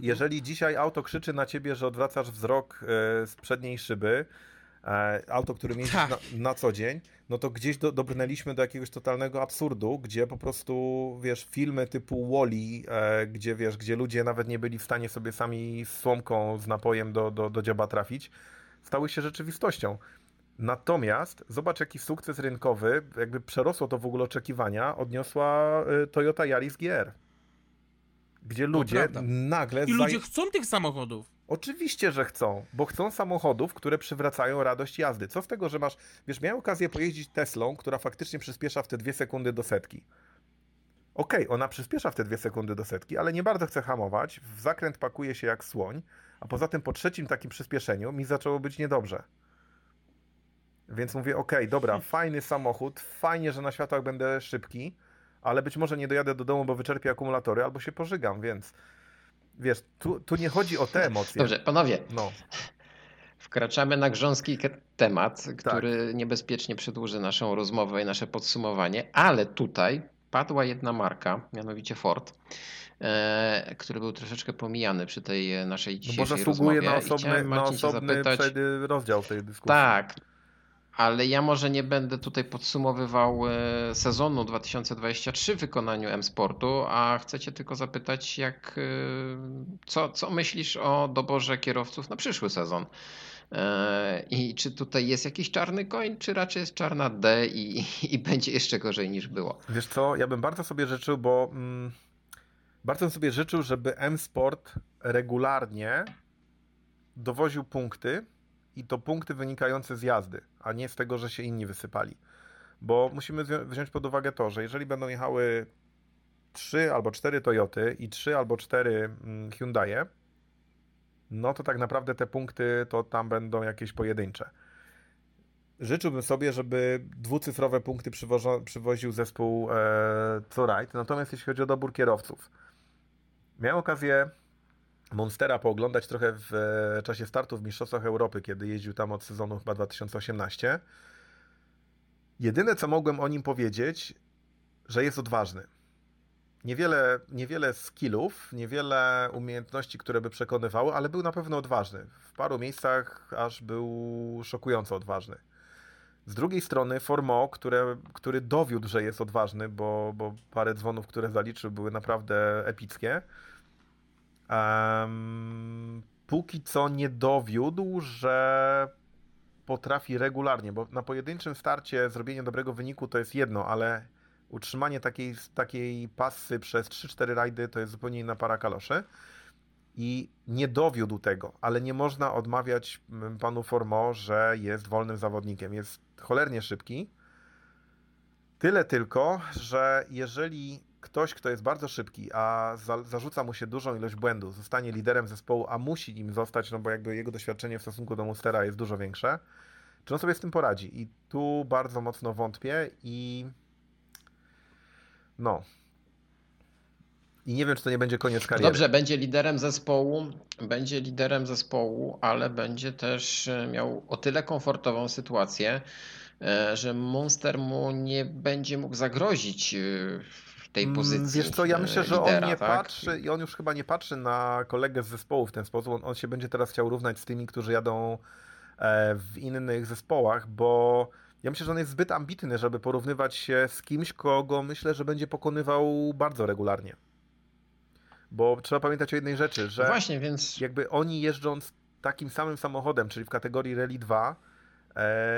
Jeżeli dzisiaj auto krzyczy na ciebie, że odwracasz wzrok e, z przedniej szyby, e, auto, które jeździsz Tak. na, na co dzień, no to gdzieś do, dobrnęliśmy do jakiegoś totalnego absurdu, gdzie po prostu, wiesz, filmy typu Wally, e, gdzie, wiesz, gdzie ludzie nawet nie byli w stanie sobie sami z słomką, z napojem do, do, do dziaba trafić, stały się rzeczywistością. Natomiast zobacz, jaki sukces rynkowy, jakby przerosło to w ogóle oczekiwania, odniosła e, Toyota Yaris GR. Gdzie ludzie nagle... I zaj- ludzie chcą tych samochodów. Oczywiście, że chcą, bo chcą samochodów, które przywracają radość jazdy. Co z tego, że masz, wiesz, miałem okazję pojeździć Teslą, która faktycznie przyspiesza w te dwie sekundy do setki. Okej, ona przyspiesza w te dwie sekundy do setki, ale nie bardzo chce hamować, w zakręt pakuje się jak słoń, A poza tym po trzecim takim przyspieszeniu mi zaczęło być niedobrze. Więc mówię, okej, dobra, fajny samochód, fajnie, że na światłach będę szybki, ale być może nie dojadę do domu, bo wyczerpię akumulatory, albo się pożygam, więc wiesz, tu, tu nie chodzi o te emocje. Dobrze, panowie, No, wkraczamy na grząski temat, Tak. który niebezpiecznie przedłuży naszą rozmowę i nasze podsumowanie, ale tutaj padła jedna marka, mianowicie Ford, e, który był troszeczkę pomijany przy tej e, naszej no bo dzisiejszej zasługuje rozmowie. na osobny, na osobny zapytać, rozdział tej dyskusji. Tak, ale ja może nie będę tutaj podsumowywał e, sezonu 2023 w wykonaniu M-Sportu, a chcę cię tylko zapytać, jak, e, co, co myślisz o doborze kierowców na przyszły sezon? E, I czy tutaj jest jakiś czarny koń, czy raczej jest czarna D i, i będzie jeszcze gorzej niż było? Wiesz co, ja bym bardzo sobie życzył, bo mm, bardzo bym sobie życzył, żeby M-Sport regularnie dowoził punkty i to punkty wynikające z jazdy, a nie z tego, że się inni wysypali. Bo musimy wzią- wziąć pod uwagę to, że jeżeli będą jechały 3 albo 4 Toyoty i 3 albo 4 mm, Hyundaie, no to tak naprawdę te punkty to tam będą jakieś pojedyncze. Życzyłbym sobie, żeby dwucyfrowe punkty przywożo, przywoził zespół e, Corrite. Natomiast jeśli chodzi o dobór kierowców, miałem okazję Monstera pooglądać trochę w e, czasie startu w Mistrzostwach Europy, kiedy jeździł tam od sezonu chyba 2018. Jedyne, co mogłem o nim powiedzieć, że jest odważny. Niewiele, niewiele skillów, niewiele umiejętności, które by przekonywały, ale był na pewno odważny. W paru miejscach aż był szokująco odważny. Z drugiej strony Formo, które, który dowiódł, że jest odważny, bo, bo parę dzwonów, które zaliczył, były naprawdę epickie. Em, póki co nie dowiódł, że potrafi regularnie, bo na pojedynczym starcie zrobienie dobrego wyniku to jest jedno, ale utrzymanie takiej, takiej pasy przez 3-4 rajdy to jest zupełnie inna para kaloszy. I nie dowiódł tego, ale nie można odmawiać mm, panu Formo, że jest wolnym zawodnikiem. Jest cholernie szybki. Tyle tylko, że jeżeli ktoś, kto jest bardzo szybki, a za, zarzuca mu się dużą ilość błędów, zostanie liderem zespołu, a musi im zostać, no bo jakby jego doświadczenie w stosunku do Mustera jest dużo większe, czy on sobie z tym poradzi? I tu bardzo mocno wątpię i no. I nie wiem, czy to nie będzie koniec kariery. Dobrze, będzie liderem zespołu, będzie liderem zespołu, ale będzie też e, miał o tyle komfortową sytuację, e, że Monster mu nie będzie mógł zagrozić e, w tej Mm, pozycji. Wiesz co, ja e, myślę, że lidera, on nie tak? patrzy i on już chyba nie patrzy na kolegę z zespołu w ten sposób. On, on się będzie teraz chciał równać z tymi, którzy jadą e, w innych zespołach, bo ja myślę, że on jest zbyt ambitny, żeby porównywać się z kimś, kogo myślę, że będzie pokonywał bardzo regularnie. Bo trzeba pamiętać o jednej rzeczy, że No Właśnie, więc jakby oni jeżdżąc takim samym samochodem, czyli w kategorii Rally 2, e,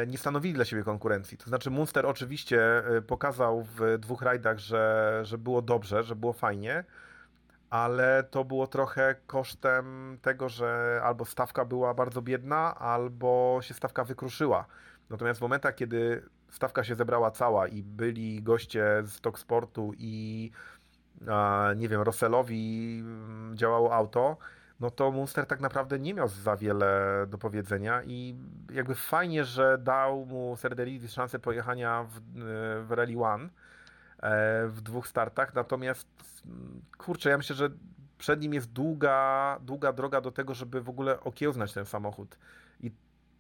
nie stanowili dla siebie konkurencji. To znaczy Munster oczywiście e, pokazał w dwóch rajdach, że, że było dobrze, że było fajnie, ale to było trochę kosztem tego, że albo stawka była bardzo biedna, albo się stawka wykruszyła. Natomiast w momentach, kiedy stawka się zebrała cała i byli goście z Tok Sportu i nie wiem, Rossellowi mm, działało auto, no to Munster tak naprawdę nie miał za wiele do powiedzenia i jakby fajnie, że dał mu Serderidis szansę pojechania w, w Rally One e, w dwóch startach, natomiast mm, kurczę, ja myślę, że przed nim jest długa, długa droga do tego, żeby w ogóle okiełznać ten samochód i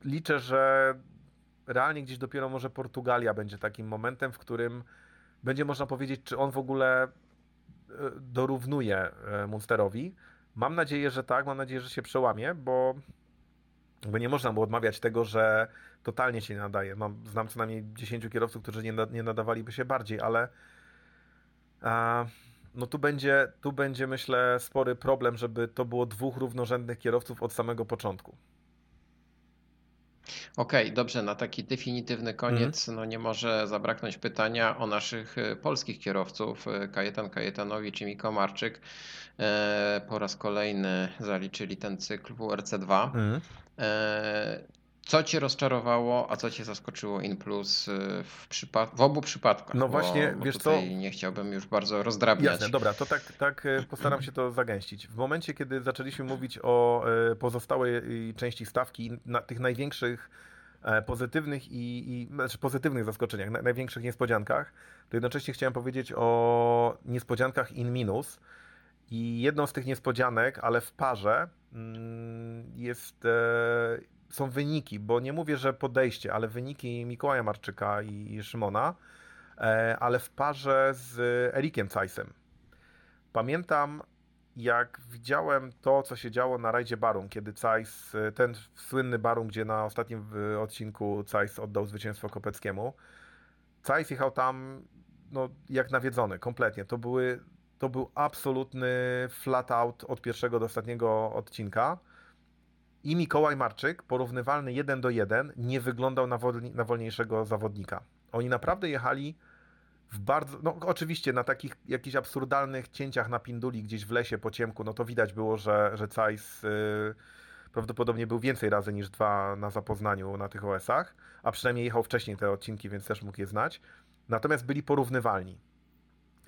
liczę, że realnie gdzieś dopiero może Portugalia będzie takim momentem, w którym będzie można powiedzieć, czy on w ogóle e, dorównuje e, Munsterowi. Mam nadzieję, że tak, mam nadzieję, że się przełamie, bo jakby nie można mu odmawiać tego, że totalnie się nie nadaje. Mam, znam co najmniej 10 kierowców, którzy nie, nie nadawaliby się bardziej, ale a, no tu będzie, tu będzie myślę spory problem, żeby to było dwóch równorzędnych kierowców od samego początku. Okej, dobrze, na taki definitywny koniec, Mhm. no nie może zabraknąć pytania o naszych e, polskich kierowców, e, Kajetan Kajetanowicz i Miko Marczyk. E, Po raz kolejny zaliczyli ten cykl WRC2. Mhm. E, Co cię rozczarowało, a co cię zaskoczyło in plus y, w, przypad- w obu przypadkach? No bo, właśnie, bo wiesz tutaj co? nie chciałbym już bardzo rozdrabniać. Jasne, dobra, to tak, tak e, postaram się to zagęścić. W momencie, kiedy zaczęliśmy mówić o e, pozostałej e, części stawki, na tych największych e, pozytywnych i, i znaczy pozytywnych zaskoczeniach, na, największych niespodziankach, to jednocześnie chciałem powiedzieć o niespodziankach in minus. I jedną z tych niespodzianek, ale w parze, mm, jest, e, są wyniki, bo nie mówię, że podejście, ale wyniki Mikołaja Marczyka i, Szymona, e, ale w parze z Erikiem Cajsem. Pamiętam, jak widziałem to, co się działo na rajdzie Barum, kiedy Cajs, e, ten słynny Barum, gdzie na ostatnim odcinku Cajs oddał zwycięstwo Kopeckiemu. Cajs jechał tam no, jak nawiedzony, kompletnie. To, były, to był absolutny flat out od pierwszego do ostatniego odcinka. I Mikołaj Marczyk, porównywalny jeden do jeden, nie wyglądał na, wolni, na wolniejszego zawodnika. Oni naprawdę jechali w bardzo, no oczywiście na takich jakichś absurdalnych cięciach na pinduli gdzieś w lesie po ciemku, no to widać było, że, że Cajs y, prawdopodobnie był więcej razy niż dwa na zapoznaniu na tych OS-ach, a przynajmniej jechał wcześniej te odcinki, więc też mógł je znać. Natomiast byli porównywalni.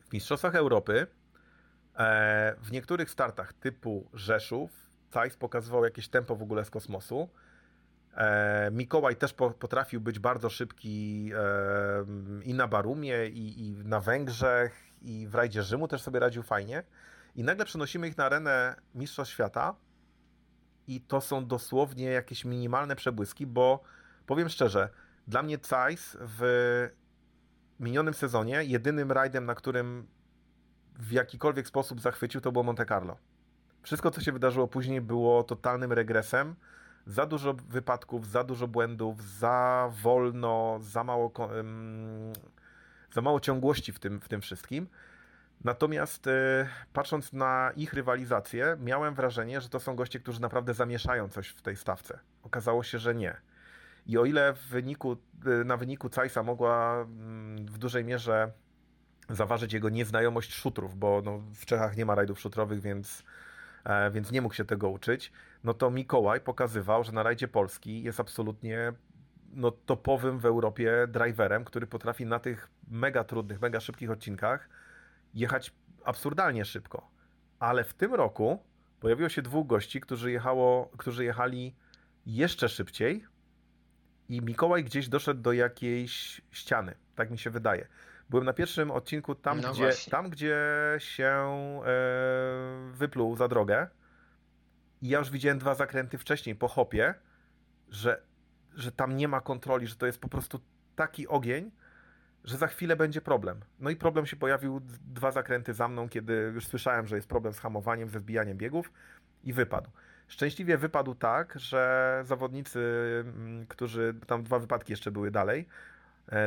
W Mistrzostwach Europy w niektórych startach typu Rzeszów Cajs pokazywał jakieś tempo w ogóle z kosmosu. E, Mikołaj też po, potrafił być bardzo szybki e, i na Barumie, i, na Węgrzech, i w rajdzie Rzymu też sobie radził fajnie. I nagle przenosimy ich na arenę Mistrzostw Świata i to są dosłownie jakieś minimalne przebłyski, bo powiem szczerze, dla mnie Cajs w minionym sezonie jedynym rajdem, na którym w jakikolwiek sposób zachwycił, to było Monte Carlo. Wszystko, co się wydarzyło później, było totalnym regresem. Za dużo wypadków, za dużo błędów, za wolno, za mało, za mało ciągłości w tym, w tym wszystkim. Natomiast e, patrząc na ich rywalizację, miałem wrażenie, że to są goście, którzy naprawdę zamieszają coś w tej stawce. Okazało się, że nie. I o ile w wyniku, e, na wyniku Cajsa mogła mm, w dużej mierze zaważyć jego nieznajomość szutrów, bo no, w Czechach nie ma rajdów szutrowych, więc, e, więc nie mógł się tego uczyć, no to Mikołaj pokazywał, że na rajdzie Polski jest absolutnie no, topowym w Europie driverem, który potrafi na tych mega trudnych, mega szybkich odcinkach jechać absurdalnie szybko. Ale w tym roku pojawiło się dwóch gości, którzy, jechało, którzy jechali jeszcze szybciej i Mikołaj gdzieś doszedł do jakiejś ściany. Tak mi się wydaje. Byłem na pierwszym odcinku tam, No gdzie, właśnie. tam gdzie się e, wypluł za drogę i ja już widziałem dwa zakręty wcześniej po hopie, że, że tam nie ma kontroli, że to jest po prostu taki ogień, że za chwilę będzie problem. No i problem się pojawił dwa zakręty za mną, kiedy już słyszałem, że jest problem z hamowaniem, ze zbijaniem biegów i wypadł. Szczęśliwie wypadł tak, że zawodnicy, mm, którzy, tam dwa wypadki jeszcze były dalej,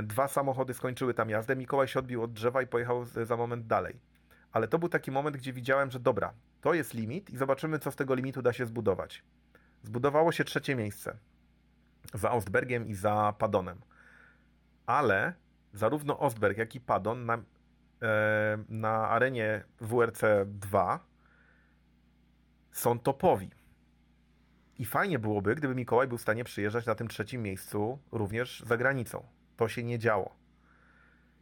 dwa samochody skończyły tam jazdę, Mikołaj się odbił od drzewa i pojechał za moment dalej. Ale to był taki moment, gdzie widziałem, że dobra, to jest limit i zobaczymy, co z tego limitu da się zbudować. Zbudowało się trzecie miejsce za Ostbergiem i za Padonem. Ale zarówno Ostberg, jak i Padon na, e, na arenie WRC 2 są topowi. I fajnie byłoby, gdyby Mikołaj był w stanie przyjeżdżać na tym trzecim miejscu również za granicą. To się nie działo.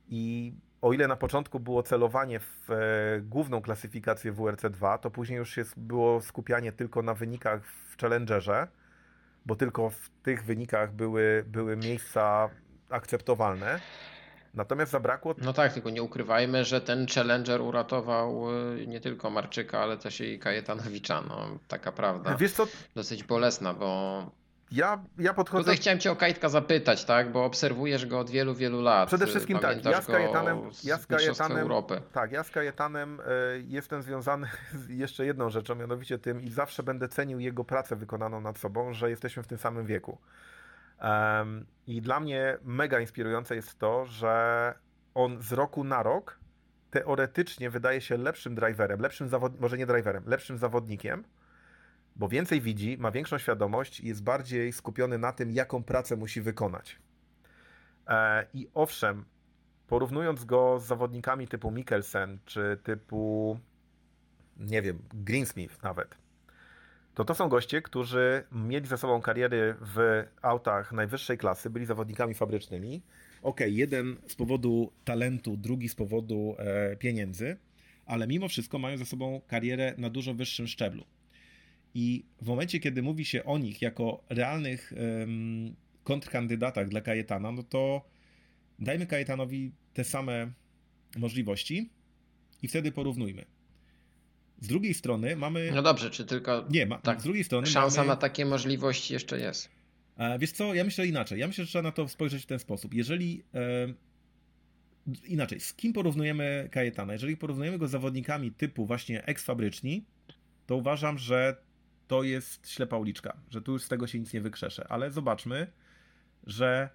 I o ile na początku było celowanie w e, główną klasyfikację WRC 2, to później już się było skupianie tylko na wynikach w Challengerze, bo tylko w tych wynikach były, były miejsca akceptowalne. Natomiast zabrakło No tak, tylko nie ukrywajmy, że ten Challenger uratował y, nie tylko Marczyka, ale też i Kajetanowicza. No, taka prawda. Wiesz co, Dosyć bolesna, bo ja, ja podchodzę... Tutaj chciałem cię o Kajtka zapytać, tak? Bo obserwujesz go od wielu, wielu lat. Przede wszystkim tak, Pamiętasz ja z Kajetanem, ja z Kajetanem, Europy. tak, ja z Kajetanem e, jestem związany z jeszcze jedną rzeczą, mianowicie tym i zawsze będę cenił jego pracę wykonaną nad sobą, że jesteśmy w tym samym wieku. I dla mnie mega inspirujące jest to, że on z roku na rok teoretycznie wydaje się lepszym driverem, lepszym może nie driverem, lepszym zawodnikiem, bo więcej widzi, ma większą świadomość i jest bardziej skupiony na tym, jaką pracę musi wykonać. E, I owszem, porównując go z zawodnikami typu Mikkelsen czy typu, nie wiem, Greensmith nawet, to to są goście, którzy mieli za sobą kariery w autach najwyższej klasy, byli zawodnikami fabrycznymi. Ok, jeden z powodu talentu, drugi z powodu e, pieniędzy, ale mimo wszystko mają za sobą karierę na dużo wyższym szczeblu. I w momencie, kiedy mówi się o nich jako realnych um, kontrkandydatach dla Kajetana, no to dajmy Kajetanowi te same możliwości i wtedy porównujmy. Z drugiej strony mamy. No dobrze, czy tylko. Nie, ma... tak, z drugiej strony. Szansa mamy... na takie możliwości jeszcze jest. A wiesz co, ja myślę inaczej. Ja myślę, że trzeba na to spojrzeć w ten sposób. Jeżeli. E... Inaczej, z kim porównujemy Kajetana? Jeżeli porównujemy go z zawodnikami typu właśnie eksfabryczni, to uważam, że to jest ślepa uliczka, że tu już z tego się nic nie wykrzesze. Ale zobaczmy, że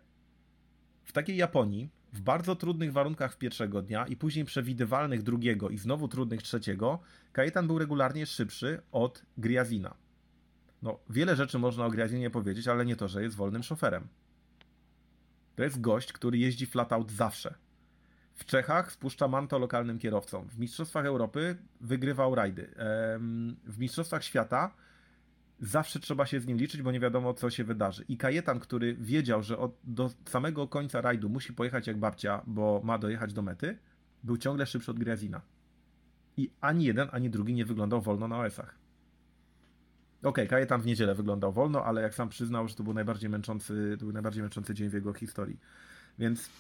w takiej Japonii, w bardzo trudnych warunkach pierwszego dnia i później przewidywalnych drugiego i znowu trudnych trzeciego, Kajetan był regularnie szybszy od Griazina. No, wiele rzeczy można o Griazinie powiedzieć, ale nie to, że jest wolnym szoferem. To jest gość, który jeździ flat out zawsze. W Czechach spuszcza manto lokalnym kierowcom. W Mistrzostwach Europy wygrywał rajdy. W Mistrzostwach Świata zawsze trzeba się z nim liczyć, bo nie wiadomo, co się wydarzy. I Kajetan, który wiedział, że od, do samego końca rajdu musi pojechać jak babcia, bo ma dojechać do mety, był ciągle szybszy od Griazina. I ani jeden, ani drugi nie wyglądał wolno na OS-ach. Okej, okay, Kajetan w niedzielę wyglądał wolno, ale jak sam przyznał, że to był najbardziej męczący, to był najbardziej męczący dzień w jego historii. Więc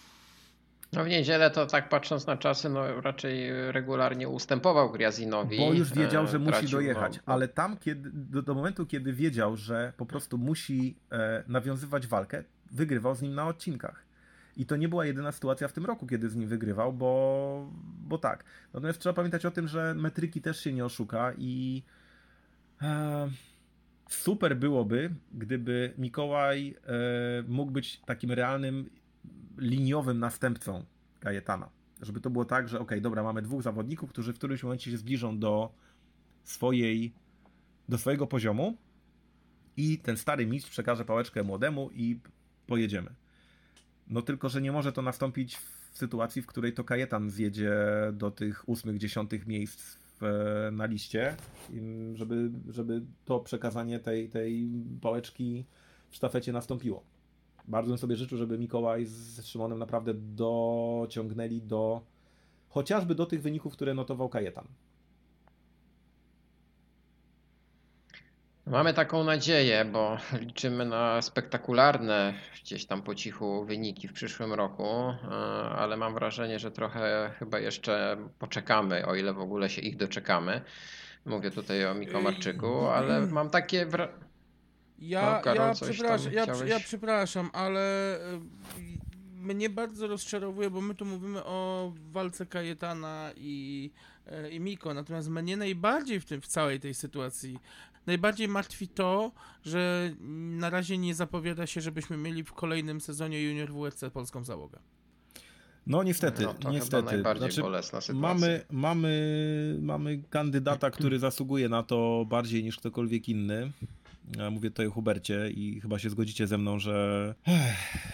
no w niedzielę to tak patrząc na czasy, no raczej regularnie ustępował Griazinowi. Bo już wiedział, że e, musi tracił, dojechać, no, ale tam kiedy, do, do, momentu, kiedy wiedział, że po prostu musi e, nawiązywać walkę, wygrywał z nim na odcinkach. I to nie była jedyna sytuacja w tym roku, kiedy z nim wygrywał, bo, bo tak. Natomiast trzeba pamiętać o tym, że metryki też się nie oszuka i e, super byłoby, gdyby Mikołaj e, mógł być takim realnym liniowym następcą Kajetana. Żeby to było tak, że ok, dobra, mamy dwóch zawodników, którzy w którymś momencie się zbliżą do swojej, do swojego poziomu i ten stary mistrz przekaże pałeczkę młodemu i pojedziemy. No tylko, że nie może to nastąpić w sytuacji, w której to Kajetan zjedzie do tych ósmych, dziesiątych miejsc w, na liście, żeby, żeby to przekazanie tej, tej pałeczki w sztafecie nastąpiło. Bardzo bym sobie życzył, żeby Mikołaj z Szymonem naprawdę dociągnęli do chociażby do tych wyników, które notował Kajetan. Mamy taką nadzieję, bo liczymy na spektakularne gdzieś tam po cichu wyniki w przyszłym roku, e, ale mam wrażenie, że trochę chyba jeszcze poczekamy, o ile w ogóle się ich doczekamy. Mówię tutaj o Mikomarczyku, ale mam takie wrażenie ja, no, Karol, ja, przepraszam, ja, ja, przepraszam, ale y, mnie bardzo rozczarowuje, bo my tu mówimy o walce Kajetana i, y, i Miko, natomiast mnie najbardziej w, tym, w całej tej sytuacji najbardziej martwi to, że na razie nie zapowiada się, żebyśmy mieli w kolejnym sezonie Junior WC polską załogę. No niestety, no, to niestety. Znaczy, bolesna mamy, mamy, mamy kandydata, który zasługuje na to bardziej niż ktokolwiek inny. Mówię tutaj o Hubercie i chyba się zgodzicie ze mną, że,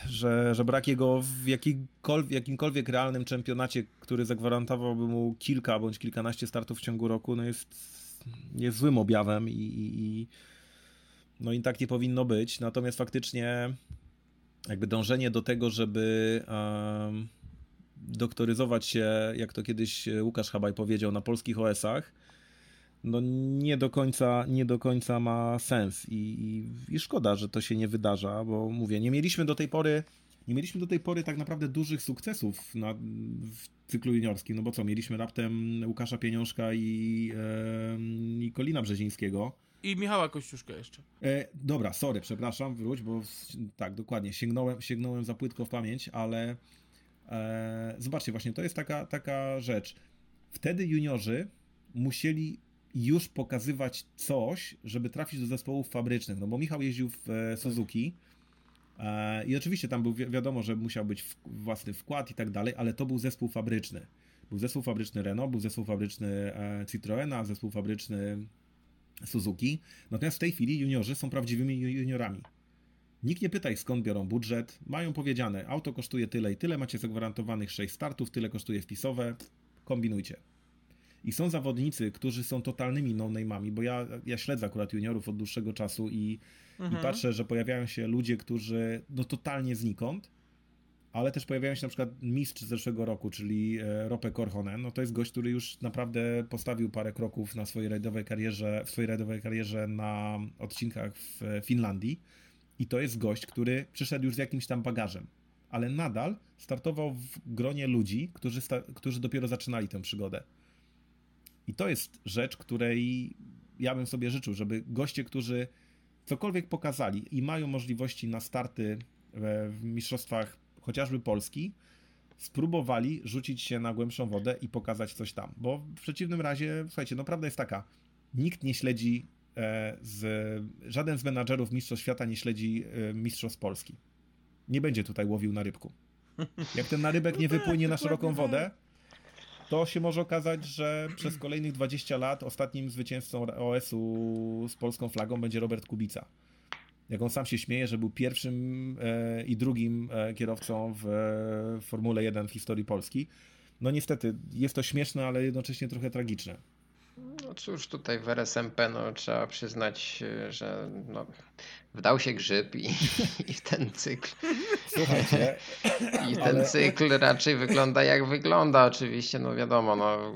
że, że brak jego w jakimkolwiek, jakimkolwiek realnym czempionacie, który zagwarantowałby mu kilka bądź kilkanaście startów w ciągu roku, no jest, jest złym objawem i, i, no i tak nie powinno być. Natomiast faktycznie jakby dążenie do tego, żeby um, doktoryzować się, jak to kiedyś Łukasz Habaj powiedział, na polskich OS-ach, no nie do końca, nie do końca ma sens I, i, i szkoda, że to się nie wydarza, bo mówię, nie mieliśmy do tej pory nie mieliśmy do tej pory tak naprawdę dużych sukcesów na, w cyklu juniorskim, no bo co, mieliśmy raptem Łukasza Pieniążka i, e, i Kolina Brzezińskiego. I Michała Kościuszka jeszcze. E, dobra, sorry, przepraszam, wróć, bo tak, dokładnie, sięgnąłem, sięgnąłem za płytko w pamięć, ale e, zobaczcie, właśnie to jest taka, taka rzecz. Wtedy juniorzy musieli już pokazywać coś, żeby trafić do zespołów fabrycznych. No bo Michał jeździł w e, Suzuki e, i oczywiście tam był wi wiadomo, że musiał być własny wkład i tak dalej, ale to był zespół fabryczny. Był zespół fabryczny Renault, był zespół fabryczny e, Citroena, zespół fabryczny Suzuki. Natomiast w tej chwili juniorzy są prawdziwymi juniorami. Nikt nie pyta ich skąd biorą budżet. Mają powiedziane, auto kosztuje tyle i tyle, macie zagwarantowanych 6 startów, tyle kosztuje wpisowe, kombinujcie. I są zawodnicy, którzy są totalnymi no-name'ami, bo ja, ja śledzę akurat juniorów od dłuższego czasu i, Mhm. i patrzę, że pojawiają się ludzie, którzy no totalnie znikąd, ale też pojawiają się na przykład mistrz z zeszłego roku, czyli e, Rope Korhonen. No to jest gość, który już naprawdę postawił parę kroków na swojej rajdowej karierze, w swojej rajdowej karierze na odcinkach w e, Finlandii. I to jest gość, który przyszedł już z jakimś tam bagażem, ale nadal startował w gronie ludzi, którzy, którzy dopiero zaczynali tę przygodę. I to jest rzecz, której ja bym sobie życzył, żeby goście, którzy cokolwiek pokazali i mają możliwości na starty w, w mistrzostwach chociażby Polski, spróbowali rzucić się na głębszą wodę i pokazać coś tam. Bo w przeciwnym razie, słuchajcie, no prawda jest taka, nikt nie śledzi e, z, żaden z menadżerów Mistrzostw Świata nie śledzi e, Mistrzostw Polski. Nie będzie tutaj łowił na rybku. Jak ten narybek nie No tak, wypłynie na szeroką tak. wodę, to się może okazać, że przez kolejnych 20 lat ostatnim zwycięzcą OS-u z polską flagą będzie Robert Kubica. Jak on sam się śmieje, że był pierwszym e, i drugim e, kierowcą w e, Formule 1 w historii Polski. No niestety, jest to śmieszne, ale jednocześnie trochę tragiczne. No cóż, tutaj w RSMP no, trzeba przyznać, y, że no, wdał się grzyb i, i ten cykl. Słuchajcie, I ten Ale- cykl raczej wygląda jak wygląda. Oczywiście, no wiadomo, no,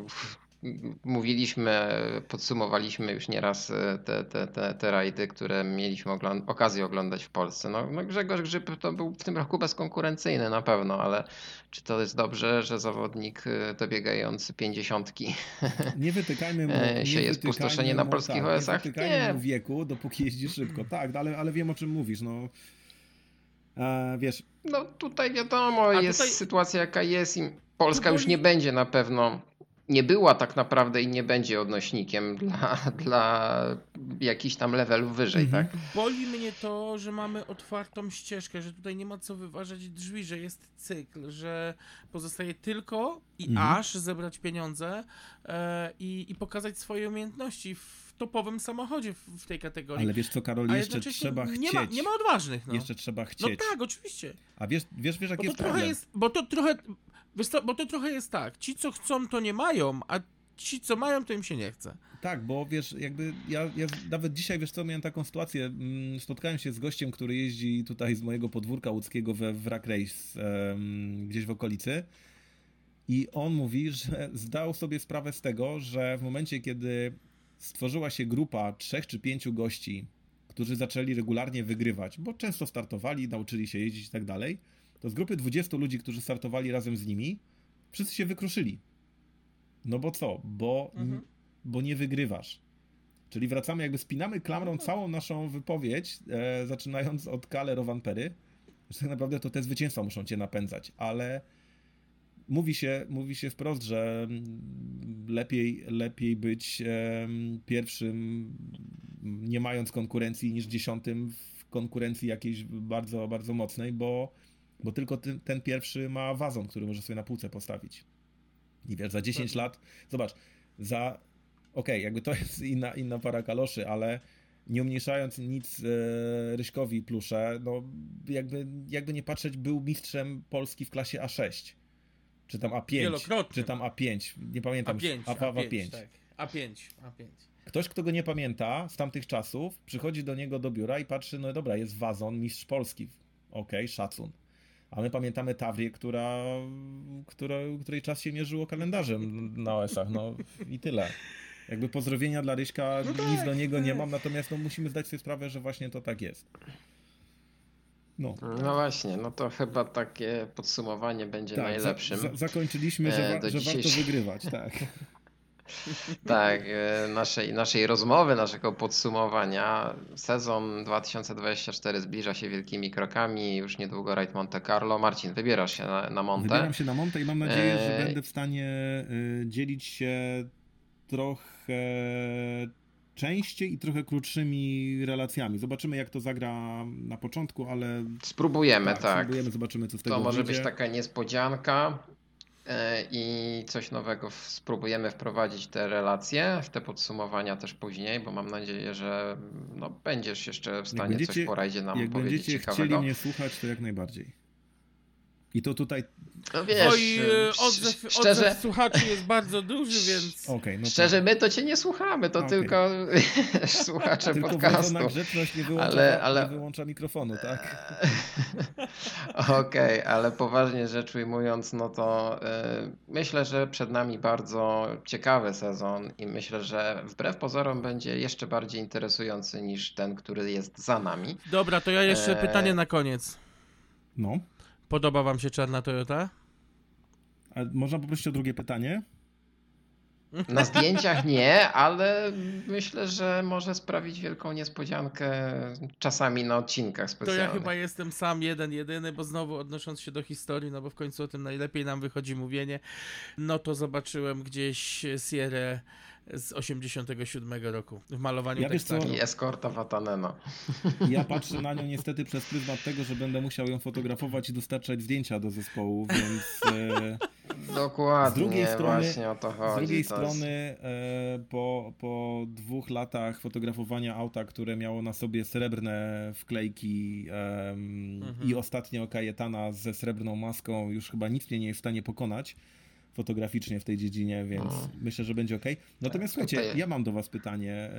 mówiliśmy, podsumowaliśmy już nieraz e, te, te, te, te rajdy, które mieliśmy ogląd- okazję oglądać w Polsce. No, no Grzegorz Grzyb to był w tym roku bezkonkurencyjny na pewno, ale czy to jest dobrze, że zawodnik e, dobiegający pięćdziesiątki nie wytykajmy mu, E, nie sieje wytykajmy spustoszenie na polskich tak, OS-ach? Nie wytykajmy Nie. mu wieku, dopóki jeździ szybko. Tak, ale, ale wiem o czym mówisz. No, e, wiesz, No tutaj wiadomo, A jest tutaj- sytuacja jaka jest i Polska już nie będzie na pewno, nie była tak naprawdę i nie będzie odnośnikiem dla, dla jakichś tam levelów wyżej, Mhm. tak? Boli mnie to, że mamy otwartą ścieżkę, że tutaj nie ma co wyważać drzwi, że jest cykl, że pozostaje tylko i Mhm. aż zebrać pieniądze e, i, i pokazać swoje umiejętności w topowym samochodzie w, w tej kategorii. ale wiesz co, Karol, jeszcze trzeba chcieć. nie ma, nie ma odważnych. No, Jeszcze trzeba no chcieć. tak, oczywiście. A wiesz, wiesz, wiesz Bo jaki to jest trochę problem? jest, bo to trochę, co, bo to trochę jest tak, ci co chcą to nie mają, a ci co mają to im się nie chce. Tak, bo wiesz, jakby ja, ja nawet dzisiaj, wiesz co, miałem taką sytuację, mm, spotkałem się z gościem, który jeździ tutaj z mojego podwórka łódzkiego we Wrak Race, gdzieś w okolicy i on mówi, że zdał sobie sprawę z tego, że w momencie, kiedy stworzyła się grupa trzech czy pięciu gości, którzy zaczęli regularnie wygrywać, bo często startowali, nauczyli się jeździć i tak dalej, to z grupy 20 ludzi, którzy startowali razem z nimi, wszyscy się wykruszyli. No bo co? Bo Mhm. bo nie wygrywasz. Czyli wracamy, jakby spinamy klamrą całą naszą wypowiedź, e, zaczynając od Kale Rovanpery, że tak naprawdę to te zwycięstwa muszą cię napędzać, ale mówi się, mówi się wprost, że mm, lepiej, lepiej być em, pierwszym, nie mając konkurencji, niż dziesiątym w konkurencji jakiejś bardzo, bardzo mocnej, bo, bo tylko ten, ten pierwszy ma wazon, który może sobie na półce postawić. I wiesz, za 10 lat, zobacz, za okej, jakby to jest inna, inna para kaloszy, ale nie umniejszając nic e, Ryśkowi plusze, no jakby, jakby nie patrzeć, był mistrzem Polski w klasie A6. Czy tam A5, Wielokrotnie. czy tam A5, nie pamiętam. A5, A, A, A5, A5. tak. A5, A5. Ktoś, kto go nie pamięta z tamtych czasów, przychodzi do niego do biura i patrzy, no dobra, jest wazon, mistrz Polski. Okej, szacun. A my pamiętamy Tawrię, która, która, której czas się mierzyło kalendarzem na OS-ach, no i tyle. Jakby pozdrowienia dla Ryśka, No nic tak, do niego nie tak. mam, natomiast no, musimy zdać sobie sprawę, że właśnie to tak jest. No, No właśnie, no to chyba takie podsumowanie będzie tak, za, najlepszym. za, zakończyliśmy, że, e, wa- do że warto wygrywać, tak. Tak, e, naszej, naszej rozmowy, naszego podsumowania. Sezon 2024 zbliża się wielkimi krokami. Już niedługo rajd Monte Carlo. Marcin, wybierasz się na, na Monte. Wybieram się na Monte i mam nadzieję, że Eee. będę w stanie y, dzielić się trochę częściej i trochę krótszymi relacjami. Zobaczymy, jak to zagra na początku, ale Spróbujemy, tak. spróbujemy, zobaczymy, co z tego To może wyjdzie. być taka niespodzianka e, i coś nowego spróbujemy wprowadzić te relacje, w te podsumowania też później, bo mam nadzieję, że no, będziesz jeszcze w stanie będziecie- coś po rajdzie nam Jak powiedzieć będziecie ciekawego. chcieli mnie słuchać, to jak najbardziej. I to tutaj, No wiesz, Oj, e, odzew, szczerze, odzew słuchaczy jest bardzo duży, więc... okej, no to, szczerze my to cię nie słuchamy, to Okej. tylko słuchacze tylko podcastu. nie wyłącza, Ale- ale- nie wyłącza mikrofonu, tak? Okej, ale poważnie rzecz ujmując, no to y, myślę, że przed nami bardzo ciekawy sezon i myślę, że wbrew pozorom będzie jeszcze bardziej interesujący niż ten, który jest za nami. Dobra, to ja jeszcze Eee. pytanie na koniec. No. Podoba wam się czarna Toyota? A można poprosić o drugie pytanie? Na zdjęciach nie, ale myślę, że może sprawić wielką niespodziankę czasami na odcinkach To specjalnych. ja chyba jestem sam jeden, jedyny, bo znowu odnosząc się do historii, no bo w końcu o tym najlepiej nam wychodzi mówienie, no to zobaczyłem gdzieś Sierra z 87 roku w malowaniu Ja wiesz co, tekstami. I eskorta Watanena. Ja patrzę na nią niestety przez pryzmat tego, że będę musiał ją fotografować i dostarczać zdjęcia do zespołu, więc e, Dokładnie, Z drugiej strony- właśnie o to chodzi. z drugiej to strony e, po, po dwóch latach fotografowania auta, które miało na sobie srebrne wklejki em, Mhm. i ostatnio Kajetana ze srebrną maską już chyba nic mnie nie jest w stanie pokonać fotograficznie w tej dziedzinie, więc Mhm. myślę, że będzie ok. Natomiast Tak, słuchajcie, ja mam do was pytanie.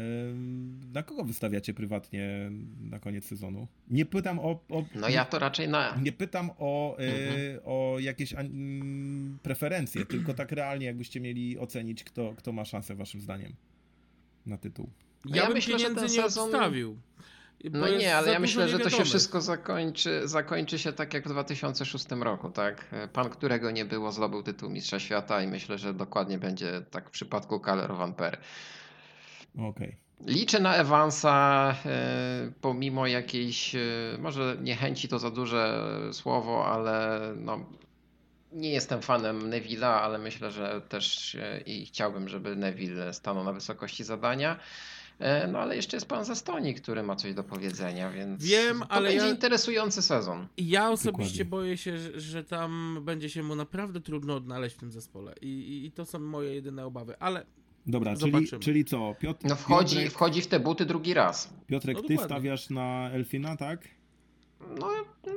Na kogo wystawiacie prywatnie na koniec sezonu? Nie pytam o, o No ja to raczej na... nie pytam o, e, Mhm. o jakieś preferencje, tylko tak realnie, jakbyście mieli ocenić, kto, kto ma szansę, waszym zdaniem, na tytuł. Ja, Ja bym myślę, że pieniędzy ten nie sezon- obstawił. No nie, ale ja myślę, że to się wszystko zakończy, zakończy się tak jak w 2006 roku, tak? Pan, którego nie było, zdobył tytuł Mistrza Świata i myślę, że dokładnie będzie tak w przypadku Kaler Van Per. Okej. Liczę na Evansa, e, pomimo jakiejś, e, może niechęci to za duże słowo, ale no, nie jestem fanem Neville'a, ale myślę, że też e, i chciałbym, żeby Neville stanął na wysokości zadania. E, No ale jeszcze jest pan ze Estonii, który ma coś do powiedzenia, więc Wiem, to ale będzie ja- interesujący sezon. Ja osobiście Dokładnie. boję się, że, że tam będzie się mu naprawdę trudno odnaleźć w tym zespole. I, i, i to są moje jedyne obawy, ale Dobra, czyli, Zobaczymy. czyli co? Piotr, No wchodzi, Piotrek, wchodzi w te buty drugi raz. Piotrek No ty stawiasz na Elfina, tak? No,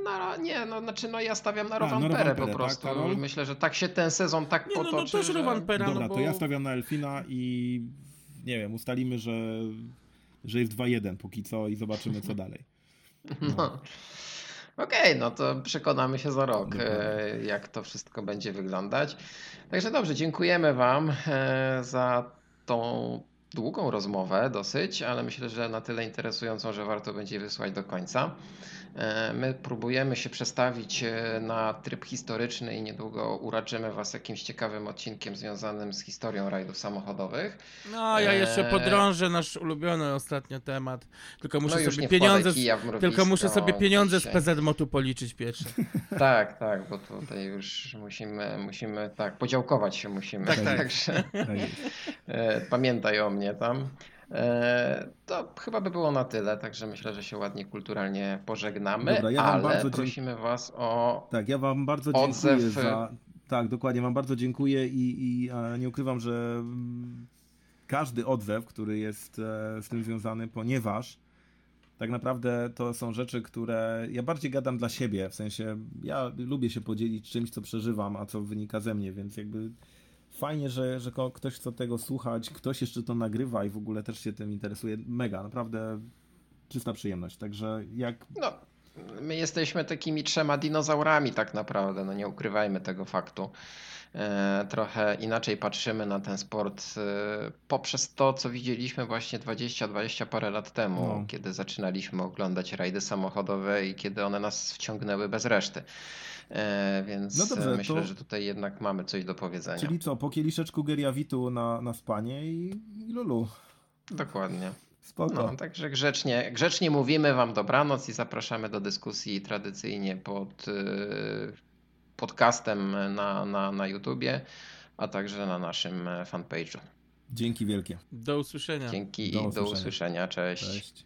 na, nie, no, znaczy, no ja stawiam na A, na Rovanperę po tak, prostu. Karol? Myślę, że tak się ten sezon tak nie, no, potoczy. no też że... Rowan Pera, Dobra, no bo... to ja stawiam na Elfina i nie wiem, ustalimy, że, że jest 2-1 póki co i zobaczymy co dalej. No. Okej, no to przekonamy się za rok, Dokładnie. e, jak to wszystko będzie wyglądać. Także dobrze, dziękujemy Wam e, za tą długą rozmowę dosyć, ale myślę, że na tyle interesującą, że warto będzie wysłać do końca. E, My próbujemy się przestawić e, na tryb historyczny i niedługo uraczymy Was jakimś ciekawym odcinkiem związanym z historią rajdów samochodowych. No, ja jeszcze Eee. podrążę nasz ulubiony ostatnio temat. Tylko muszę no sobie pieniądze. Z... Tylko muszę sobie pieniądze z. PZ Motu policzyć pierwsze. Tak, tak, bo tutaj już musimy, musimy, tak, podziałkować się musimy. Tak, tak. Także Tak e, pamiętaj o mnie tam. E, to chyba by było na tyle, także myślę, że się ładnie, kulturalnie pożegnamy, Dobra, ja ale prosimy Was o... Tak, ja wam bardzo Odzew- dziękuję za. Tak, dokładnie, wam bardzo dziękuję i, i nie ukrywam, że każdy odzew, który jest e, z tym związany, ponieważ tak naprawdę to są rzeczy, które ja bardziej gadam dla siebie, w sensie ja lubię się podzielić czymś, co przeżywam, a co wynika ze mnie, więc jakby fajnie, że, że ktoś chce tego słuchać, ktoś jeszcze to nagrywa i w ogóle też się tym interesuje. Mega, naprawdę czysta przyjemność. Także jak No, my jesteśmy takimi trzema dinozaurami tak naprawdę, no nie ukrywajmy tego faktu. E, Trochę inaczej patrzymy na ten sport e, poprzez to, co widzieliśmy właśnie 20-20 parę lat temu, No. kiedy zaczynaliśmy oglądać rajdy samochodowe i kiedy one nas wciągnęły bez reszty. E, Więc No dobrze, e, myślę, to- że tutaj jednak mamy coś do powiedzenia. Czyli co, po kieliszeczku Geriawitu na, na spanie i, i lulu. Dokładnie. Spoko. No, także grzecznie, grzecznie mówimy Wam dobranoc i zapraszamy do dyskusji tradycyjnie pod y, podcastem na, na, na YouTubie, a także na naszym e, fanpage'u. Dzięki wielkie. Do usłyszenia. Dzięki Do i do usłyszenia. usłyszenia. Cześć. Cześć.